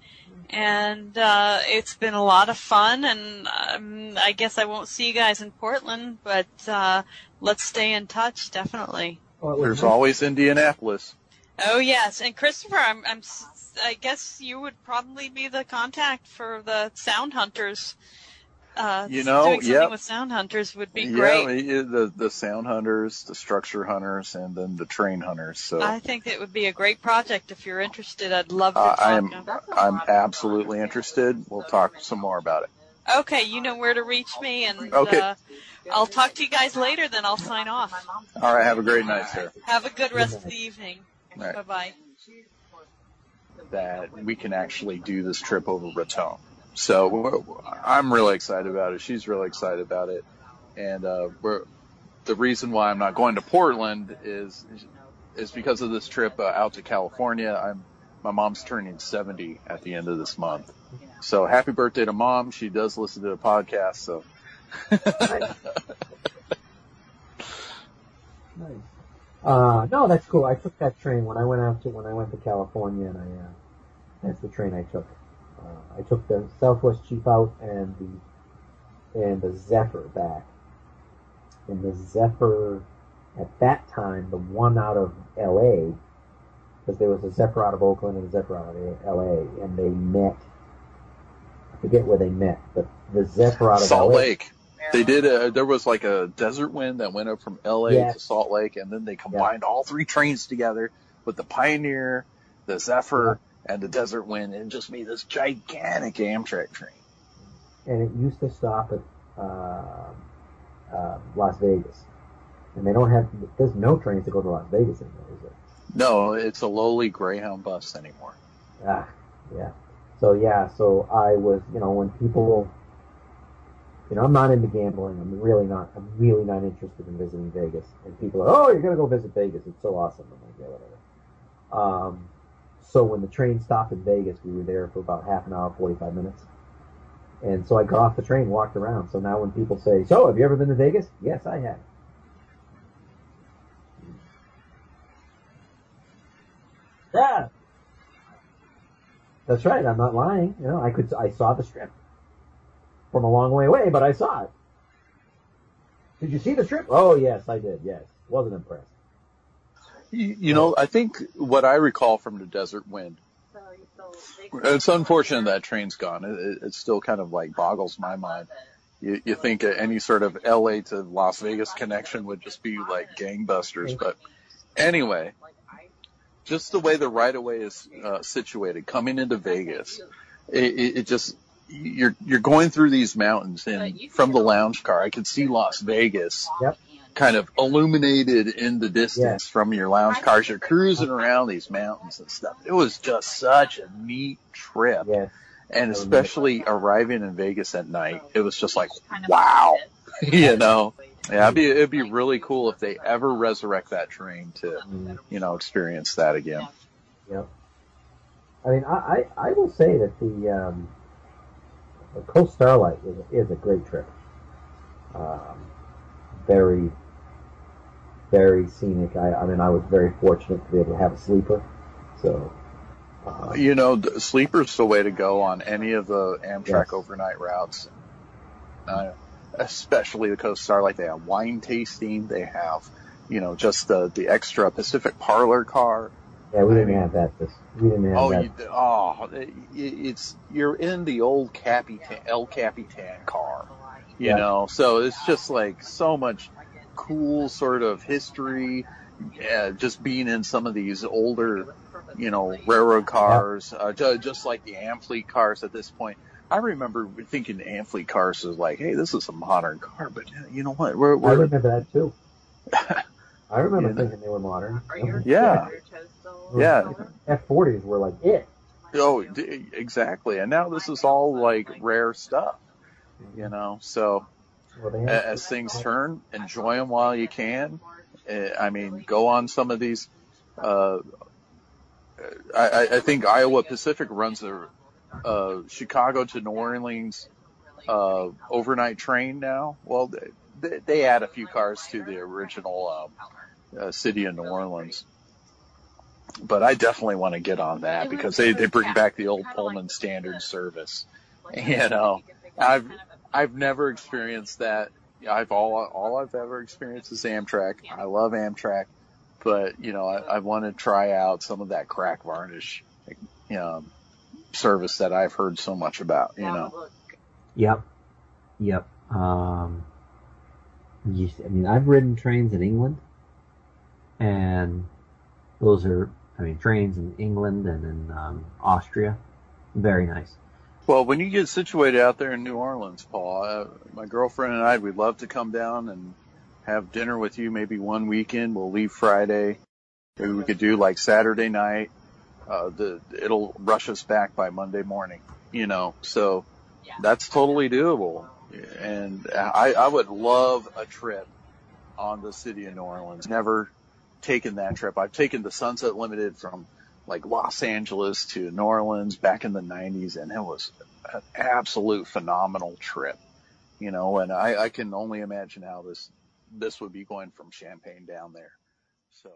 And uh, it's been a lot of fun. And um, I guess I won't see you guys in Portland, but uh, let's stay in touch, definitely. Well, There's always Indianapolis. Oh yes, and Christopher, I'm, I'm, s- I guess you would probably be the contact for the Sound Hunters. Uh, You know, doing something yep. with Sound Hunters would be great. yeah, the the sound hunters, the structure hunters, and then the train hunters. So I think it would be a great project if you're interested. I'd love to uh, talk. I am to- I'm absolutely interested. We'll talk some more about it. Okay, you know where to reach me, and Okay. uh, I'll talk to you guys later. Then I'll sign off. All right, have a great night, sir. Have a good rest of the evening. Right. Bye bye. that we can actually do this trip over Raton. So I'm really excited about it. She's really excited about it, and uh, we're the reason why I'm not going to Portland is is because of this trip uh, out to California. I'm my mom's turning 70 at the end of this month. So happy birthday to mom. She does listen to the podcast. So Nice. Nice. Uh, no, that's cool. I took that train when I went out to when I went to California, and I uh, that's the train I took. Uh, I took the Southwest Chief out and the and the Zephyr back. And the Zephyr at that time, the one out of L.A. because there was a Zephyr out of Oakland and a Zephyr out of L.A. and they met. I forget where they met, but the Zephyr out of Salt LA, Lake. They did a, there was like a desert wind that went up from LA Yeah. to Salt Lake and then they combined all three trains together with the Pioneer, the Zephyr, and the Desert Wind and just made this gigantic Amtrak train. and it used to stop at uh, uh, Las Vegas. And they don't have, there's no trains that go to Las Vegas anymore, is there? No, it's a lowly Greyhound bus anymore. Ah, yeah. So yeah, so I was, you know, when people, you know, I'm not into gambling. I'm really not. I'm really not interested in visiting Vegas. And people are, oh, you're gonna go visit Vegas. It's so awesome. I'm like, yeah, whatever. Um, so when the train stopped in Vegas, we were there for about half an hour, 45 minutes. And so I got off the train, walked around. So now when people say, so have you ever been to Vegas? Yes, I have. Yeah. That's right. I'm not lying. You know, I could, I saw the strip from a long way away, but I saw it. Did you see the strip? Oh yes, I did. Yes. Wasn't impressed. You, know, I think what I recall from the Desert Wind, it's unfortunate that train's gone. It, it, it still kind of like boggles my mind. You, you think any sort of LA to Las Vegas connection would just be like gangbusters, but anyway, just the way the right of way is uh, situated, coming into Vegas, it, it, it just you're you're going through these mountains, and from the lounge car, I could see Las Vegas. Yep. Kind of illuminated in the distance from your lounge cars. You're cruising around these mountains and stuff. It was just such a neat trip. Yes. And especially arriving in Vegas at night, it was just like, wow, you know. Yeah, it'd be it'd be really cool if they ever resurrect that train to, you know, experience that again. Yep. I mean, I, I, I will say that the, um, the Coast Starlight is a, is a great trip. Um, very, very scenic. I, I mean, I was very fortunate to be able to have a sleeper. So, uh, You know, the sleeper's the way to go on any of the Amtrak Yes. overnight routes. Uh, especially the Coast Starlight. They have wine tasting. They have, you know, just the the extra Pacific Parlor car. yeah, we didn't mean- have that. This, we didn't have Oh, that. you, oh, it, it's you're in the old Capitan El Capitan car, you Yeah. know. So it's just like so much cool sort of history. Yeah, just being in some of these older, you know, railroad cars, uh, ju- just like the Amfleet cars at this point. I remember thinking Amfleet cars was like, hey, this is a modern car, but uh, you know what? We're, I we're remember that too. I remember You know? thinking they were modern. yeah, yeah. F40s were like it. Oh, d- exactly. And now this is all like rare stuff, you know. So Well, they a- had- as things turn, enjoy them while you can. Uh, I mean, go on some of these. Uh, I, I- I think Iowa Pacific runs a, uh Chicago to New Orleans uh, overnight train now. Well, they, they add a few cars to the original um, uh, city of New Orleans. But I definitely want to get on that because they, they bring back the old Pullman standard service. You know, I've I've never experienced that. I've all all I've ever experienced is Amtrak. I love Amtrak, but you know I, I want to try out some of that crack varnish, you know, service that I've heard so much about. You know, Yep. Yep. Um, you, I mean, I've ridden trains in England, and those are, I mean, trains in England and in um, Austria. Very nice. Well, when you get situated out there in New Orleans, Paul, uh, my girlfriend and I, we'd love to come down and have dinner with you. Maybe one weekend. We'll leave Friday. Maybe we could do like Saturday night. Uh, the it'll rush us back by Monday morning. You know, so that's totally doable. And I, I would love a trip on the city of New Orleans. Never taken that trip. I've taken the Sunset Limited from like Los Angeles to New Orleans back in the 90s, and it was an absolute phenomenal trip. You know, and I, I can only imagine how this this would be going from Champaign down there. So.